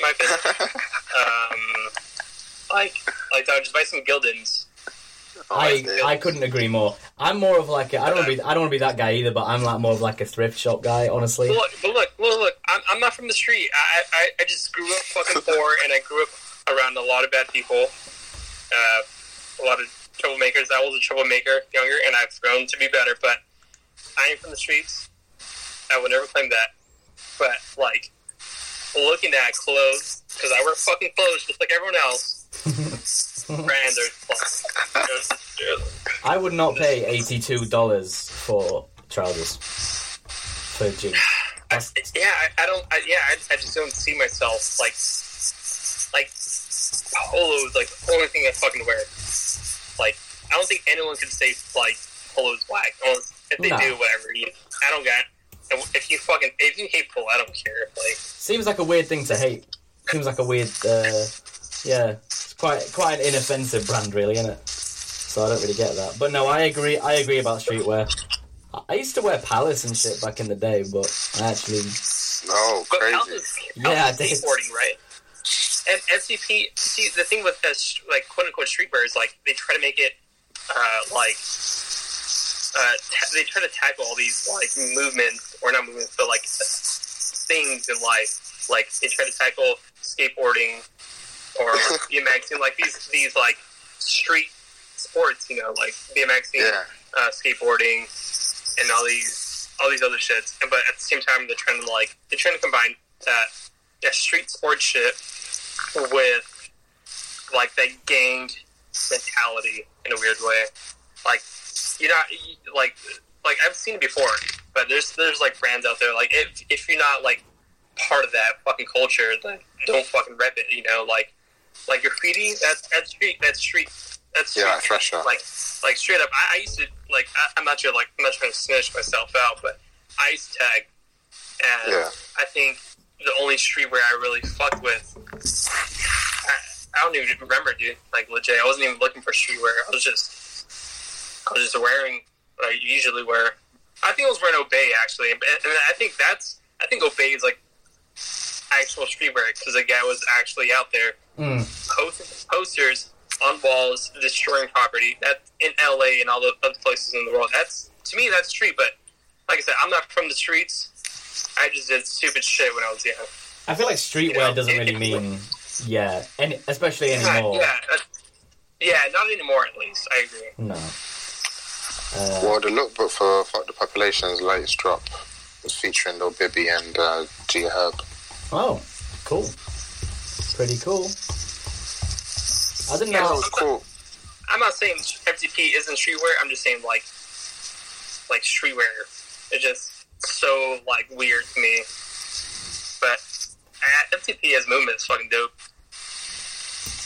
my opinion. um, like, like I just buy some Gildans. I I couldn't agree more. I'm more of like a, I don't want to be I don't want to be that guy either, but I'm like more of like a thrift shop guy, honestly. But look, but look, look, look. I'm, I'm not from the street. I, I, I just grew up fucking poor, and I grew up around a lot of bad people, uh, a lot of troublemakers. I was a troublemaker younger, and I've grown to be better. But I ain't from the streets. I would never claim that. But like looking at clothes, because I wear fucking clothes just like everyone else. brands are fuck. I would not pay eighty two dollars for trousers for jeans. I, yeah, I, I don't. I, yeah, I, I just don't see myself like like polos. Like the only thing I fucking wear. Like I don't think anyone could say like polos whack. Unless- If they No. do, whatever. You, I don't got. If you fucking if you hate polo, I don't care. Like Seems like a weird thing to hate. Seems like a weird. Uh, yeah, it's quite quite an inoffensive brand, really, isn't it? So I don't really get that. But no, I agree. I agree about streetwear. I- I used to wear Palace and shit back in the day, but I actually, No, But crazy. House is, Yeah, House I is think skateboarding, right? And FTP, see, the thing with this, like, quote unquote streetwear is like they try to make it, uh, like, uh, they try to tackle all these like movements or not movements, but like things in life. Like they try to tackle skateboarding or BMXing, like these these like street sports, you know, like BMXing, Yeah. uh, skateboarding, and all these all these other shits. But at the same time, they're trying to like they're trying to combine that that street sports shit with like that gang mentality in a weird way. Like you know, like like I've seen it before, but there's there's like brands out there like if if you're not like part of that fucking culture, then don't fucking rep it. You know, like like graffiti. That's that's street. That's street. That's street Yeah, fresh up. like like straight up I, I used to like I, I'm not sure like I'm not trying to snitch myself out but I used to tag and Yeah. I think the only streetwear I really fucked with I, I don't even remember dude like legit I wasn't even looking for streetwear I was just I was just wearing what I usually wear I think I was wearing Obey actually and, and I think that's I think Obey is like actual streetwear because the guy was actually out there mm, post- posters on walls destroying property in LA and all the other places in the world. That's to me that's street, but like I said, I'm not from the streets. I just did stupid shit when I was young. I feel like streetwear You know, doesn't it- really it- mean, yeah, and especially anymore. yeah, yeah, not anymore. At least I agree. No. Uh, Well, the lookbook for Fuck the Population's latest drop was featuring Lil Bibby and uh, G Herb. oh, cool. Pretty cool. I didn't Yeah, That know. was cool. I'm not saying FTP isn't streetwear. I'm just saying like like streetwear. It's just so like weird to me. But uh, FTP as movement is fucking dope.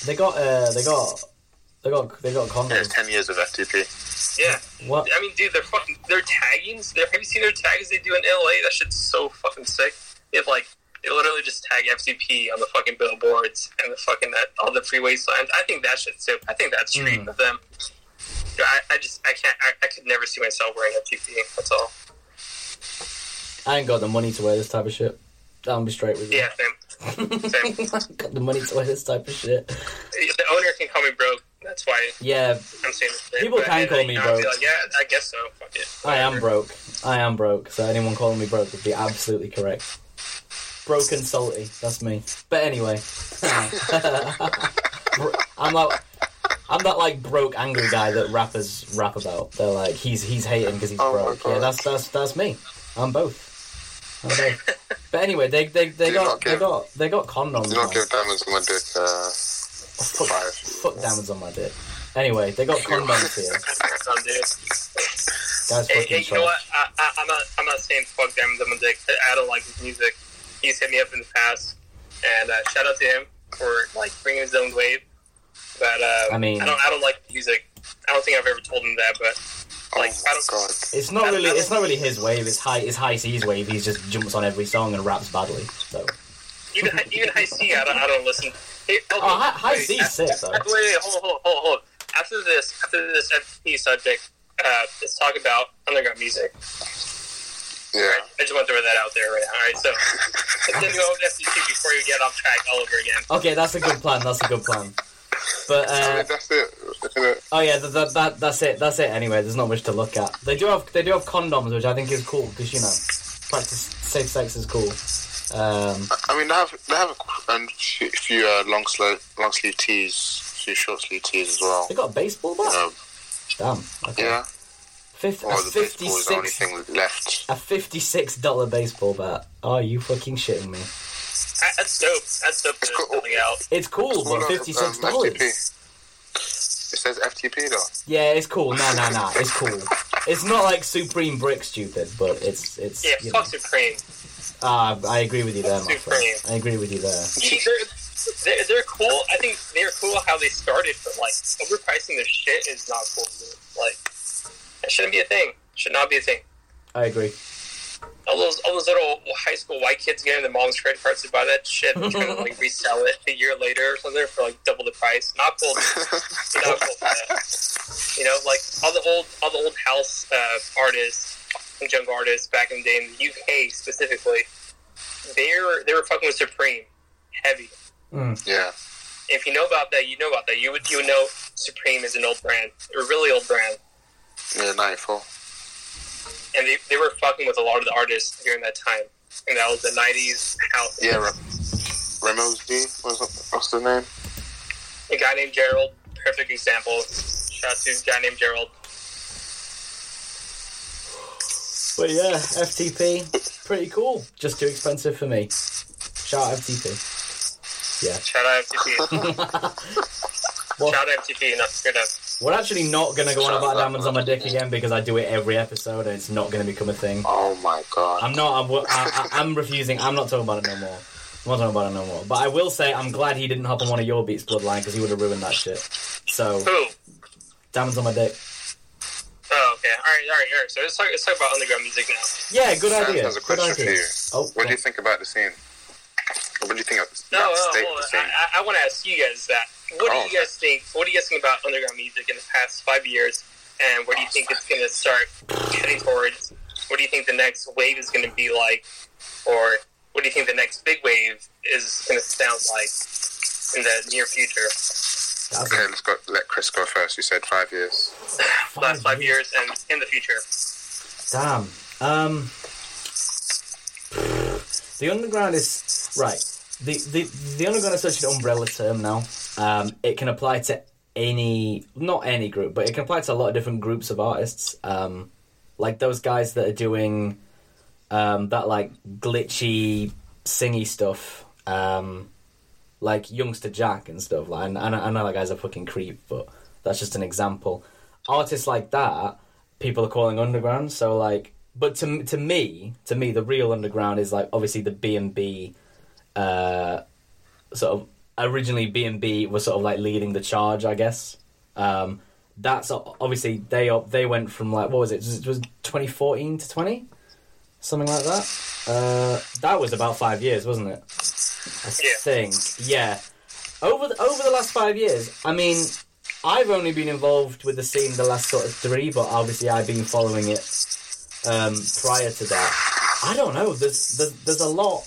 They got uh, they got they got they got Yeah, it's ten years of FTP. Yeah. What? I mean, dude, they're fucking their taggings. They're, have you seen their tags they do in LA? That shit's so fucking sick. They have like they literally just tag FTP on the fucking billboards and the fucking that all the freeway signs. I think that shit's dope. I think that's street Mm. of them. I, I just I can't I, I could never see myself wearing FTP. That's all. I ain't got the money to wear this type of shit. I'll be straight with you. Yeah, same. Same. I got the money to wear this type of shit. The owner can call me broke. That's why Yeah, I'm saying this. People But, can call you me know, broke. Like, yeah, I guess so. Fuck it. I am broke. I am broke. So anyone calling me broke would be absolutely correct. Broken salty. That's me. But anyway, I'm not. I'm that like broke angry guy that rappers rap about. They're like he's he's hating because he's Oh broke. Yeah, that's that's that's me. I'm both. I'm both. but anyway, they they, they got they got they got condoms. Do not give diamonds on my dick. Uh, Fuck, five. fuck diamonds on my dick. Anyway, they got condoms here. Some dude. Guys, Hey, fucking hey, you know what? I, I, I'm not. I'm not saying fuck Diamond Dumb Dick. I don't like his music. He's hit me up in the past, and uh, shout out to him for like bringing his own wave. But uh, I mean- I don't. I don't like music. I don't think I've ever told him that. But Oh like, I god. It's not really. It's not really his wave. It's high. It's high C's wave. He just jumps on every song and raps badly. So Even even High C, I don't. I don't listen. Hey, okay, Oh, High wait, C's sick, though. Wait, wait, hold, hold, hold, hold. After this, after this FP subject, uh, let's talk about underground music. Yeah. Alright, I just want to throw that out there right now. All right, so continue on with FCC before you get off track all over again. okay, that's a good plan. That's a good plan. But I uh, mean, that's it. Isn't it? oh yeah, that, that, that that's it. That's it. Anyway, there's not much to look at. They do have they do have condoms, which I think is cool because you know, practice safe sex is cool. Um, I mean, they have they have a, a few, few uh, long sleeve long sleeve tees, a few short sleeve tees as well. they got a baseball bat. You know, Damn. Okay. yeah. Fif- Or a the baseball fifty is the only six thing left. a fifty six dollar baseball bat. Are you fucking shitting me? That's dope. That's dope. It's That it's cool. coming out. It's cool, Well, but fifty six um, dollars. FTP. It says FTP though. Yeah, it's cool. No, no, no. It's cool. It's not like Supreme Brick stupid, but it's it's. Yeah, you fuck know. Supreme. Ah, I agree with you there, my friend. I agree with you there. They're, they're, they're cool. I think they're cool how they started, but like overpricing their shit is not cool. Dude. Like that shouldn't be a thing. Should not be a thing. I agree. All those all those little high school white kids getting their mom's credit cards to buy that shit and trying to like resell it a year later or something for like double the price. Not cool. not cool. You know, like all the old all the old house uh, artists, young artists back in the day in the UK specifically, they were they were fucking with Supreme, heavy. Mm. Yeah. If you know about that, you know about that. You would you would know Supreme is an old brand, a really old brand, Yeah, 94. and they, they were fucking with a lot of the artists during that time, and that was the '90s house. Yeah, Re- Remos D. What's, what's the name? A guy named Gerald, perfect example. Shout out to a guy named Gerald. But yeah, FTP, pretty cool. Just too expensive for me. Shout out FTP. Yeah. Shout out FTP. Well, Shout out FTP. Good we're actually not gonna go on about diamonds on my dick again because I do it every episode and it's not gonna become a thing. Oh my god. I'm not. I'm, I, I- I'm refusing. I'm not talking about it no more. I'm not talking about it no more. But I will say I'm glad he didn't hop on one of your beats, Bloodline, because he would have ruined that shit. So Who? diamonds on my dick. Oh, okay. All right, all right, all right. So let's talk. Let's talk about underground music now. Yeah, good Sam idea. has a Good question for you. Oh, What do you think about the scene? What do you think of No, about no, the state hold of scene? I, I, I want to ask you guys that. What Oh, do you guys think? What do you guys think about underground music in the past five years? And where do you think it's going to start heading towards? What do you think the next wave is going to be like? Or what do you think the next big wave is going to sound like in the near future? That's Okay, let's go. Let Chris go first. You said five years. Last five years and in the future. Damn. Um, the underground is right. The, the the underground is such an umbrella term now. Um, it can apply to any, not any group, but it can apply to a lot of different groups of artists. Um, like those guys that are doing um, that like glitchy, singy stuff. Um, like Youngster Jack and stuff. Like, and, and I know that guy's a fucking creep, but that's just an example. Artists like that, people are calling underground. So like, but to to me, to me, the real underground is like obviously the B and B, uh, sort of originally B and B was sort of like leading the charge, I guess. Um, that's obviously they they went from like what was it? It was 2014 to 20, something like that. Uh, that was about five years, wasn't it? I Yeah. think, yeah. Over the, over the last five years, I mean, I've only been involved with the scene the last sort of three, but obviously I've been following it um, prior to that. I don't know. There's, there's there's a lot.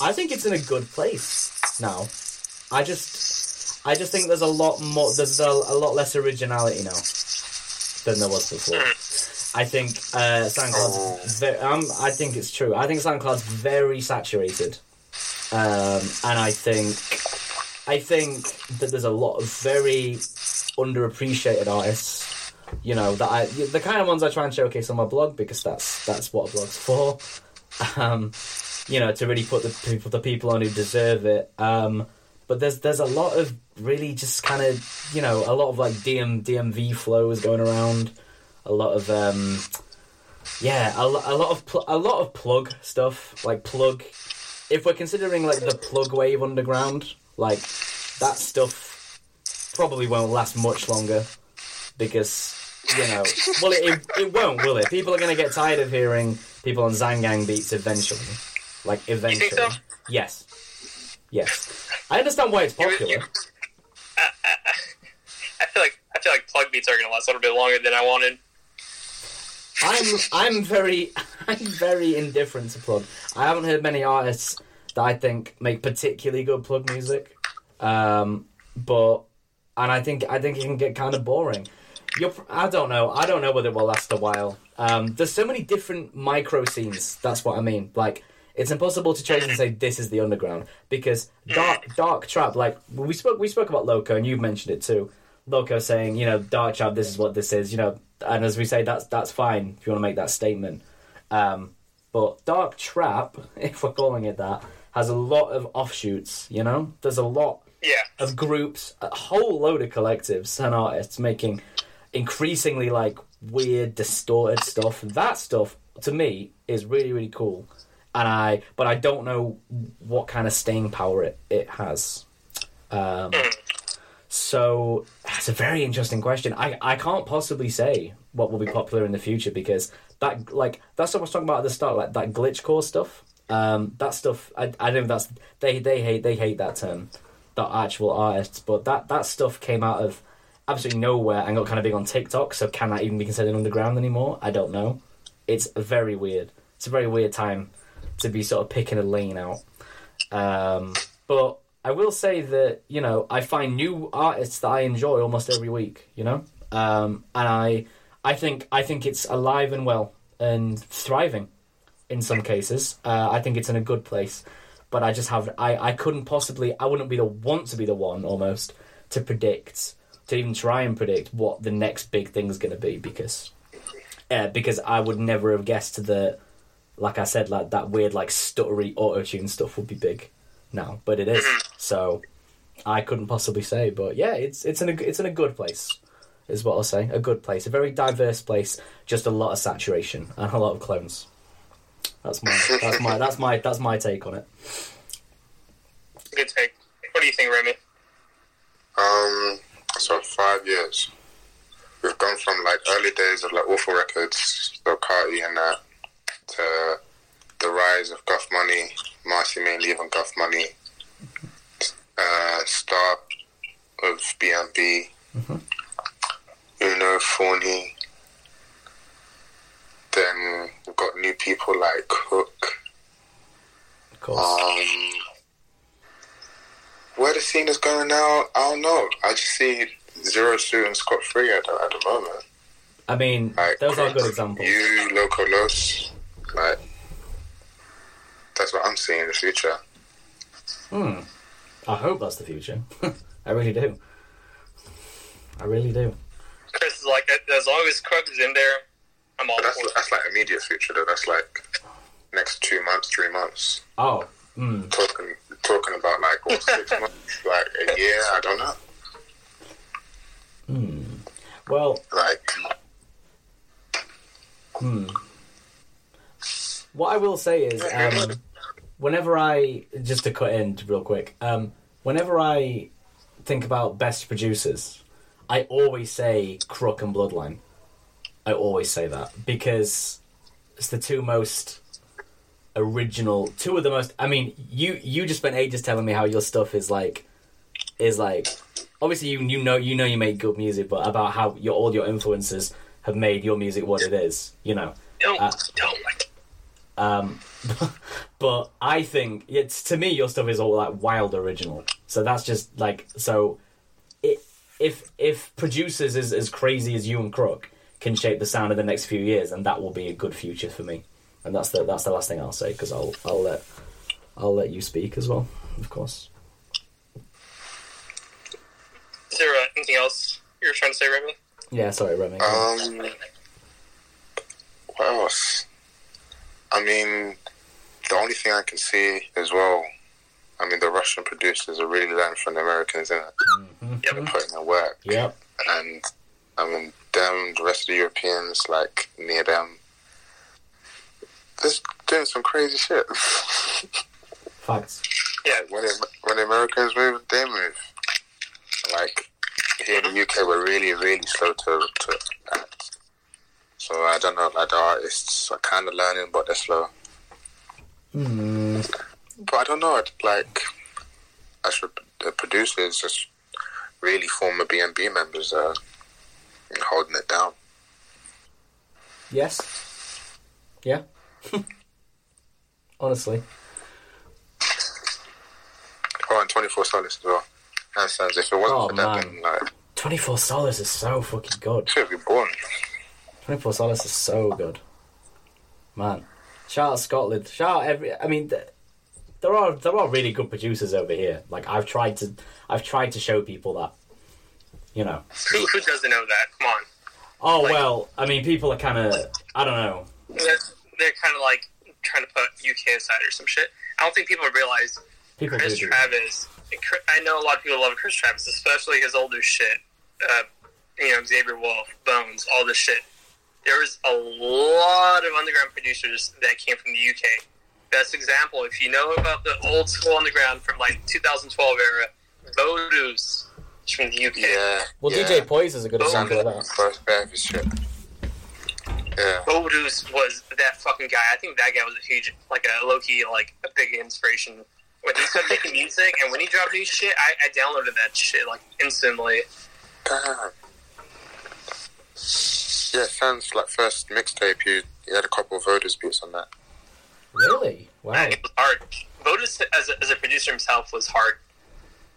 I think it's in a good place now. I just I just think there's a lot more. There's a, a lot less originality now than there was before. I think uh, SoundCloud's. Ve- um, I think it's true. I think SoundCloud's very saturated, um, and I think I think that there's a lot of very underappreciated artists. You know that I the kind of ones I try and showcase on my blog because that's that's what a blog's for. Um, you know, to really put the people the people on who deserve it. Um, but there's there's a lot of really just kind of you know a lot of like DM DMV flows going around, a lot of um, yeah a, a lot of pl- a lot of plug stuff like plug. If we're considering like the plug wave underground, like that stuff probably won't last much longer because you know well it, it, it won't will it? People are going to get tired of hearing people on zangang beats eventually. Like eventually so? yes. Yes. I understand why it's popular. You- I, feel like I feel like plug beats are gonna last a little bit longer than I wanted. i'm i'm very i'm very indifferent to plug i haven't heard many artists that i think make particularly good plug music um but and i think i think it can get kind of boring You're, I don't know. I don't know whether it will last a while. Um, there's so many different micro scenes. That's what I mean. Like, it's impossible to choose and say this is the underground because dark, dark trap. Like we spoke, we spoke about Loco, and you've mentioned it too. Loco saying, you know, dark trap. This is what this is. You know, and as we say, that's that's fine if you want to make that statement. Um, but dark trap, if we're calling it that, has a lot of offshoots. You know, there's a lot Yeah, of groups, a whole load of collectives and artists making increasingly like weird, distorted stuff. That stuff to me is really, really cool. And I, but I don't know what kind of staying power it, it has. Um, so that's a very interesting question. I, I can't possibly say what will be popular in the future because that like that's what I was talking about at the start, like that glitch core stuff. Um, that stuff I, I don't know that's they they hate they hate that term, the actual artists, but that that stuff came out of absolutely nowhere and got kind of big on TikTok. So can that even be considered underground anymore? I don't know. It's very weird. It's a very weird time to be sort of picking a lane out. Um, but I will say that you know I find new artists that I enjoy almost every week. You know, um, and I I think I think it's alive and well and thriving in some cases. Uh, I think it's in a good place, but I just have I, I couldn't possibly I wouldn't be the want to be the one almost to predict to even try and predict what the next big thing is going to be because uh, because I would never have guessed that like I said like that weird like stuttery auto tune stuff would be big now, but it is so. I couldn't possibly say, but yeah, it's it's in a it's in a good place, is what I'll say. A good place, a very diverse place, just a lot of saturation and a lot of clones. That's my that's my that's my that's my take on it. good take. What do you think, Remy? Um, so five years. We've gone from like early days of like awful records, so Carti and that, to the rise of Goth Money, Marcy mainly even Goth Money, uh, start of BMB, Uno, Forney. Then we've got new people like Hook. Of course, Um, where the scene is going now, I don't know. I just see Zero Suit and Scott Free at the, at the moment. I mean Like, those are good examples. You, Loco Los, like that's what I'm seeing in the future. Hmm. I hope that's the future. I really do. I really do. Chris is like, as long as Cook is in there, I'm all But that's for it. that's like immediate future though. That's like next two months, three months. Oh, mm. Talking talking about like what, six months, like a year. I don't know. well, Like Hmm. What I will say is, um, whenever I just to cut in real quick, um, whenever I think about best producers, I always say Crook and Bloodline. I always say that because it's the two most original, two of the most. I mean, you you just spent ages telling me how your stuff is like, is like. Obviously, you you know you know you make good music, but about how your all your influences have made your music what it is. You know. Don't, Uh, don't like. Um, but I think it's to me your stuff is all like wild original. So that's just like so. It, if if producers as as crazy as you and Crook can shape the sound of the next few years, and that will be a good future for me. And that's the that's the last thing I'll say because I'll I'll let I'll let you speak as well, of course. Is there uh, anything else you were trying to say, Remy? Yeah, sorry, Remy. Um, what else? I mean, the only thing I can see as well. I mean, the Russian producers are really learning from the Americans, is Mhm. Yep. They're putting their work, Yep. and I mean, them, the rest of the Europeans, like near them, just doing some crazy shit. Facts. Yeah. when the, when the Americans move, they move. Like here in the UK, we're really, really slow to to act. So I don't know, like the artists are kind of learning, but they're slow. Hmm. But I don't know, like as the producers, just really former BNB members uh, are holding it down. Yes. Yeah. Honestly. Oh, and 24 Solace as well. That sounds if it wasn't Oh, for man. then like, 24 Solace is so fucking good. should be boring. 24 Solace is so good. Man. Shout out Scotland. Shout out every. I mean, th- there are there are really good producers over here. Like I've tried to I've tried to show people that. You know. Who, who doesn't know that? Come on. Oh Like- well. I mean, people are kind of. I don't know. They're, they're kind of like trying to put UK aside or some shit. I don't think people realize People do. Chris do. Travis. I know a lot of people love Chris Travis, especially his older shit. Uh, you know, Xavier Wulf, Bones, all this shit. There was a lot of underground producers that came from the UK. Best example, if you know about the old school underground from like 2012 era, Vodus from the UK. Yeah. Well, yeah. DJ Poise is a good example of that. First bad of shit. Yeah. Vodus was that fucking guy. I think that guy was a huge, like a low key, like a big inspiration. When he started making music and when he dropped new shit, I, I downloaded that shit like instantly. Damn. Yeah, sounds like first mixtape. You, you had a couple of Vodus beats on that. Really? Wow. And it was hard. Vodus as a, as a producer himself was hard,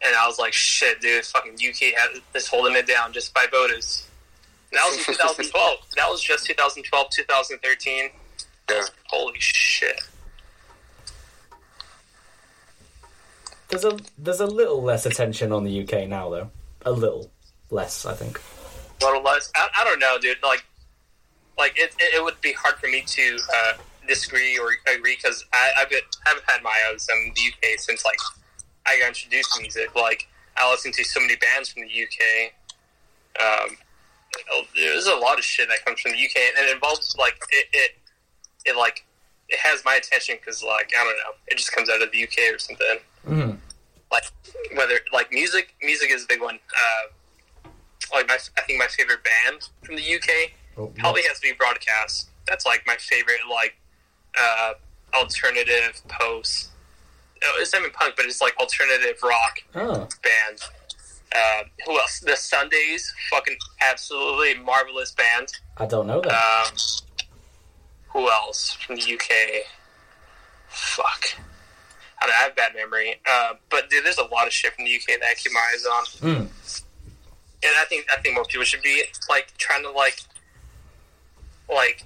and I was like, shit, dude, fucking UK had, is holding it down just by Vodus. And that was in 2012. that was just 2012, 2013. Yeah. Holy shit. There's a there's a little less attention on the UK now though. A little less, I think. A little less. I, I don't know, dude. Like, like it, it, it would be hard for me to uh, disagree or agree because I've been, haven't had my eyes in the UK since like I got introduced to music. Like I listen to so many bands from the UK. Um, there's a lot of shit that comes from the UK, and it involves like it it, it like it has my attention because like I don't know, it just comes out of the UK or something Mm. like whether like music music is a big one uh like my i think my favorite band from the uk Oh, probably has to be broadcast that's like my favorite like uh alternative post oh, it's not even punk but it's like alternative rock Oh, band uh, who else? The Sundays, fucking absolutely marvelous band. I don't know that. Um, who else from the UK? Fuck. I, don't, I have bad memory. Uh, but dude, there's a lot of shit from the UK that I keep my eyes on, Mm. and I think I think more people should be like trying to like like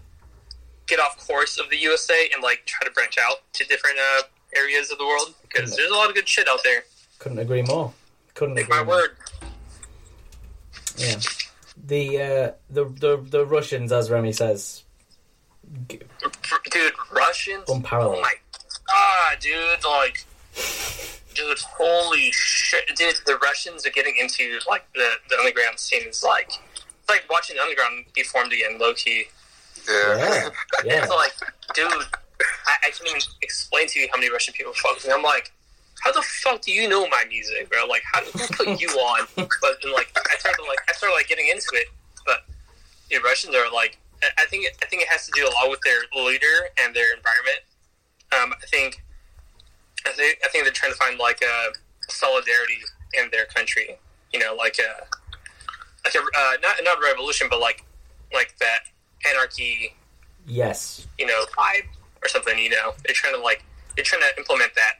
get off course of the USA and like try to branch out to different uh, areas of the world because there's a lot of good shit out there. Couldn't agree more. Couldn't Take agree my more. word. Yeah. The uh, the the the Russians, as Remy says, g- dude, Russians. Unparalleled. Oh my god, dude! Like, dude, holy shit, dude! The Russians are getting into like the the underground scene is like it's like watching the underground be formed again, low key. Yeah. yeah, yeah. It's like, dude, I, I can't even explain to you how many Russian people fuck with me. I'm like, how the fuck do you know my music, bro? Like, how who put you on? But then, like, I started like I started like getting into it. But the Russians are like, I- I think it, I think it has to do a lot with their leader and their environment. Um, I think, I think I think they're trying to find like a solidarity in their country. You know, like a like a uh, not not a revolution, but like like that anarchy Yes. you know, vibe or something, you know. They're trying to like they're trying to implement that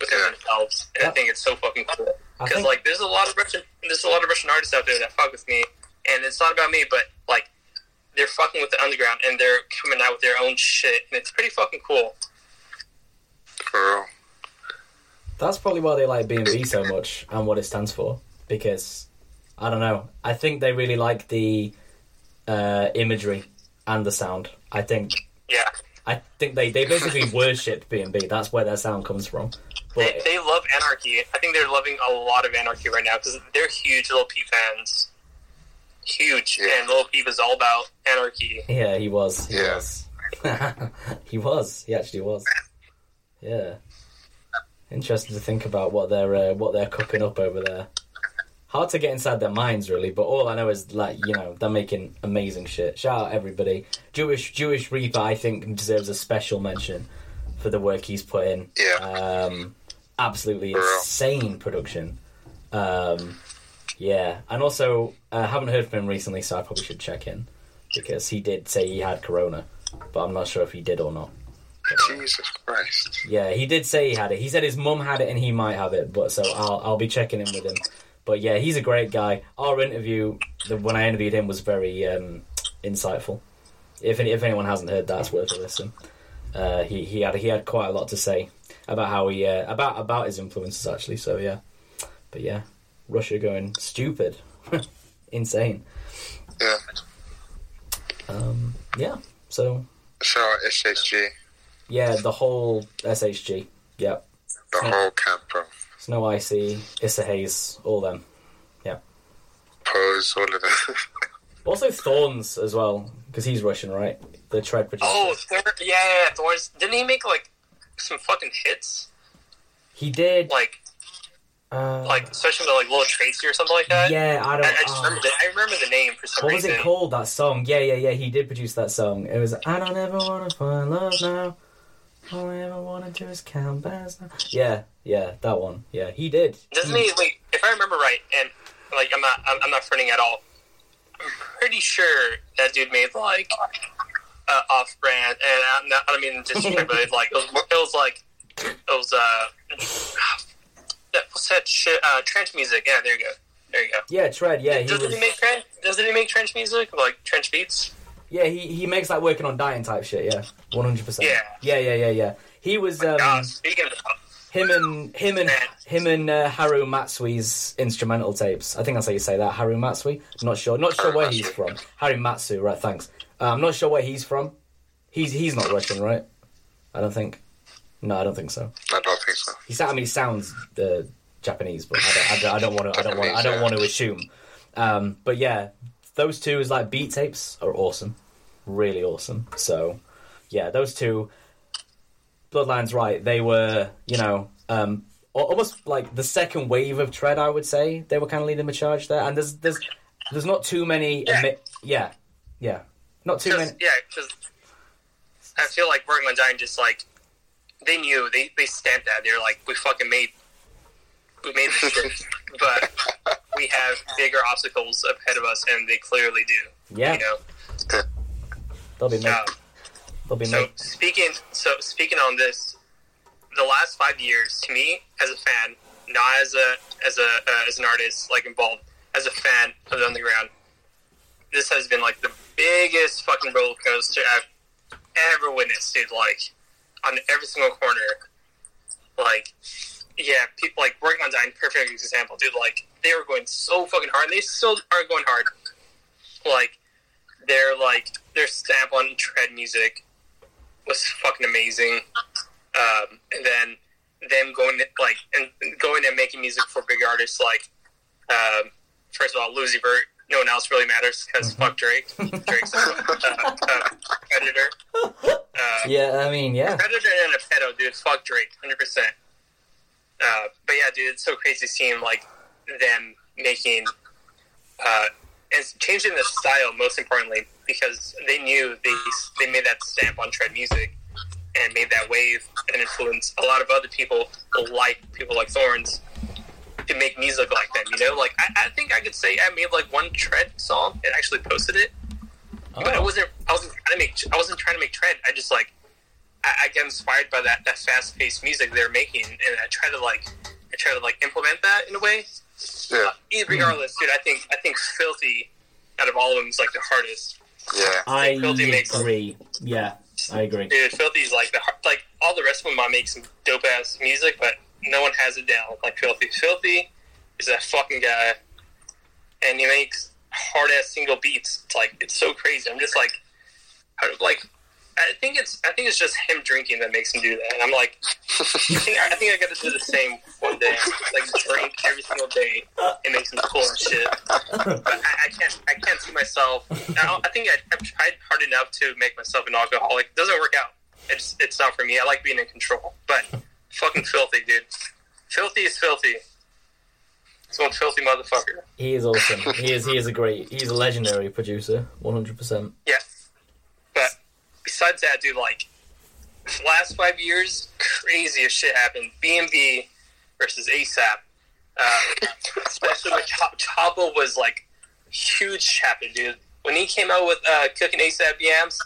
within Yeah. themselves. And Yeah. I think it's so fucking cool. Because think- like there's a lot of Russian there's a lot of Russian artists out there that fuck with me and it's not about me, but like they're fucking with the underground and they're coming out with their own shit and it's pretty fucking cool. For real. That's probably why they like B&B so much and what it stands for. Because, I don't know, I think they really like the uh, imagery and the sound. I think Yeah. I think they, they basically worship B&B. That's where their sound comes from. They, But, they love anarchy. I think they're loving a lot of anarchy right now because they're huge Lil Peep fans. Huge. Yeah. And Lil Peep is all about anarchy. yeah, he was. He Yeah. was. he was. He actually was. Yeah. Interesting to think about what they're uh, what they're cooking up over there. Hard to get inside their minds, really. But all I know is, like, you know, they're making amazing shit. Shout out everybody. Jewish Jewish Reaper, I think, deserves a special mention for the work he's put in. Yeah. Um, absolutely insane production. Um, yeah, and also I haven't heard from him recently, so I probably should check in because he did say he had corona, but I'm not sure if he did or not. Jesus Christ. Yeah, he did say he had it. He said his mum had it and he might have it, but so I'll I'll be checking in with him. But yeah, he's a great guy. Our interview, the, when I interviewed him, was very um, insightful. If any, if anyone hasn't heard that, it's worth a listen. Uh, he he had he had quite a lot to say about how he uh, about about his influences actually. So yeah, but yeah, Russia going stupid, insane. Yeah. Um, yeah. So out SHG. yeah, the whole SHG. Yep. The whole camp, bro. Snow Icy, Issa Hayes, all them. Yeah. Pose, all of them. Also Thorns as well, because he's Russian, right? The tread producer. Oh, Thor- yeah, yeah, yeah, Thorns. Didn't he make like some fucking hits? he did. Like, uh, like especially with like Little Tracy or something like that. yeah, I I, don't. I just uh, remember the, I remember the name for some what was it called? That song? Yeah, yeah, yeah. He did produce that song. It was I don't ever wanna find love now. All I ever wanted to do is count bands now. Yeah, yeah, that one. Yeah, he did. Doesn't he? Wait, if I remember right, and like I'm not, I'm, I'm not fronting at all. I'm pretty sure that dude made like uh, off-brand, and I'm not, I don't mean disrespect, but it, like it was, it was like it was uh, that- what's that shit? Uh, trench music. Yeah, there you go. There you go. Yeah, Tread. Yeah, he doesn't was. he make trench? Doesn't he make trench music like trench beats? Yeah, he he makes like working on dying type shit. Yeah, one hundred percent. Yeah. yeah, yeah, yeah, yeah. He was um, speaking of, him and him and him and uh, Haru Matsui's instrumental tapes. I think that's how you say that. Haru Matsui. Not sure. Not sure where he's from. Haru Matsu. Right. Thanks. Uh, I'm not sure where he's from. He's he's not Russian, right? I don't think. No, I don't think so. I don't think so. He sound, I mean, he sounds uh, Japanese, but I don't, I don't, I don't want to. I don't want. I don't want to assume. Um, but yeah, those two is like beat tapes are awesome, really awesome. So yeah, those two. Bloodlines, right? They were, you know, um, almost like the second wave of tread. I would say they were kind of leading the charge there. And there's there's there's not too many. Yeah. Yeah, yeah, not too many. Yeah, because I feel like on Dying just like they knew they they stamped that they're like we fucking made we made this shit, but we have bigger obstacles ahead of us, and they clearly do. Yeah, You know. they'll be made. Um, They'll be so made. speaking so speaking on this, the last five years to me as a fan, not as a as a uh, as an artist like involved, as a fan of the underground, this has been like the biggest fucking roller coaster I've ever witnessed, dude. Like on every single corner, like yeah, people like working on Dying, perfect example, dude. Like they were going so fucking hard, and they still are going hard. Like their like their stamp on tread music was fucking amazing. Um, and then them going like and going and making music for big artists like um, first of all Lil Uzi Vert. No one else really matters because fuck Drake. Drake's a uh, uh, predator. Uh, Yeah, I mean, yeah. Predator and a pedo, dude. Fuck Drake, hundred percent. Uh, but yeah, dude, it's so crazy seeing like them making uh, and changing the style. Most importantly, because they knew they they made that stamp on tread music and made that wave and influenced a lot of other people, like people like Thorns, to make music like them. You know, like I, I think I could say I made like one tread song and actually posted it, but I Oh. wasn't I wasn't trying to make I wasn't trying to make tread. I just like I, I get inspired by that that fast paced music they're making, and I try to like I try to like implement that in a way. Yeah, uh, E- Regardless, dude, I think I think Filthy out of all of them is like the hardest. yeah. I Filthy makes- agree. Yeah, I agree. Dude, Filthy's like the har- like all the rest of them might make some dope ass music, but no one has it down like Filthy. Filthy is that fucking guy, and he makes hard ass single beats. It's like it's so crazy. I'm just like, how, like I think it's I think it's just him drinking that makes him do that. And I'm like, I think I, I think I got to do the same one day, like drink every single day and make some cool shit. But I, I can't I can't see myself. I, I think I, I've tried hard enough to make myself an alcoholic. It doesn't work out. It's it's not for me. I like being in control, but fucking filthy, dude. Filthy is filthy. It's one filthy motherfucker. He is awesome. He is. He is a great. He's a legendary producer. One hundred percent. Yeah. But besides that, dude, like last five years, craziest shit happened. BMB versus ASAP. Um, especially when Chop- Choppa was like huge champion, dude. When he came out with uh, cooking ASAP yams,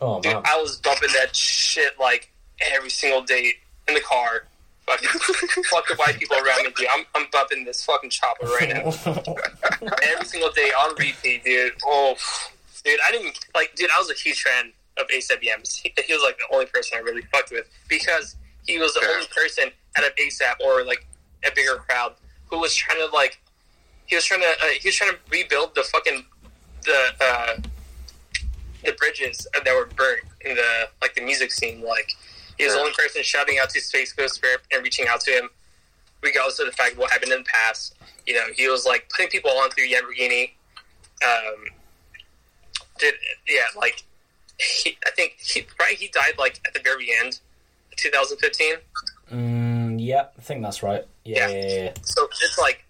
Oh dude, man. I was bumping that shit like every single day in the car. Fucking fuck the white people around me, dude. I'm, I'm bumping this fucking chopper right now every single day on repeat, dude. Oh, dude, I didn't like, dude. I was a huge fan of ASAP Yams. He, he was like the only person I really fucked with because he was the Yeah. only person out of ASAP or like a bigger crowd who was trying to like, he was trying to, uh, he was trying to rebuild the fucking the uh, the bridges that were burnt in the like the music scene. Like, he was the only person shouting out to Space Ghost Purp and reaching out to him, regardless of the fact of what happened in the past. You know, he was like putting people on through Lamborghini. Um, did yeah, like he, I think he right he died like at the very end, 2015. Mm, yeah, I think that's right. Yeah, Yeah. yeah, yeah. yeah. So it's like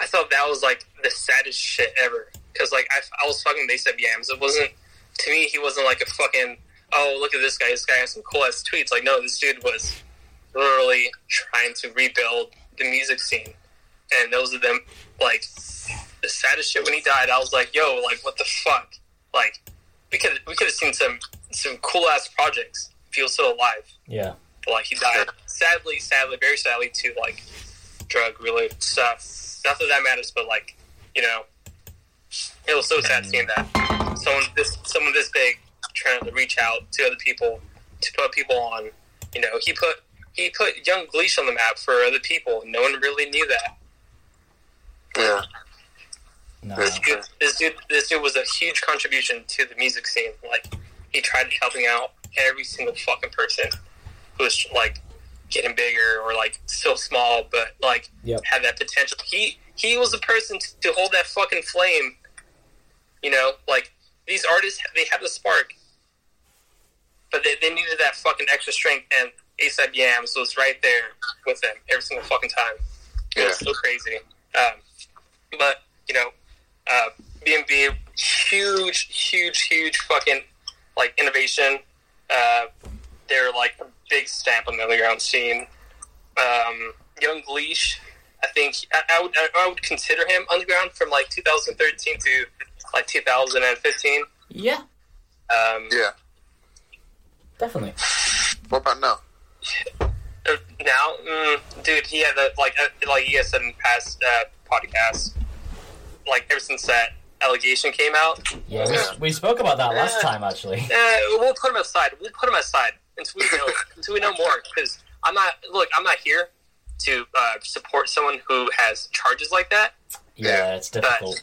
I thought that was like the saddest shit ever because like I, I was fucking base up yams. It wasn't to me. He wasn't like a fucking oh look at this guy. This guy has some cool ass tweets. Like no, this dude was literally trying to rebuild the music scene, and those are them like the saddest shit when he died. I was like yo like what the fuck like we could we could have seen some some cool ass projects. If he was still alive yeah. but, like he died sadly sadly very sadly to like drug related stuff not that that matters but like you know it was so sad seeing that someone this someone this big trying to reach out to other people to put people on you know he put he put young Gleesh on the map for other people no one really knew that Yeah, No. This- this dude, this dude this dude was a huge contribution to the music scene like he tried helping out every single fucking person who was like getting bigger or like still small but like Yep. had that potential he he was the person to, to hold that fucking flame you know like these artists they have the spark but they, they needed that fucking extra strength and ASAP Yams was right there with them every single fucking time it was Yeah. so crazy um, but you know uh, B&B, huge, huge, huge fucking like innovation. Uh, they're like a big stamp on the underground scene. Um, Young Leash, I think I, I would I would consider him underground from like 2013 to like 2015. Yeah, Um, yeah. definitely. What about now? uh, now, mm, dude, he had a, like uh, like you guys said in past uh, podcasts, like ever since that allegation came out, Yeah, we, Yeah. we spoke about that last Yeah. time actually. Uh, we'll put him aside. We'll put him aside until we know until we know more. Because I'm not look. I'm not here to uh, support someone who has charges like that. Yeah, it's difficult.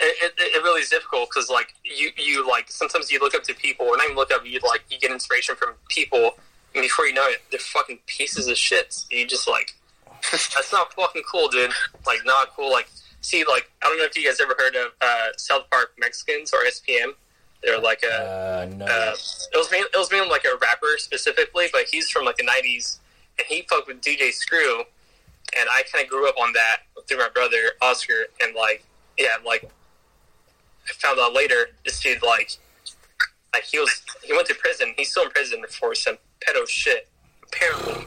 It, it, it really is difficult because like you you like sometimes you look up to people, and not even look up. You like you get inspiration from people, and before you know it, they're fucking pieces of shit. You just like that's not fucking cool, dude. Like not cool. Like see, like I don't know if you guys ever heard of uh, South Park Mexicans or SPM. They're like a Uh, no. uh, it was mainly, it was mainly like a rapper specifically, but he's from like the '90s, and he fucked with DJ Screw, and I kind of grew up on that through my brother Oscar, and like yeah, like I found out later this dude like like he was he went to prison. He's still in prison for some pedo shit apparently.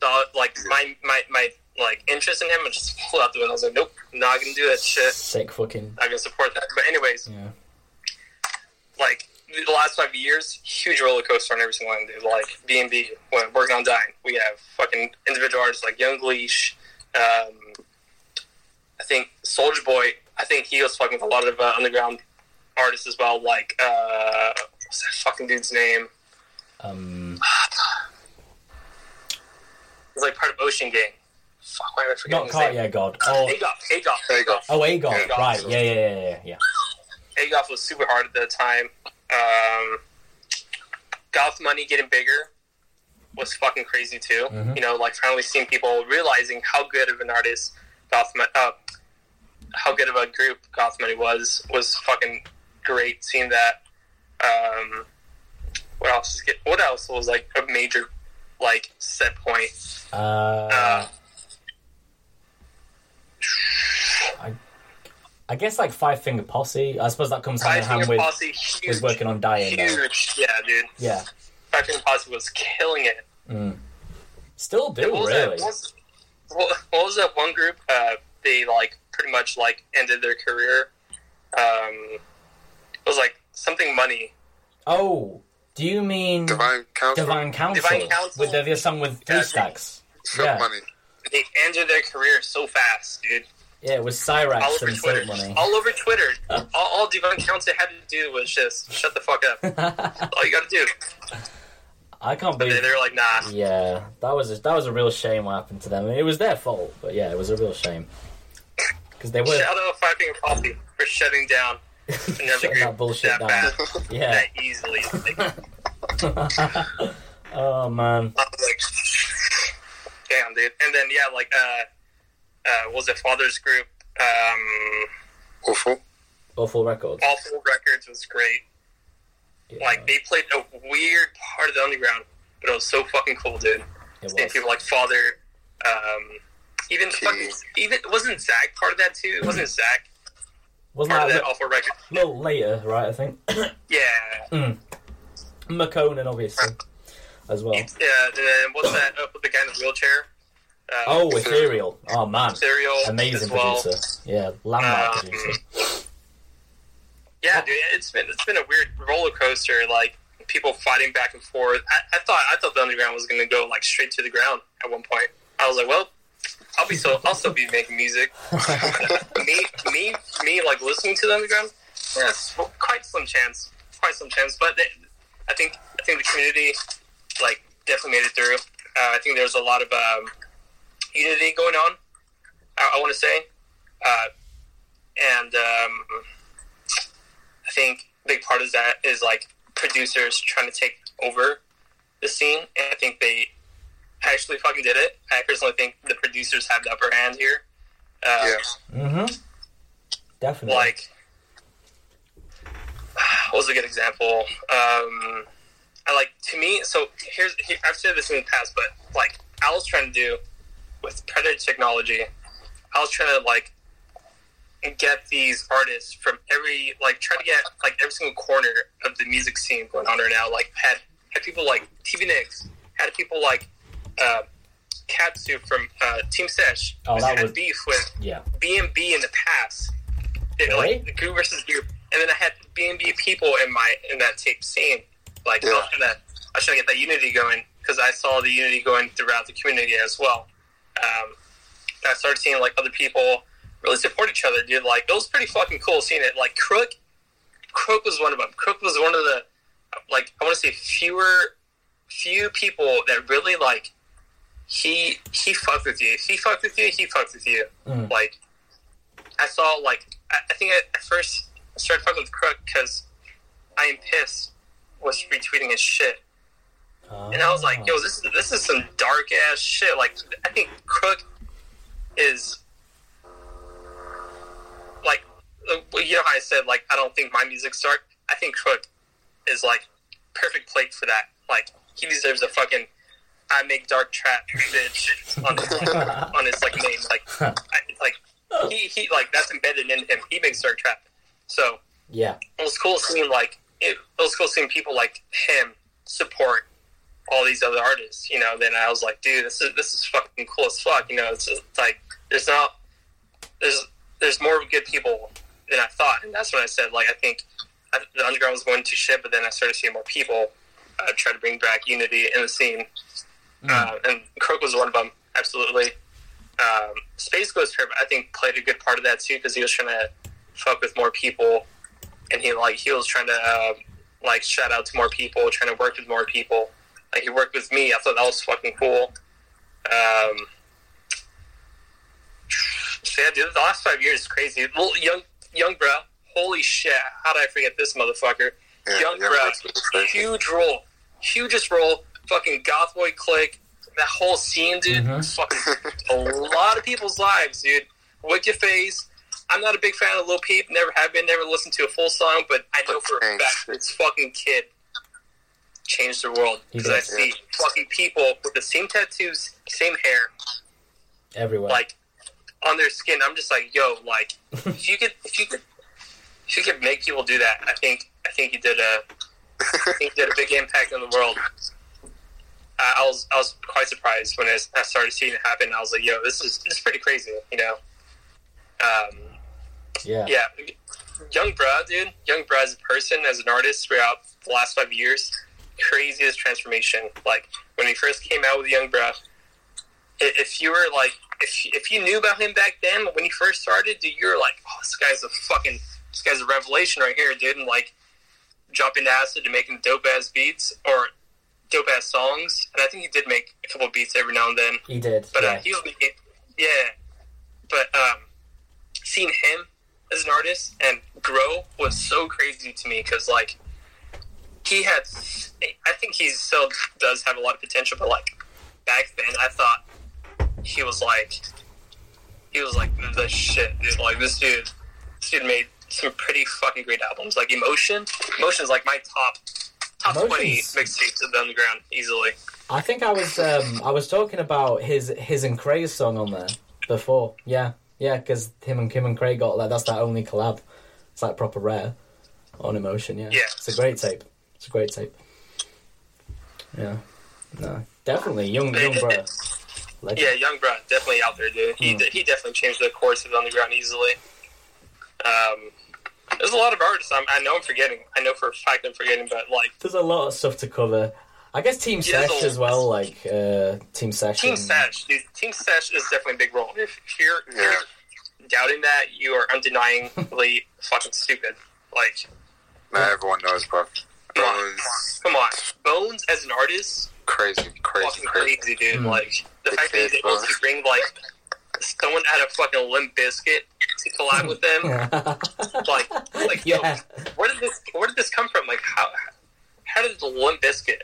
So like my my my like interest in him and just flew out the window. I was like, nope, not gonna do that shit. Sick fucking. Not gonna support that. But anyways, Yeah. like the last five years, huge roller coaster on every single one. Dude. Like B and B, when working on Dying, we have fucking individual artists like Young Leash. Um, I think Soulja Boy. I think he was fucking with a lot of uh, underground artists as well. Like uh, what's that fucking dude's name? Um, He's like part of Ocean Gang. Fuck, why am I forgetting not his name? Cartier God. Oh, Agoff. Agoff. There you go. oh, Aegon. Aegon. Right. Yeah, yeah, yeah, yeah, yeah. Agoff was super hard at the time. Um, Goth money getting bigger was fucking crazy too. Mhm. You know, like finally seeing people realizing how good of an artist Goth, Mo- uh, how good of a group Goth money was was fucking great. Seeing that. Um, what else? Is get, what else was like a major like set point? Uh, Uh, I guess like Five Finger Posse. I suppose that comes hand Five in hand Finger with Posse, huge, with working on Dying. Though. yeah, dude. Yeah. Five Finger Posse was killing it. Mm. Still do what was really. that? What was, what, what was that one group? Uh, they like pretty much like ended their career. Um, it was like something money. Oh, do you mean Divine Council. Divine Council? Divine Council? with the, the song with three Yeah. stacks. Silk Yeah. money. They ended their career so fast, dude. Yeah, it was All Cyrax over Twitter. All over Twitter. all, all Divine Council had to do was just shut the fuck up. All you got to do. I can't They, believe. they're like, nah. Yeah, that was a, that was a real shame what happened to them. I mean, it was their fault, but yeah, it was a real shame because they were Shout out Five Finger Posse for shutting down another shutting group that bullshit that down. fast, Yeah. that easily. Oh man. I was like, damn, dude. And then yeah, like uh, uh, what was it Father's Group? Um, Awful. Awful records. Awful Records was great. Yeah, Like they played a weird part of the underground, but it was so fucking cool, dude. it Seeing was. people like Father, um, even Key. fucking even wasn't Zach part of that too? Wasn't Zach Wasn't part of that that a Awful Record? A little later, right? I think Yeah. Makonnen obviously as well. Yeah. And what's that? Up with the guy in the wheelchair. Um, Oh, Ethereal. Oh man, Ethereal. amazing well. producer. Yeah, landmark Um, producer. Yeah, dude, it's been it's been a weird roller coaster. Like people fighting back and forth. I, I thought I thought the underground was going to go like straight to the ground at one point. I was like, well, I'll be so I'll still be making music. me me me like listening to the underground. Yeah, quite some chance, quite some chance. But they, I think I think the community like definitely made it through. Uh, I think there's a lot of um, unity going on. I, I want to say, uh, and um, I think a big part of that is like producers trying to take over the scene, and I think they actually fucking did it. I personally think the producers have the upper hand here. Uh, Yeah. Mm-hmm. Definitely. Like, what was a good example? Um, I like to me. So here's here, I've said this in the past, but like I was trying to do with Predator technology, I was trying to like get these artists from every like try to get like every single corner of the music scene going on right now. Like had had people like TV Nicks, had people like uh, Katsu from uh, Team Sesh, Oh, had was- beef with yeah. B&B in the past. Really? Like the group versus group, and then I had B&B people in my in that tape scene. Like I was to, I was trying to get that unity going because I saw the unity going throughout the community as well. Um, I started seeing like other people really support each other, dude. Like it was pretty fucking cool seeing it. Like Crook, Crook was one of them. Crook was one of the like I want to say fewer few people that really like he he fucked with you. He fucked with you. He fucked with you. Mm. Like I saw like I, I think I, at first I started fucking with Crook because I am pissed was retweeting his shit, and I was like, yo, this is this is some dark ass shit. Like I think Crook is like uh, you know how I said like I don't think my music's dark. I think Crook is like perfect plate for that. Like he deserves a fucking I make dark trap bitch on his like, on his like name. Like I, like he he like that's embedded in him. He makes dark trap. So Yeah. it was cool seeing like it, was cool seeing people like him support all these other artists. You know, then I was like, dude, this is this is fucking cool as fuck. You know, it's, just, like there's not there's there's more good people than I thought, and that's when I said like I think I, the underground was going to shit, but then I started seeing more people uh, try to bring back unity in the scene, uh, and Crook was one of them. Absolutely. Um, Space Ghost I think, played a good part of that too because he was trying to fuck with more people, and he like he was trying to uh, like shout out to more people, trying to work with more people. Like he worked with me. I thought that was fucking cool. Um, so yeah, dude, the last five years is crazy. Well, young, Yung Bruh, holy shit! How did I forget this motherfucker? Yeah, young Yung Bruh, Bro's been crazy. huge role, hugest role. Fucking Goth Boi Clique. That whole scene, dude. Mhm. Fucking a lot of people's lives, dude. Wicca Phase. I'm not a big fan of Lil Peep. Never have been. Never listened to a full song, but I know for a Thanks. fact this fucking kid changed the world because I did, see fucking people with the same tattoos, same hair, Everywhere. like on their skin. I'm just like, yo, like if you could, if you could, if you could make people do that, I think, I think you did a, I think you did a big impact on the world. I I was, I was quite surprised when I I started seeing it happen. I was like, yo, this is, this is pretty crazy, you know. Um, yeah. yeah, young Brad, dude, young Brad as a person, as an artist throughout the last five years, craziest transformation. Like when he first came out with Young Brad, if you were like, if if you knew about him back then when he first started, dude, you were like, oh, this guy's a fucking, this guy's a revelation right here, dude, and like dropping acid and making dope ass beats or dope ass songs. And I think he did make a couple beats every now and then. He did. But yeah. uh, he was making, yeah. But um, seeing him as an artist and grow was so crazy to me because like he had, I think he still does have a lot of potential. But like back then, I thought he was like, he was like the shit. Dude. Like this dude, this dude made some pretty fucking great albums. Like Emotion, Emotion is like my top top twenty Emotion's- mixtapes of the underground easily. I think I was um, I was talking about his his and Craig's song on there before. Yeah, yeah, because him and Kim and Craig got like that's their only collab. It's like proper rare on Emotion. Yeah, Yeah. it's a great tape. It's a great tape. Yeah, no, definitely young Yung Bruh. Legend. Yeah, Young Brad definitely out there, dude. He Mm. he definitely changed the course of the underground easily. Um, there's a lot of artists I'm, I know I'm forgetting. I know for a fact I'm forgetting, but like There's a lot of stuff to cover. I guess Team Sesh as well, like uh, Team Sesh. Team and- Sash, dude. Team Sesh is definitely a big role. If, if you're, if Yeah. you're doubting that, you are undeniably fucking stupid. Like, Now everyone knows, bro. come on, Bones, come on. Bones as an artist, crazy, crazy, fucking crazy. crazy, dude. Mm. Like the Big fact that he's kid, able bro. to bring like someone out of fucking Limp Bizkit to collab with them. like, like yo, where did this where did this come from? Like how how did the Limp Bizkit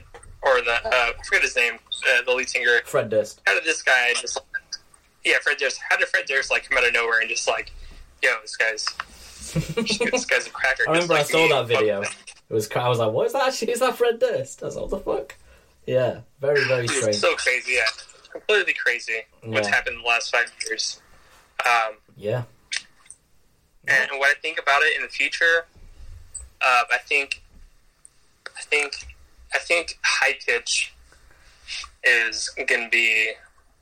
or the uh, I forget his name, uh, the lead singer. Fred Durst. How did this guy just yeah Fred Durst? How did Fred Durst like come out of nowhere and just like yo this guy's this guy's a cracker? I remember I saw that video. It was. I was like, "What is that? Actually, is that Fred Durst?" I was like, "What the fuck?" Yeah, very very Dude, strange. so crazy, yeah, completely crazy. What's happened in the last five years? Um, Yeah, and what I think about it in the future, uh, I think, I think, I think high pitch is going to be,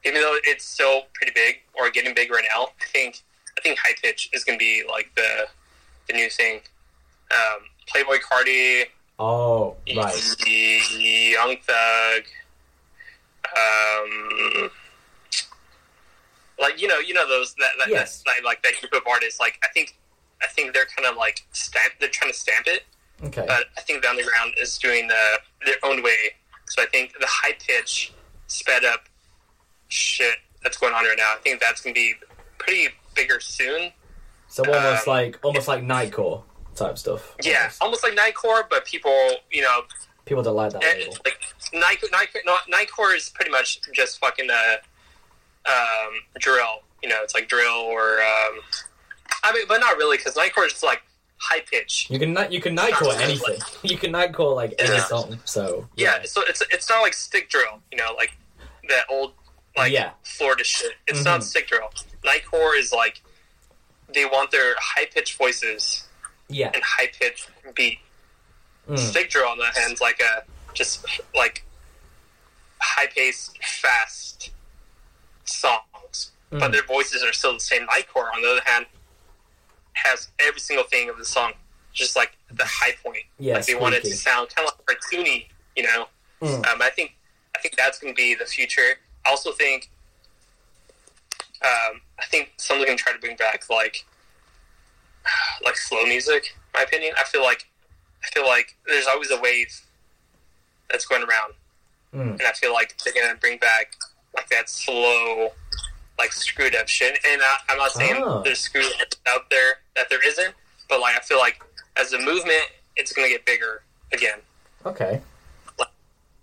even though it's still pretty big or getting big right now. I think, I think high pitch is going to be like the the new thing. Um, Playboi Carti, Oh, right. Young Thug, um, like you know, you know those that, that Yes. that like that group of artists. Like I think, I think they're kind of like stamp. They're trying to stamp it, Okay. but I think the underground is doing the their own way. So I think the high pitch, sped up shit that's going on right now. I think that's gonna be pretty bigger soon. So almost um, like almost like Nightcore type stuff. Yeah, almost. almost like Nightcore, but people, you know, People don't like that And label. like nightcore, no, Nightcore is pretty much just fucking uh, um, drill. You know, it's like drill or um, I mean, but not really because Nightcore is just like high pitch. You can not you can nightcore anything. You can nightcore like any Yeah. song. So Yeah, so it's it's not like stick drill, you know, like that old like Yeah. Florida shit. It's Mhm. not stick drill. Nightcore is like they want their high pitched voices yeah. and high pitched beat. Mm. Stick drill on the other hand is like a just like high paced, fast songs, but Mm. their voices are still the same. Nightcore, on the other hand, has every single thing of the song, just like the high point. Yeah, like they want it to sound kind of like cartoony, you know. Mm. Um, I think I think that's going to be the future. I also think um, I think someone's going to try to bring back like like slow music. in My opinion. I feel like I feel like there's always a wave that's going around, Mm. and I feel like they're going to bring back like that slow, like screwed up shit. And I, I'm not saying Ah. there's screwed up out there that there isn't, but like I feel like as a movement, it's going to get bigger again Okay.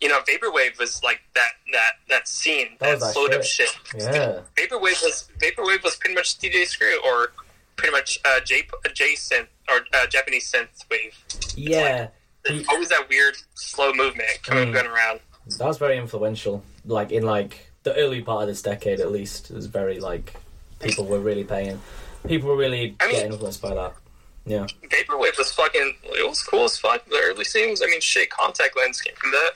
you know, vaporwave was like that that that scene That that, slowed up shit. shit. Yeah. Vaporwave was vaporwave was pretty much DJ Screw or pretty much uh, J J synth or uh, Japanese synth wave. Yeah. There's always that weird slow movement coming Mm. going around. That was very influential. Like in like the early part of this decade, at least, was very like people were really paying. People were really I mean- getting influenced by that. Yeah. Vaporwave was fucking. It was cool as fuck. The early scenes. I mean, shit. Contact lens came from that.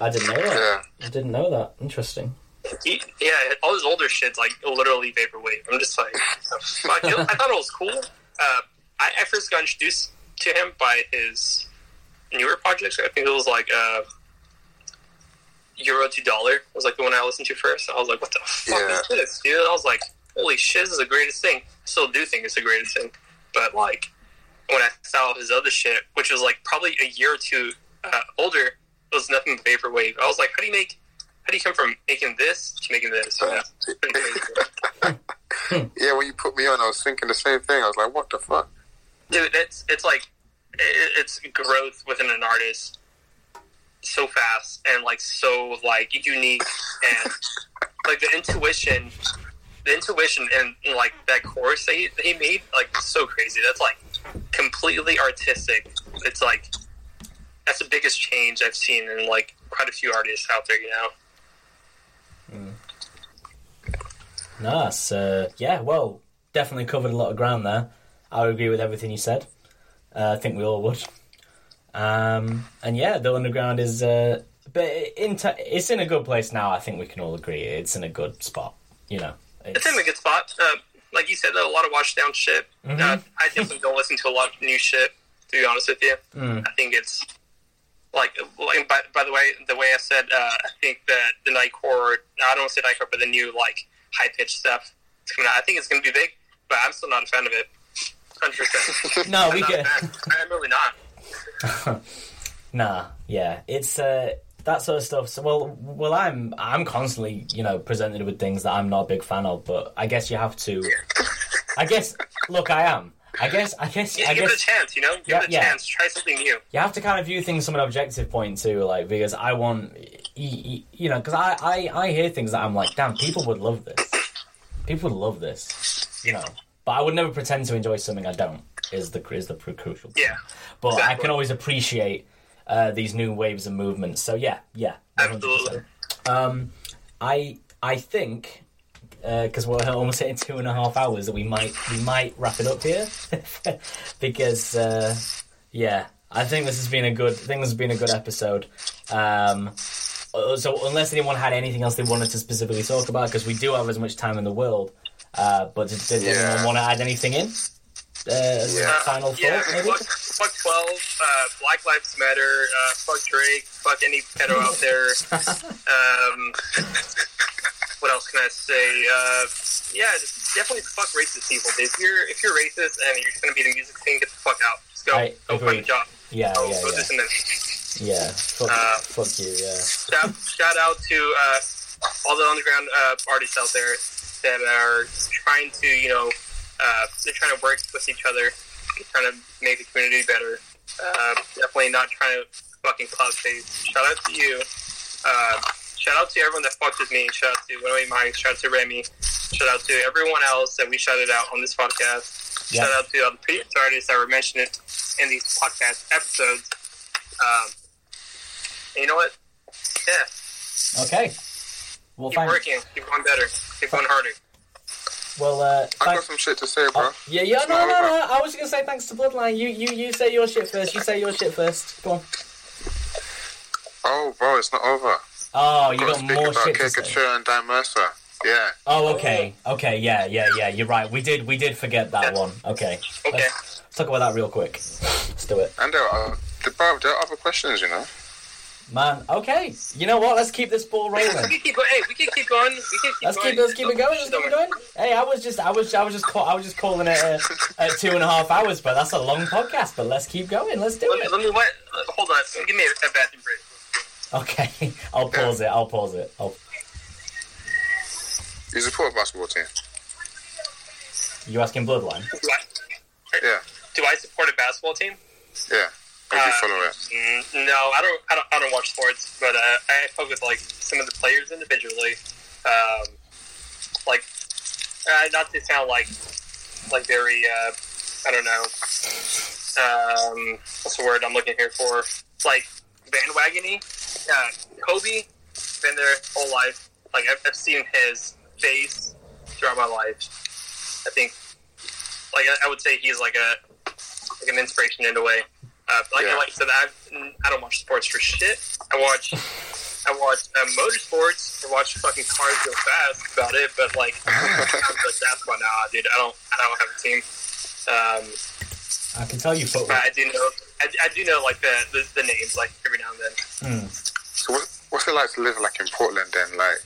I didn't know that. Yeah. I didn't know that. Interesting. He, yeah, all his older shit's like literally vaporwave. I'm just like, fuck. I thought it was cool. Uh, I, I first got introduced to him by his newer projects. I think it was like uh, Euro to Dollar was like the one I listened to first. I was like, what the fuck Yeah. is this, dude? I was like, holy shit, this is the greatest thing. I still do think it's the greatest thing, but like when I saw his other shit, which was like probably a year or two uh, older, it was nothing but vaporwave. I was like, how do you make? How do you come from making this to making this? You know, it's pretty crazy. Yeah, when you put me on, I was thinking the same thing. I was like, what the fuck? dude it's it's like it, it's growth within an artist so fast and like so like unique and like the intuition the intuition and like that chorus that he, that he made like so crazy that's like completely artistic it's like that's the biggest change i've seen in like quite a few artists out there you know Nice. Uh, yeah. Well, definitely covered a lot of ground there. I would agree with everything you said. Uh, I think we all would. Um, and yeah, the underground is, uh, but in t- it's in a good place now. I think we can all agree it's in a good spot. You know, it's in a good spot uh, like you said a lot of washed down shit Mhm. uh, i definitely don't listen to a lot of new shit to be honest with you Mm. I think it's like, like by, by the way, the way I said, uh, I think that the Nightcore, I don't want to say Nightcore, but the new like high pitched stuff is coming out. I think it's going to be big, but I'm still not a fan of it. Hundred percent. no, I'm we get. I'm really not. Nah, yeah, it's uh, that sort of stuff. So, well, well, I'm I'm constantly, you know, presented with things that I'm not a big fan of. But I guess you have to. I guess, look, I am. I guess, I guess, Yeah, I give it a chance. You know, give Yeah, it a yeah. chance. Try something new. you have to kind of view things from an objective point too, like because I want, you know, because I, I I hear things that I'm like, damn, people would love this. People would love this, you know. But I would never pretend to enjoy something I don't. Is the is the crucial. point. Yeah, but I can always appreciate uh, these new waves and movements. So yeah, yeah, 100%. Absolutely. Um, I I think because we're almost hitting two and a half hours that we might we might wrap it up here because uh, yeah, I think this has been a good. I think this has been a good episode. Um, uh, so unless anyone had anything else they wanted to specifically talk about, because we do have as much time in the world. Uh, but did, did Yeah. anyone want to add anything in? Uh, Yeah. Final thought, yeah. maybe. Fuck, fuck twelve. Uh, Black Lives Matter. Uh, fuck Drake. Fuck any pedo out there. Um, what else can I say? Uh, yeah, definitely fuck racist people. If you're if you're racist and you're just gonna be the music scene, get the fuck out. Just go I go find a job. Yeah, Go, yeah, go do yeah, something. yeah. Fuck, Uh, fuck you, yeah. Shout, shout out to uh, all the underground uh, artists out there that are trying to you know uh, they're trying to work with each other, trying to make the community better. Uh, definitely not trying to fucking cloud chase. Shout out to you. Uh, shout out to everyone that fucked with me. Shout out to Winnie Mike. Shout out to Remy. Shout out to everyone else that we shouted out on this podcast. Yeah. Shout out to all the previous artists that were mentioned in these podcast episodes. Um, you know what? Yeah, Okay. Well, keep thanks. working, keep going better, keep going harder. Well, uh, I got some shit to say, bro. Oh, yeah, yeah, It's no, no, no. I was gonna say thanks to Bloodline. You, you, you say your shit first. You say your shit first. Go on. Oh, bro, it's not over. Oh, you Got got to speak more about shit to say. And Dan Mercer. Yeah. Oh, okay, okay, yeah, yeah, yeah. You're right. We did, we did forget that Yeah. one. Okay. Okay. Let's talk about that real quick. Let's do it, And there are, the, bro, there are other questions, you know. Man. Okay. You know what? Let's keep this ball rolling. We rolling. can keep going. Hey, we can keep going. We can keep Let's going. keep, let's keep it going. Let's keep it going. Hey, I was just, I was, I was just, call, I was just calling it uh, uh, two and a half hours, but that's a long podcast. But let's keep going. Let's do Let me, it. let me what? Hold on. Give me a, a bathroom break. Okay. I'll pause it. I'll pause it. I'll, You support a basketball team? you asking Bloodline? Do I, Yeah. do I support a basketball team? Yeah. Or do you follow it? Mm, no, I don't. I don't. I don't watch sports, but uh, I fuck with like some of the players individually. Um, like, uh, not to sound like like very. Uh, I don't know. Um, what's the word I'm looking here for? Like bandwagony. Uh, Kobe, been there whole life. Like I've, I've seen his face throughout my life. I think, like I, I would say, he's like a like an inspiration in a way. Uh, like, Yeah. like I said, I I don't watch sports for shit. I watch I watch uh, motorsports. I watch fucking cars go fast. About it, but like I'm like that's why nah, dude. I don't I don't have a team. Um, I can tell you but football. I do know I, I do know like the, the the names like every now and then. Hmm. So what, what's it like to live like in Portland then? Like,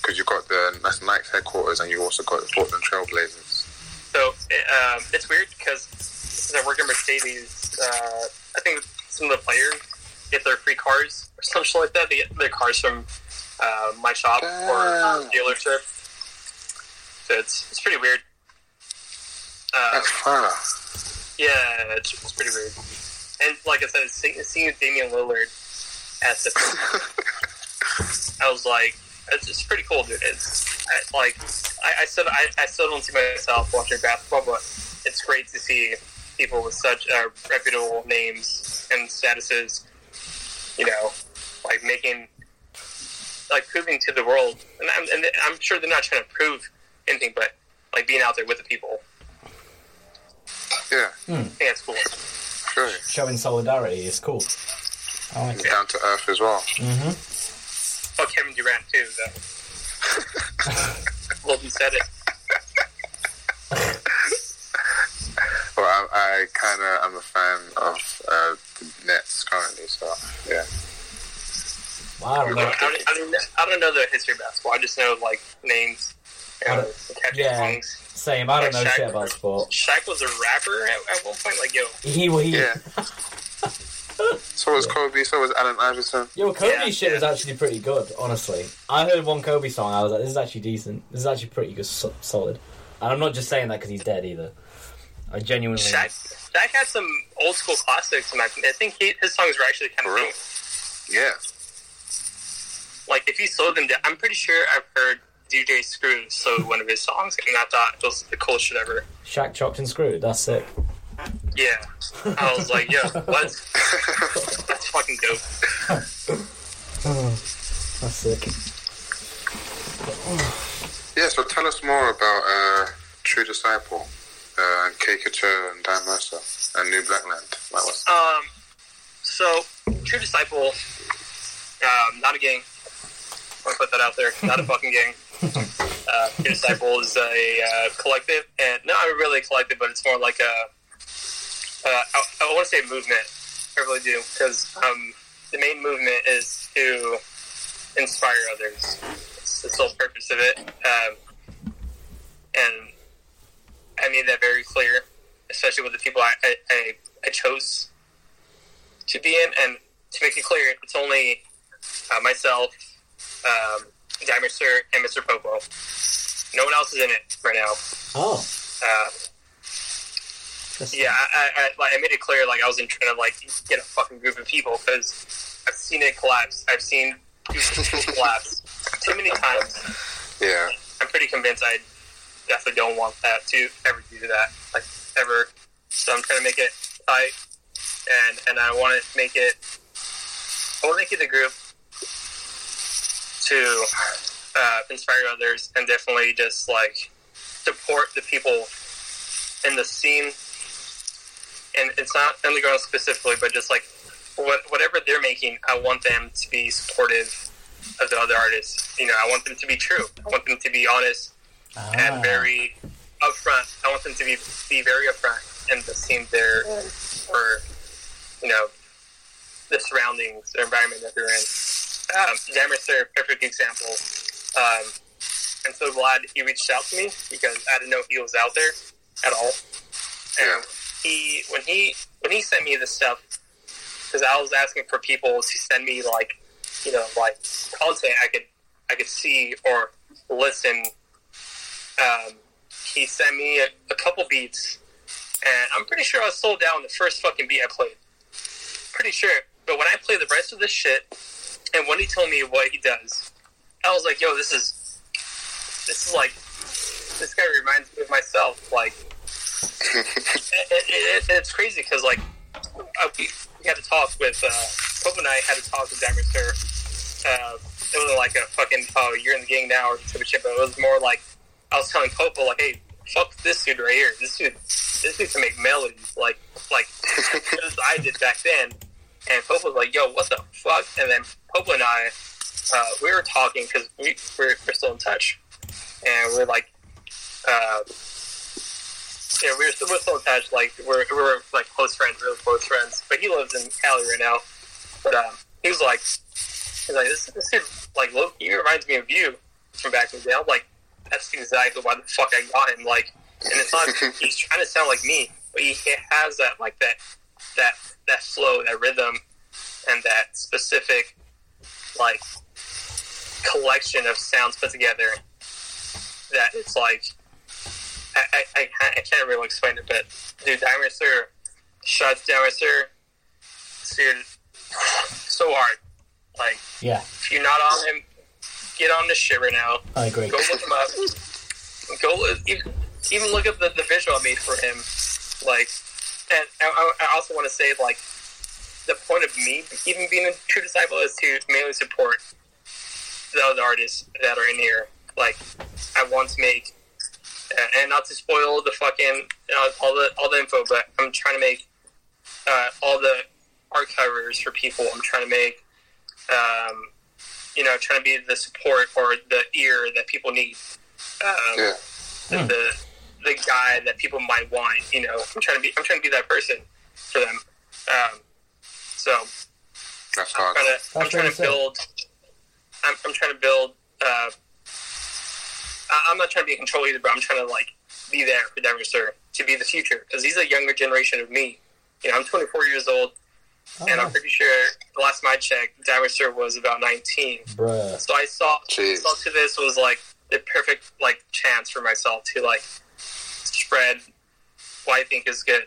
because you've got the that's Nike's headquarters and you also got the Portland Trailblazers. So um, it's weird because since I work at Mercedes, uh, I think some of the players get their free cars or something like that. They get their cars from uh, my shop or Damn. dealership. So it's it's pretty weird. Um, That's yeah, it's, it's pretty weird. And like I said, seeing, seeing Damian Lillard at the, I was like, it's, it's pretty cool, dude. It's I, like I, I still I, I still don't see myself watching basketball, but it's great to see people with such uh, reputable names and statuses, you know, like making like proving to the world, and I'm, and I'm sure they're not trying to prove anything, but like being out there with the people. Yeah, I think that's cool. sure. Showing solidarity is cool. I like it. Down to earth as well. Mm-hmm. Oh, Kevin Durant too. Though. well, you said it. But I, I kind of am a fan of uh, the Nets currently, so yeah. Well, I don't I know. don't, I, don't, I don't know the history of basketball. I just know like names, and don't- catchy yeah. songs. Same. I don't know Shaq- shit about sport. Shaq was a rapper at, at one point. Like, yo, He, he, Yeah. so was Kobe, so was Allen Iverson. Yo, Kobe's Yeah, shit yeah. was actually pretty good, honestly. I heard one Kobe song, I was like, this is actually decent. This is actually pretty good, so- solid. And I'm not just saying that because he's dead either. I genuinely. Shaq, Shaq had some old school classics, and I, I think he, his songs were actually kind of real? Yeah. Like, if you slowed them down, I'm pretty sure I've heard DJ Screw slow one of his songs, and I thought it was the coolest shit ever. Shaq chopped and screwed. That's sick. Yeah, I was like, yo, what? That's fucking dope. oh, That's sick. Yeah, so tell us more about uh, True Disciple, uh, and Caricature and Dan Mercer and New Blackland. Like what's Um, so True Disciple, um, not a gang. I want to put that out there. Not a fucking gang. Uh, True Disciple is a uh, collective, and not really a collective, but it's more like a. Uh, I, I want to say movement. I really do, because um, the main movement is to inspire others. It's the sole purpose of it, um, and I made that very clear, especially with the people I, I, I, I chose to be in. And to make it clear, it's only uh, myself, um, Sir, and Mr. Popo. No one else is in it right now. Oh. Uh, yeah, I, I, I, like, I made it clear like I wasn't trying to like get a fucking group of people because I've seen it collapse. I've seen groups of people collapse too many times. yeah, I'm pretty convinced I'd definitely don't want that to ever do that, like ever. So I'm trying to make it tight, and and I want to make it. I want to make it a group to uh, inspire others and definitely just like support the people in the scene. And it's not underground specifically, but just like what, whatever they're making, I want them to be supportive of the other artists. You know, I want them to be true. I want them to be honest Ah. and very upfront. I want them to be be very upfront and the scene there for you know the surroundings, the environment that they're in. Um, Damer's a perfect example. Um, I'm so glad he reached out to me because I didn't know he was out there at all. And he when he when he sent me this stuff because I was asking for people to send me like you know like content I could I could see or listen. Um, he sent me a, a couple beats, and I'm pretty sure I was sold out on the first fucking beat I played. Pretty sure. But when I play the rest of this shit, and when he told me what he does, I was like, "Yo, this is this is like this guy reminds me of myself." Like, it, it, it, it's crazy because like uh, we, we had to talk with uh, Pope and I had to talk with Diamond Sir. Uh, it wasn't like a fucking oh you're in the gang now or type of shit, but it was more like I was telling Popo like, hey, fuck this dude right here. This dude, this dude can make melodies like like as I did back then. And Popo was like, yo, what the fuck? And then Popo and I, uh, we were talking because we we're, we're still in touch, and we're like, uh, yeah, we're still, we're still in touch. Like we're we're like close friends, really close friends. But he lives in Cali right now. But um, he was like, he's like, this, this dude, like, low he reminds me of you from back in the day. I'm like, that's exactly why the fuck I got him. Like, and it's not he's trying to sound like me, but he has that like that that that flow, that rhythm, and that specific like collection of sounds put together. That it's like I I, I, can't, I can't really explain it, but dude, Diamond Sir, shots Diamond Sir, dude, so hard. Like Yeah, if you're not on him, get on this shit right now. I agree. Go look him up. Go even, even look up the, the visual I made for him. Like, and I, I also want to say like the point of me even being a true disciple is to mainly support the other artists that are in here. Like, I want to make and not to spoil the fucking uh, all the all the info, but I'm trying to make uh, all the art covers for people. I'm trying to make. Um, you know, trying to be the support or the ear that people need. Um, Yeah. the, the the guy that people might want. You know, I'm trying to be I'm trying to be that person for them. Um, so That's I'm trying to I'm trying to build. I'm, I'm trying to build. Uh, I- I'm not trying to be in control either, but I'm trying to like be there for Denver Sir to be the future because he's a younger generation of me. You know, I'm 24 years old, Oh, and I'm oh. pretty sure the last time I checked, Denver Sir was about 19. Bruh. So I saw Jeez. saw to this was like the perfect like chance for myself to like spread what I think is good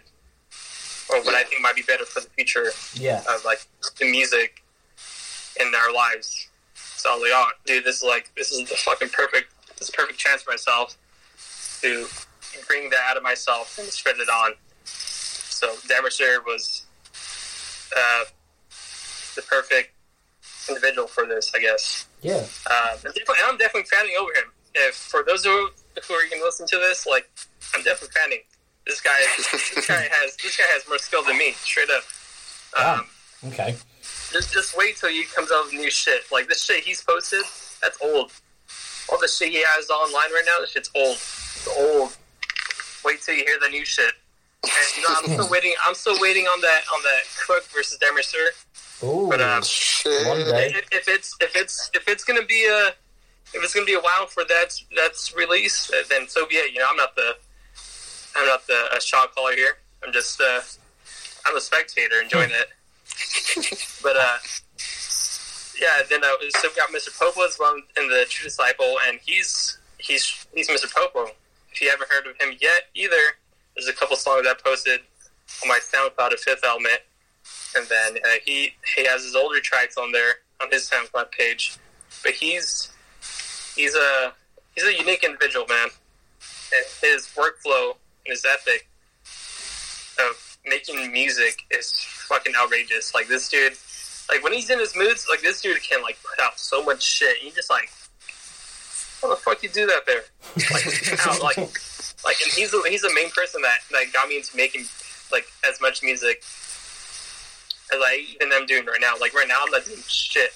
or what I think might be better for the future Yeah. of like the music in our lives. So I was like, oh, dude, this is like this is the fucking perfect this is perfect chance for myself to bring that out of myself and spread it on. So Demerser was uh, the perfect individual for this, I guess. Yeah. Um, and definitely, I'm definitely fanning over him. If for those who who are going to listen to this, like I'm definitely fanning. This guy, this guy has this guy has more skill than me, straight up. Um, Okay. just just wait till he comes out with new shit. Like this shit he's posted, that's old. All the shit he has online right now, this shit's old. It's old. Wait till you hear the new shit. And you know, I'm still waiting. I'm still waiting on that on that Cook versus Demerser. Ooh. But um, if, if it's if it's if it's gonna be a if it's gonna be a while for that that's release, uh, then so be it. You know, I'm not the I'm not the a shot caller here. I'm just uh, I'm a spectator enjoying it. but uh, yeah, then uh, so we got Mr. Popo as well in the True Disciple, and he's he's he's Mr. Popo. If you haven't heard of him yet, either there's a couple songs I posted on my SoundCloud of Fifth Element, and then uh, he he has his older tracks on there on his SoundCloud page. But he's he's a he's a unique individual, man. and his workflow and his ethic of making music is fucking outrageous. Like this dude, like when he's in his moods, like this dude can like put out so much shit. You just like, how the fuck you do that there? Like, how, like, like, and he's the, he's the main person that that got me into making like as much music as I even am doing right now. Like right now, I'm not doing shit.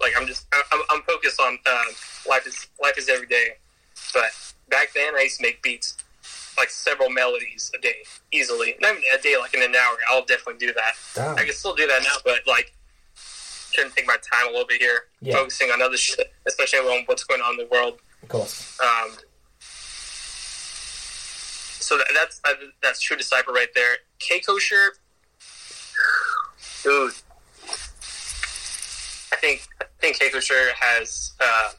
Like I'm just I'm, I'm focused on um, life is life is every day. But back then, I used to make beats like several melodies a day easily. Not even a day, like in an hour. I'll definitely do that. Damn. I can still do that now, but like trying to take my time a little bit here, Yeah. focusing on other shit, especially on what's going on in the world. Of course. Um, so that, that's uh, that's true disciple right there. K kosher, dude. I think I think K kosher has uh,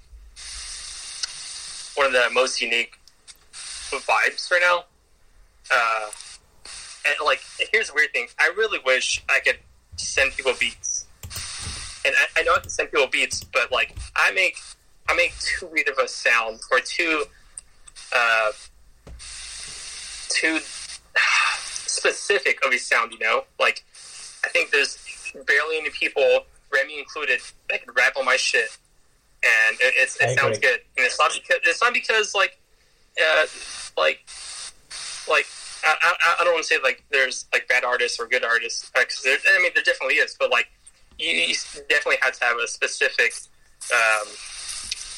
one of the most unique vibes right now. Uh, and like, here's the weird thing. I really wish I could send people beats, and I, I know I can send people beats, but like, I make I make too weird of a sound or too uh, too specific of a sound. You know, like I think there's barely any people, Remy included, that can rap on my shit, and it, it's, it sounds good. And it's not because it's not because like uh, like like. I, I, I don't want to say like there's like bad artists or good artists because there, I mean there definitely is, but like you, you definitely have to have a specific um,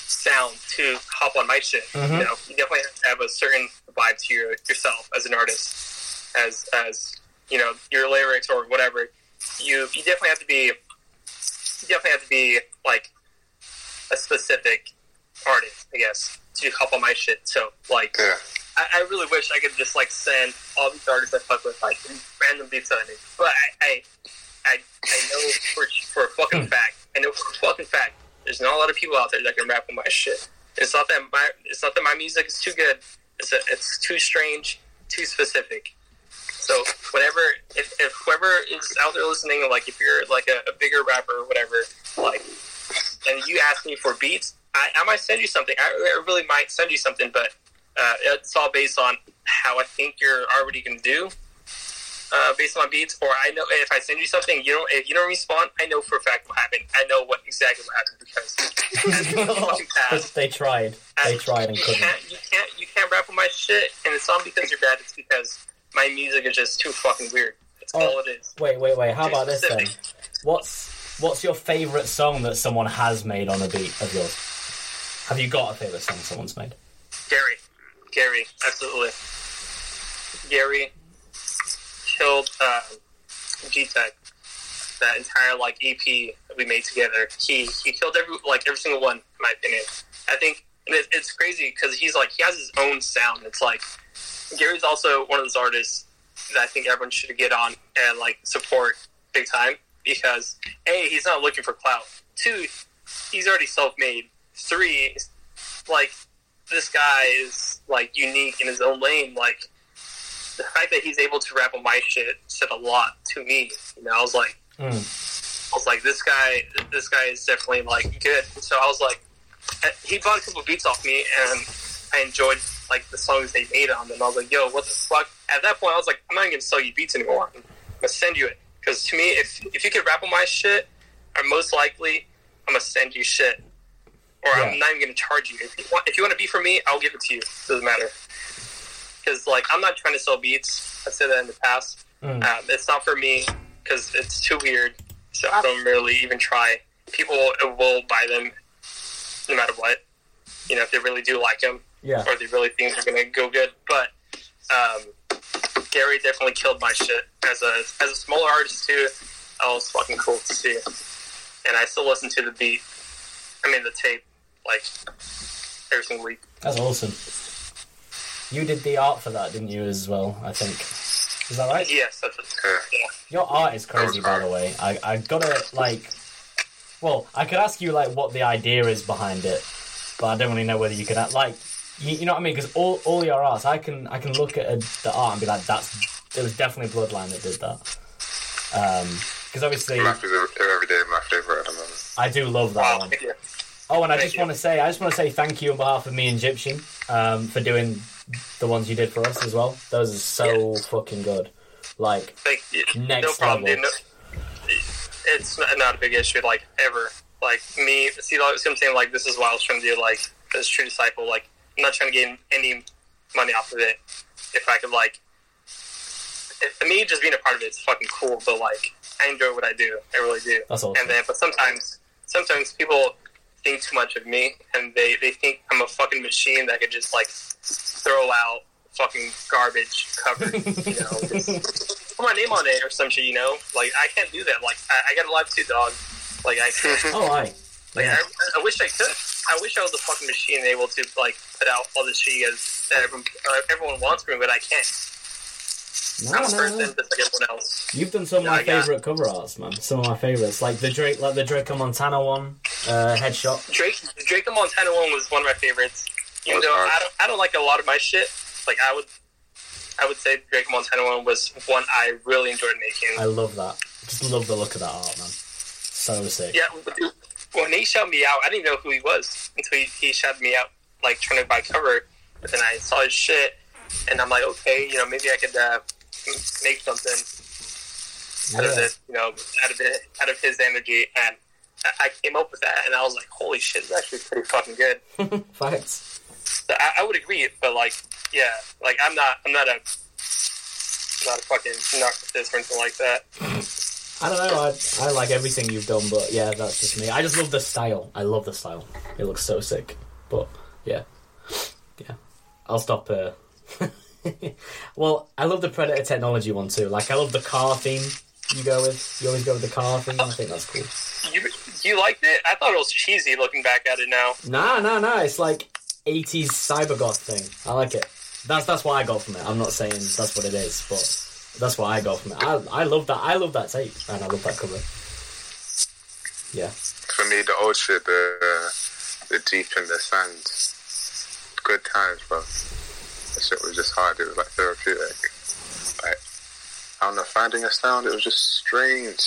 sound to hop on my shit. Mhm. You know, you definitely have to have a certain vibe to your, yourself as an artist, as as you know your lyrics or whatever. You you definitely have to be you definitely have to be like a specific artist, I guess, to hop on my shit. So like. Yeah. I, I really wish I could just like send all these artists I fuck with like random beats that I make. But I I, I, I know for for a fucking fact. I know for a fucking fact. There's not a lot of people out there that can rap on my shit. It's not that my it's not that my music is too good. It's a, it's too strange, too specific. So whatever, if, if whoever is out there listening, like if you're like a, a bigger rapper or whatever, like, and you ask me for beats, I, I might send you something. I, I really might send you something, but uh, it's all based on how I think you're already to do, uh, based on beats. Or I know if I send you something, you don't if you don't respond, I know for a fact what happened. I know what exactly what happened because as in the fucking past, they tried. They tried and you couldn't. Can't, you can't you can't rap on my shit, and it's not because you're bad. It's because my music is just too fucking weird. That's Oh. all it is. Wait, wait, wait. How Too about this then? What's what's your favorite song that someone has made on a beat of yours? Have you got a favorite song someone's made? Gary, Gary, absolutely. Gary killed uh, G Tech. That entire like EP that we made together. He he killed every like every single one. In my opinion, I think it, it's crazy because he's like he has his own sound. It's like Gary's also one of those artists that I think everyone should get on and like support big time because a he's not looking for clout. Two, he's already self made. Three, like this guy is like unique in his own lane. Like the fact that he's able to rap on my shit said a lot to me. You know, I was like, Mm. I was like, this guy, this guy is definitely like good. So I was like, he bought a couple beats off me, and I enjoyed like the songs they made on them. I was like, yo, what the fuck? At that point, I was like, I'm not even gonna sell you beats anymore. I'm gonna send you it because to me, if if you could rap on my shit, I'm most likely I'm gonna send you shit, or Yeah. I'm not even gonna charge you. If you want, if you want to be for me, I'll give it to you. Doesn't matter. Because like I'm not trying to sell beats. I've said that in the past. Mm. Um, it's not for me because it's too weird. So I don't really even try. People will buy them no matter what. You know, if they really do like them Yeah. or they really think they're gonna go good. But um, Gary definitely killed my shit as a as a smaller artist too. That was fucking cool to see, and I still listen to the beat. I mean the tape like every single week. That's awesome. You did the art for that, didn't you, as well? I think. Is that right? Yes, that's it. Yeah. Yeah. Your art is crazy, by the way. I I gotta like. Well, I could ask you like what the idea is behind it, but I don't really know whether you could like. You, you know what I mean? Because all, all your arts, I can I can look at a, the art and be like, that's it was definitely Bloodline that did that. Um, Because obviously, Math is every every day my favorite at the moment. I do love that Wow, one. Oh, and I Thank just want to say, I just want to say thank you on behalf of me and Egyptian um, for doing the ones you did for us as well. Those are so fucking good. Like no Next problem, level. No, it's not, not a big issue, like ever. Like me, see, like, see I'm saying? Like this is why I was trying to do. Like as true disciple, like I'm not trying to gain any money off of it. If I could, like, if, me just being a part of it is fucking cool. But like, I enjoy what I do. I really do. That's awesome. And then, but sometimes, sometimes people think too much of me, and they they think I'm a fucking machine that could just like throw out fucking garbage covered, you know, put my name on it or some shit, you know. Like I can't do that. Like I, I got a life too, dog. Like I can't. oh, I. Like Yeah. I, I wish I could. I wish I was a fucking machine able to like put out all the shit that everyone, uh, everyone wants from me, but I can't. No, I'm no, person no. just like everyone else. You've done some of my I favorite cover arts, man. Some of my favorites, like the Drake, like the Draco Montana one, uh, headshot. Drake Drake the Montana one was one of my favorites. Even That was though hard. I don't I don't like a lot of my shit. Like I would I would say Drake and Montana one was one I really enjoyed making. I love that. Just love the look of that art, man. So sick. Yeah, when he shouted me out, I didn't know who he was until he, he shouted me out, like trying to buy cover. But then I saw his shit, and I'm like, okay, you know, maybe I could uh, make something out of this, you know, out of it, out of his energy, and I, I came up with that, and I was like, holy shit, it's actually pretty fucking good. Facts. So I, I would agree, but like, yeah, like I'm not, I'm not a, not a fucking narcissist or anything like that. I don't know. I, I like everything you've done, but yeah, that's just me. I just love the style. I love the style. It looks so sick. But yeah, yeah. I'll stop. Uh... well, I love the Predator technology one too. Like I love the car theme you go with. You always go with the car theme. I think that's cool. You, you liked it? I thought it was cheesy looking back at it now. Nah, nah, nah. It's like 80s cybergoth thing. I like it. That's that's what I got from it. I'm not saying that's what it is, but that's what I got from it. I I love that. I love that tape, and I love that cover. Yeah. For me, the old shit, the the deep in the sand, good times, bro. That shit was just hard. It was like therapeutic. Like I don't know, finding a sound. It was just strange.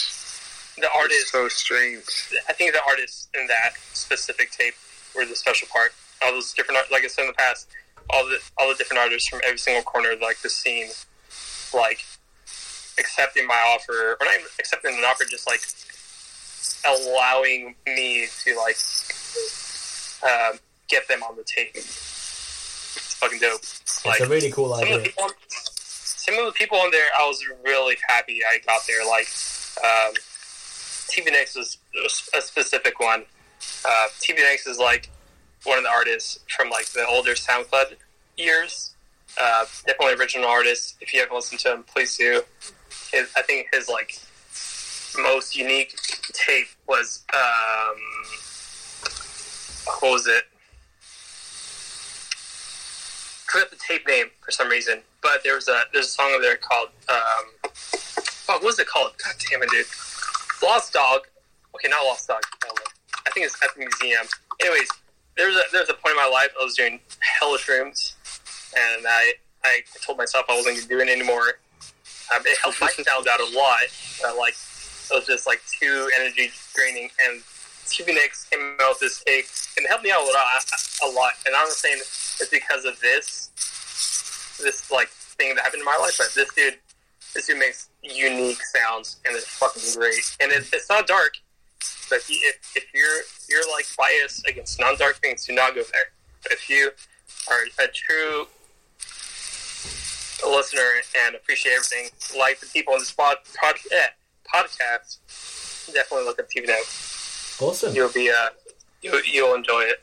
The artist, so strange. I think the artists in that specific tape were the special part. All those different, like I said in the past, all the all the different artists from every single corner like the scene, like accepting my offer, or not even accepting an offer, just like allowing me to like um, get them on the tape. Fucking dope. Like it's a really cool some of the idea. some of the people on there, I was really happy I got there. Like um, TV was a specific one. Uh, TV is like one of the artists from like the older SoundCloud years. Uh, definitely original artist. If you haven't listened to him, please do. His, I think his like most unique tape was um, what was it? Forgot the tape name for some reason, but there was a there's a song over there called um, fuck, what was it called? God damn it, dude! Lost Dog. Okay, not Lost Dog. Oh. I think it's at the museum. Anyways, there was a there was a point in my life I was doing hellish rooms, and I I told myself I wasn't gonna do it anymore. Um, it helped my sound out a lot, but like it was just like too energy draining. And TV Next came out with this tape, and it helped me out a lot. A lot. And I'm saying it's because of this this like thing that happened in my life, but this dude this dude makes unique sounds, and it's fucking great. And it, it's not dark, but if, you- if, if you're you're like biased against non-dark things, do not go there. But if you are a true listener and appreciate everything, like the people on this pod, pod, eh, podcast, definitely look at TV Note. Awesome. You'll be uh, you, you'll enjoy it.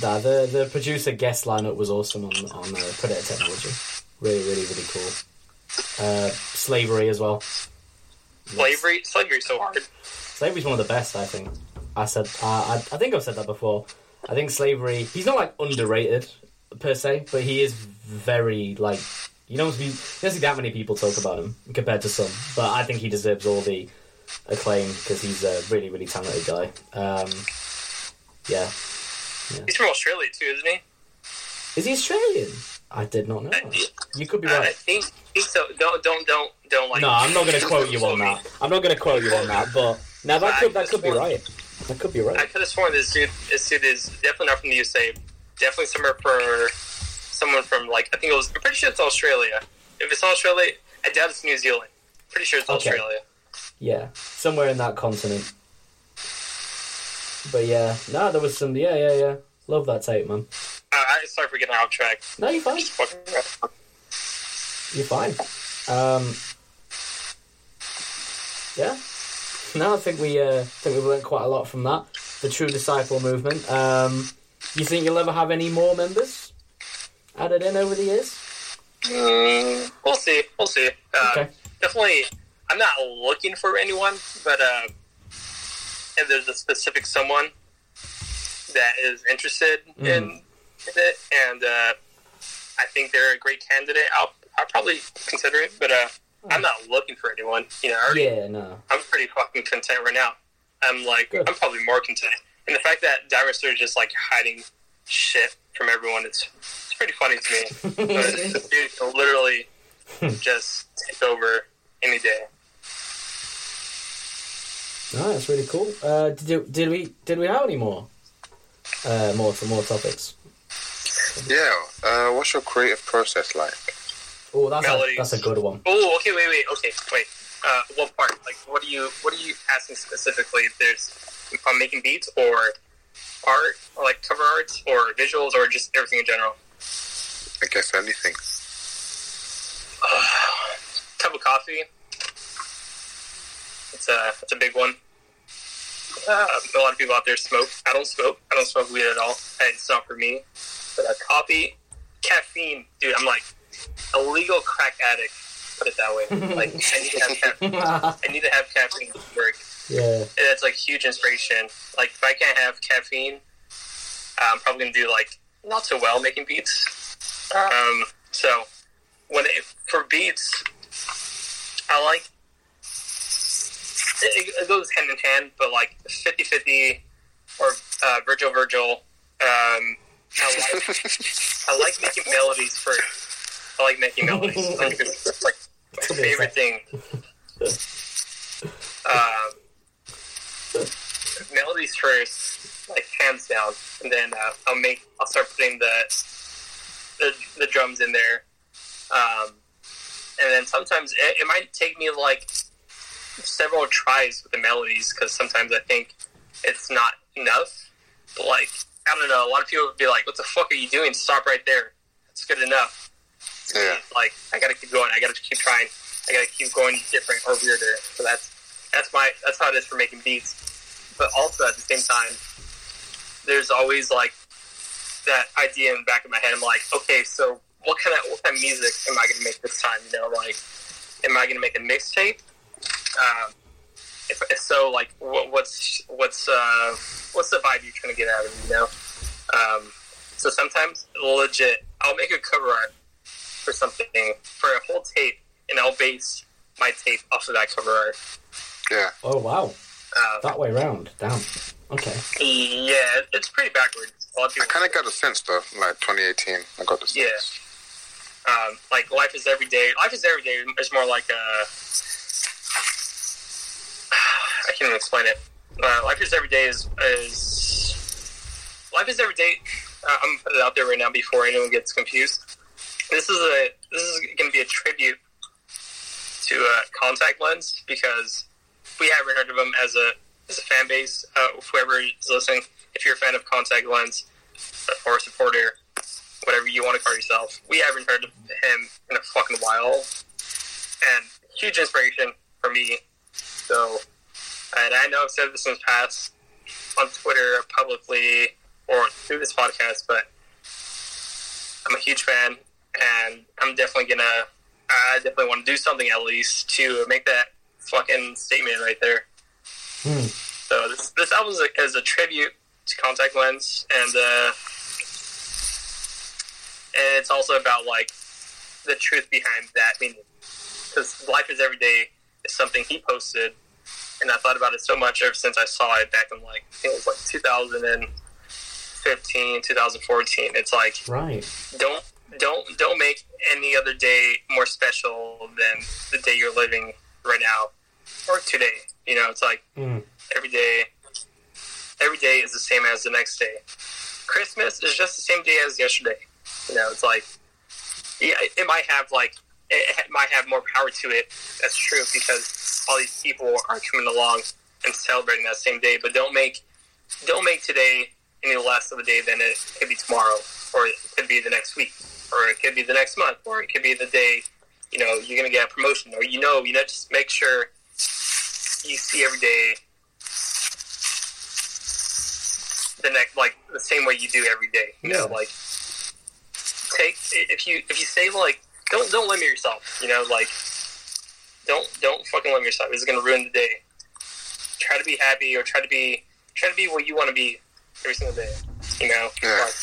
Nah, the the producer guest lineup was awesome on on uh, Predator Technology. Really, really, really cool. Uh, slavery as well. Slavery, slavery's so hard. Slavery's one of the best, I think. I said, uh, I, I think I've said that before. I think slavery. He's not like underrated per se, but he is very like you don't see, there's that many people talk about him compared to some. But I think he deserves all the acclaim because he's a really, really talented guy. Um, yeah, He's from Australia too, isn't he? is he Australian? I did not know. that. You could be Uh, I right. think, think so. Don't don't don't don't like. No, I'm not going to quote you on that. I'm not going to quote you on that. But now that could that could be right. That could be right. I could have sworn this dude this dude is definitely not from the USA. Definitely somewhere for someone from like I think it was. I'm pretty sure it's Australia. If it's Australia, I doubt it's New Zealand. Pretty sure it's Okay. Australia. Yeah, somewhere in that continent. But yeah, no, there was some. Yeah, yeah, yeah. Love that tape, man. Uh, I sorry for getting off track. No, you're fine. Just fucking around. You're fine. Um, yeah. No, I think we uh, think we've learned quite a lot from that. The True Disciple movement. Um, you think you'll ever have any more members added in over the years? Mm, we'll see. We'll see. Uh, Okay. Definitely, I'm not looking for anyone, but uh, if there's a specific someone that is interested in, in it, and uh, I think they're a great candidate, I'll, I'll probably consider it. But uh, I'm not looking for anyone. You know, I already, Yeah, no. I'm pretty fucking content right now. I'm like, Good. I'm probably more content. And the fact that Dinosaur is just like hiding shit from everyone, it's, it's pretty funny to me. But dude literally just take over any day. No, that's really cool. Uh, did did we did we have any more uh, more for more topics? Yeah. Uh, what's your creative process like? Oh, that's a, that's a good one. Oh, okay, wait, wait, okay, wait. Uh, what part? Like, what are you, what are you asking specifically? If there's, if I'm making beats or art, or like cover arts or visuals, or just everything in general. I guess anything. cup of coffee. It's a it's a big one. Uh, a lot of people out there smoke. I don't smoke. I don't smoke weed at all. And it's not for me. But uh, coffee, caffeine, dude. I'm like a legal crack addict. Put it that way. Like I need to have caffeine. I need to have caffeine to work. yeah. And it's like huge inspiration. Like if I can't have caffeine, I'm probably gonna do like not so well making beats. Um, so when it, for beats, I like it, it goes hand in hand, but like 50-50 or uh, Virgil Virgil. Um, I like I like making melodies first. I like making melodies. Like, it's like my favorite thing. Um, melodies first, like hands down, and then uh, I'll make. I'll start putting the the, the drums in there, um, and then sometimes it, it might take me like several tries with the melodies because sometimes I think it's not enough. But like I don't know, a lot of people would be like, "What the fuck are you doing? Stop right there. It's good enough." Yeah. Like I gotta keep going. I gotta keep trying. I gotta keep going different or weirder. So that's that's my that's how it is for making beats. But also at the same time, there's always like that idea in the back of my head. I'm like, okay, so what kind of what kind of music am I gonna make this time? You know, like, am I gonna make a mixtape? Um, if, if so, like, what, what's what's uh, what's the vibe you're trying to get out of it? You know. Um, so sometimes, legit, I'll make a cover art for something for a whole tape, and I'll base my tape off of that cover art. Yeah. Oh wow, Um, that way round. Damn. Okay. yeah, it's pretty backwards. A lot of I kind of got a sense though, like 2018. I got the sense. Yeah. um, like life is every day. Life is every day is more like a. Even explain it. Uh, life is every day is is life is every day. Uh, I'm gonna it out there right now before anyone gets confused. This is a this is going to be a tribute to uh, Contact Lens because we haven't heard of him as a as a fan base. Uh, whoever is listening, if you're a fan of Contact Lens or a supporter, whatever you want to call yourself. We haven't heard of him in a fucking while, and huge inspiration for me. So, and I know I've said this in the past on Twitter publicly or through this podcast, but I'm a huge fan, and I'm definitely gonna. I definitely want to do something at least to make that fucking statement right there. Hmm. So this this album is a, is a tribute to Contact Lens, and uh, and it's also about like the truth behind that meaning. Because life is every day is something he posted, and I thought about it so much ever since I saw it back in like I it was like 2015, 2014. It's like Right. don't don't don't make any other day more special than the day you're living right now or today. You know, it's like Mm. every day every day is the same as the next day. Christmas is just the same day as yesterday. You know, it's like, yeah, it might have like it, might have more power to it. That's true because all these people are coming along and celebrating that same day. But don't make don't make today any less of a day than it could be tomorrow, or it could be the next week, or it could be the next month, or it could be the day you know you're gonna get a promotion, or you know, you know, just make sure you see every day the next like the same way you do every day. You know, Yeah. like take if you if you say like don't don't limit yourself. You know, like don't don't fucking limit yourself. It's gonna ruin the day. Try to be happy or try to be try to be what you want to be every single day. You know, Yeah. like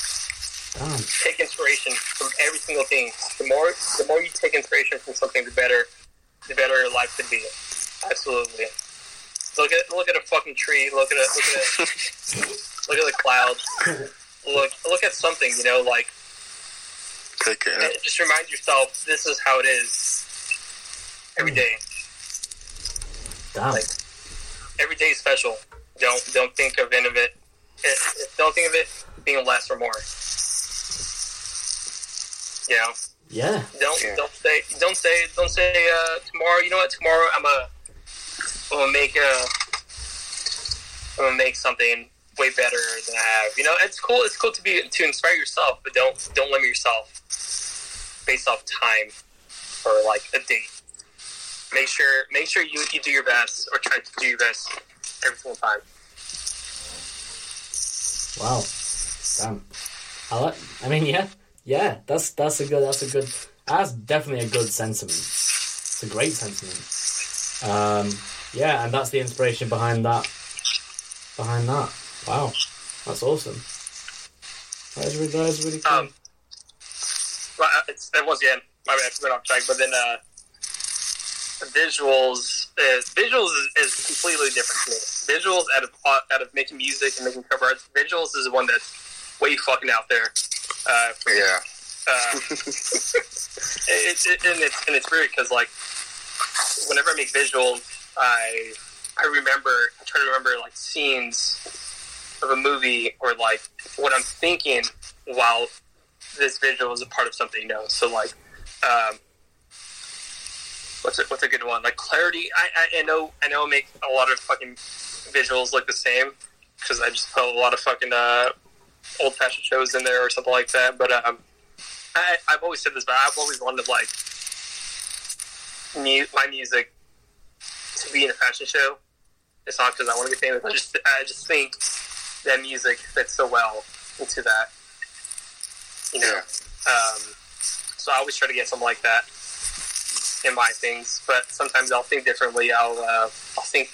Damn. take inspiration from every single thing. The more the more you take inspiration from something, the better the better your life could be. Absolutely. Look at look at a fucking tree. Look at a look at a, look at the clouds. Look look at something. You know, like Take it. in. just remind yourself this is how it is every day. Damn. Like every day is special. Don't don't think of any of it. eh, eh, Don't think of it being less or more. You know. Yeah. Don't Yeah. don't say don't say don't say uh, tomorrow. You know what? Tomorrow I'm a I'm gonna make a I'm gonna make something way better than I have. You know, it's cool. It's cool to be to inspire yourself, but don't don't limit yourself based off time or like a date. Make sure make sure you, you do your best or try to do your best every single time. Wow. Damn. I like. I mean, yeah, yeah. That's that's a good. That's a good. That's definitely a good sentiment. It's a great sentiment. Um, yeah, and that's the inspiration behind that. Behind that. Wow, that's awesome. That is really, that is really cool. Um, it's, and once again, my bad, I went off track. But then uh, visuals is visuals is, is completely different to me. Visuals out of out of making music and making cover arts. Visuals is the one that's way fucking out there. Uh, for. Yeah. Uh, it, it, and it's and it's weird because like whenever I make visuals, I I remember I try to remember like scenes of a movie or like what I'm thinking while this visual is a part of something. Know, so like um, what's a, what's a good one? Like clarity. I, I I know I know I make a lot of fucking visuals look the same because I just put a lot of fucking uh, old fashioned shows in there or something like that. But um, I, I've always said this, but I've always wanted like my music to be in a fashion show. It's not because I want to be famous. I just I just think that music fits so well into that. You know. Um, so I always try to get something like that in my things, but sometimes I'll think differently. I'll uh, I'll think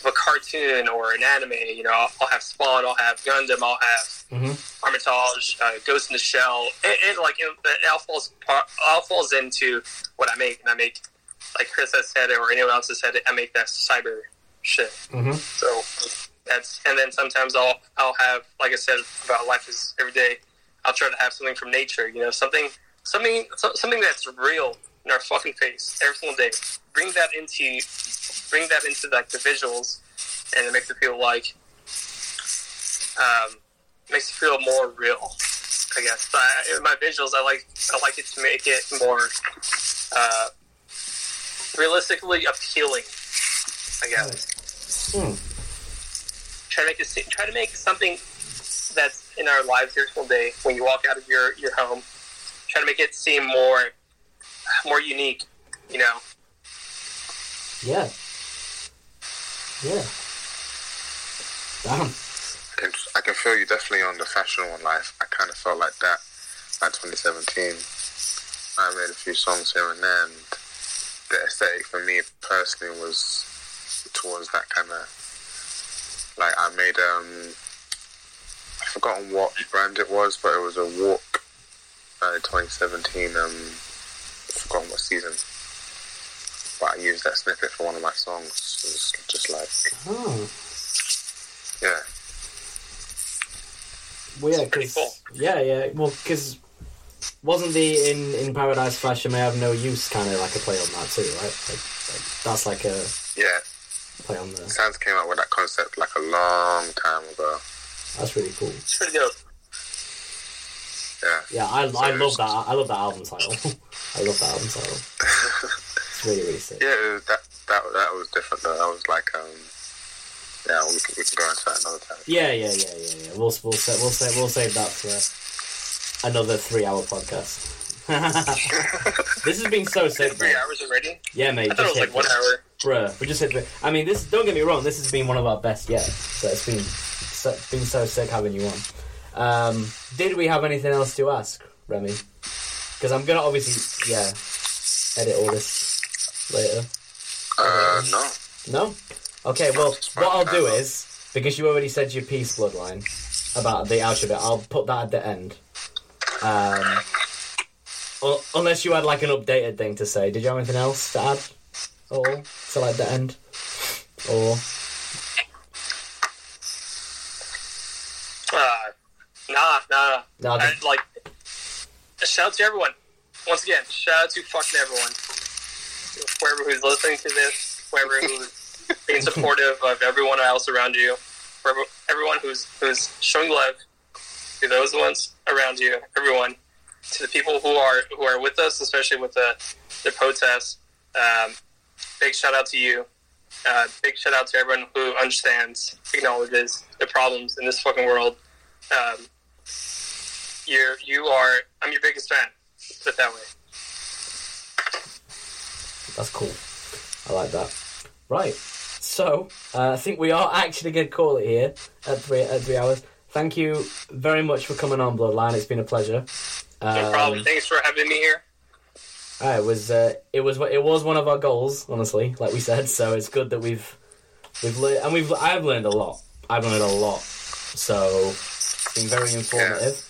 of a cartoon or an anime. You know, I'll, I'll have Spawn, I'll have Gundam, I'll have Mhm. Armitage, uh, Ghost in the Shell, and, and like it, it all falls all falls into what I make, and I make like Chris has said it or anyone else has said it. I make that cyber shit. Mhm. So that's and then sometimes I'll I'll have like I said about life is every day. I'll try to have something from nature. You know, something something so- something that's real in our fucking face every single day. Bring that into bring that into like the visuals, and it makes it feel like um, makes it feel more real. I guess. But I, in my visuals, I like I like it to make it more uh, realistically appealing. I guess Hmm. try to make it try to make something that's in our lives every single day when you walk out of your, your home try to make it seem more more unique you know Yeah. Yeah. Damn. I can, I can feel you definitely on the fashion one life. I kind of felt like that at 2017. I made a few songs here and there, and the aesthetic for me personally was towards that kind of like I made um I've forgotten what brand it was, but it was a walk uh, 2017. Um, I've forgotten what season, but I used that snippet for one of my songs. It was just like Oh. yeah. Well, yeah, pretty 'cause- cool. yeah, yeah. Well, because wasn't the in in Paradise Fashion May Have No Use kind of like a play on that too, right? Like, like that's like a Yeah, play on the. Sans came out with that concept like a long time ago. That's really cool. it's pretty dope Yeah. Yeah, I, I love that. I love that album title. I love that album title. It's really really sick. Yeah, that that that was different though. That was like um, yeah, we can we can go into that another time. Yeah, yeah, yeah, yeah, yeah. We'll we'll sa- we'll save we'll save that for another three hour podcast. this has been so sick, Three hours already? Yeah, mate. I thought it was just like one hour. Bruh, we just hit. three. I mean, this. Don't get me wrong. This has been one of our best yet. So it's been so, been so sick having you on. Um, did we have anything else to ask, Remy? Because I'm gonna obviously, yeah, edit all this later. Uh, no. No? Okay, well, what I'll do is, because you already said your peace bloodline about the bit, I'll put that at the end. Um, unless you had like an updated thing to say. Did you have anything else to add? Or to like the end? Or Uh, nah, nah. No, I, like, shout out to everyone. Once again, shout out to fucking everyone. Whoever who's listening to this, whoever who's being supportive of everyone else around you, whoever, everyone who's who's showing love to those ones around you, everyone, to the people who are who are with us, especially with the the protests. Um, big shout out to you. Uh, big shout out to everyone who understands, acknowledges the problems in this fucking world. Um, you're you are I'm your biggest fan. Put it that way. that's cool. I like that. Right. So uh, I think we are actually going to call it here at three at three hours. Thank you very much for coming on, Bloodline. It's been a pleasure. No Um, problem. Thanks for having me here. Ah, it was uh, it was it was one of our goals, honestly, like we said. So it's good that we've we've learned and we've I've learned a lot. I've learned a lot. So it's been very informative.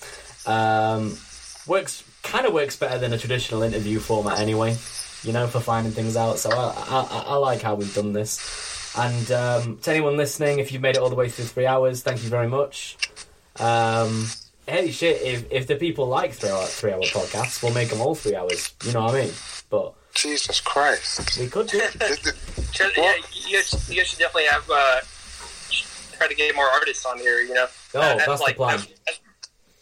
Um, works kind of works better than a traditional interview format anyway. You know, for finding things out. So I I, I like how we've done this. And um, to anyone listening, if you've made it all the way through three hours, thank you very much. Um, hey, shit! If if the people like three hour three hour podcasts, we'll make them all three hours. You know what I mean? But Jesus Christ. we could do. Should- yeah, you, should- you should definitely have uh, try to get more artists on here. You know. Oh, Uh, that's the plan. that- that-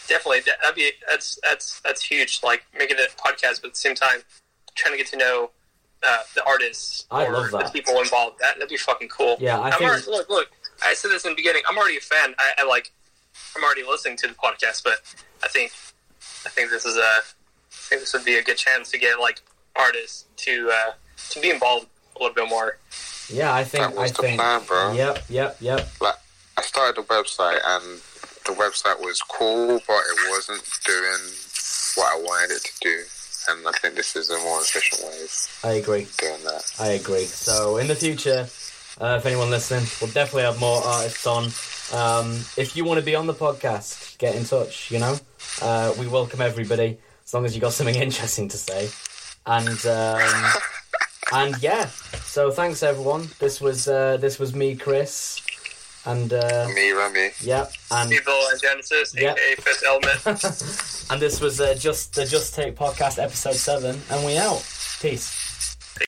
definitely, that- that'd be that's that's that's huge. Like making a podcast, but at the same time, trying to get to know uh, the artists I or love the people involved. That that'd be fucking cool. Yeah, I I'm think- already, look, look. I said this in the beginning. I'm already a fan. I, I like. I'm already listening to the podcast, but I think I think this is a I think this would be a good chance to get like artists to uh, to be involved a little bit more. Yeah, I think. That was I the think. plan, bro. Yep, yep, yep. Like, I started the website and the website was cool, but it wasn't doing what I wanted it to do. And I think this is a more efficient way of I agree. doing that. I agree. So in the future, uh, if anyone listening, we'll definitely have more artists on. Um, if you want to be on the podcast, get in touch. You know, uh, we welcome everybody as long as you got something interesting to say. And um, and yeah, so thanks everyone. This was uh, this was me, Chris, and uh, Me, Rami. yeah, and People and Genesis, Yeah. aka Fifth Element. and this was uh, just the Just Take podcast episode seven, and we out. Peace.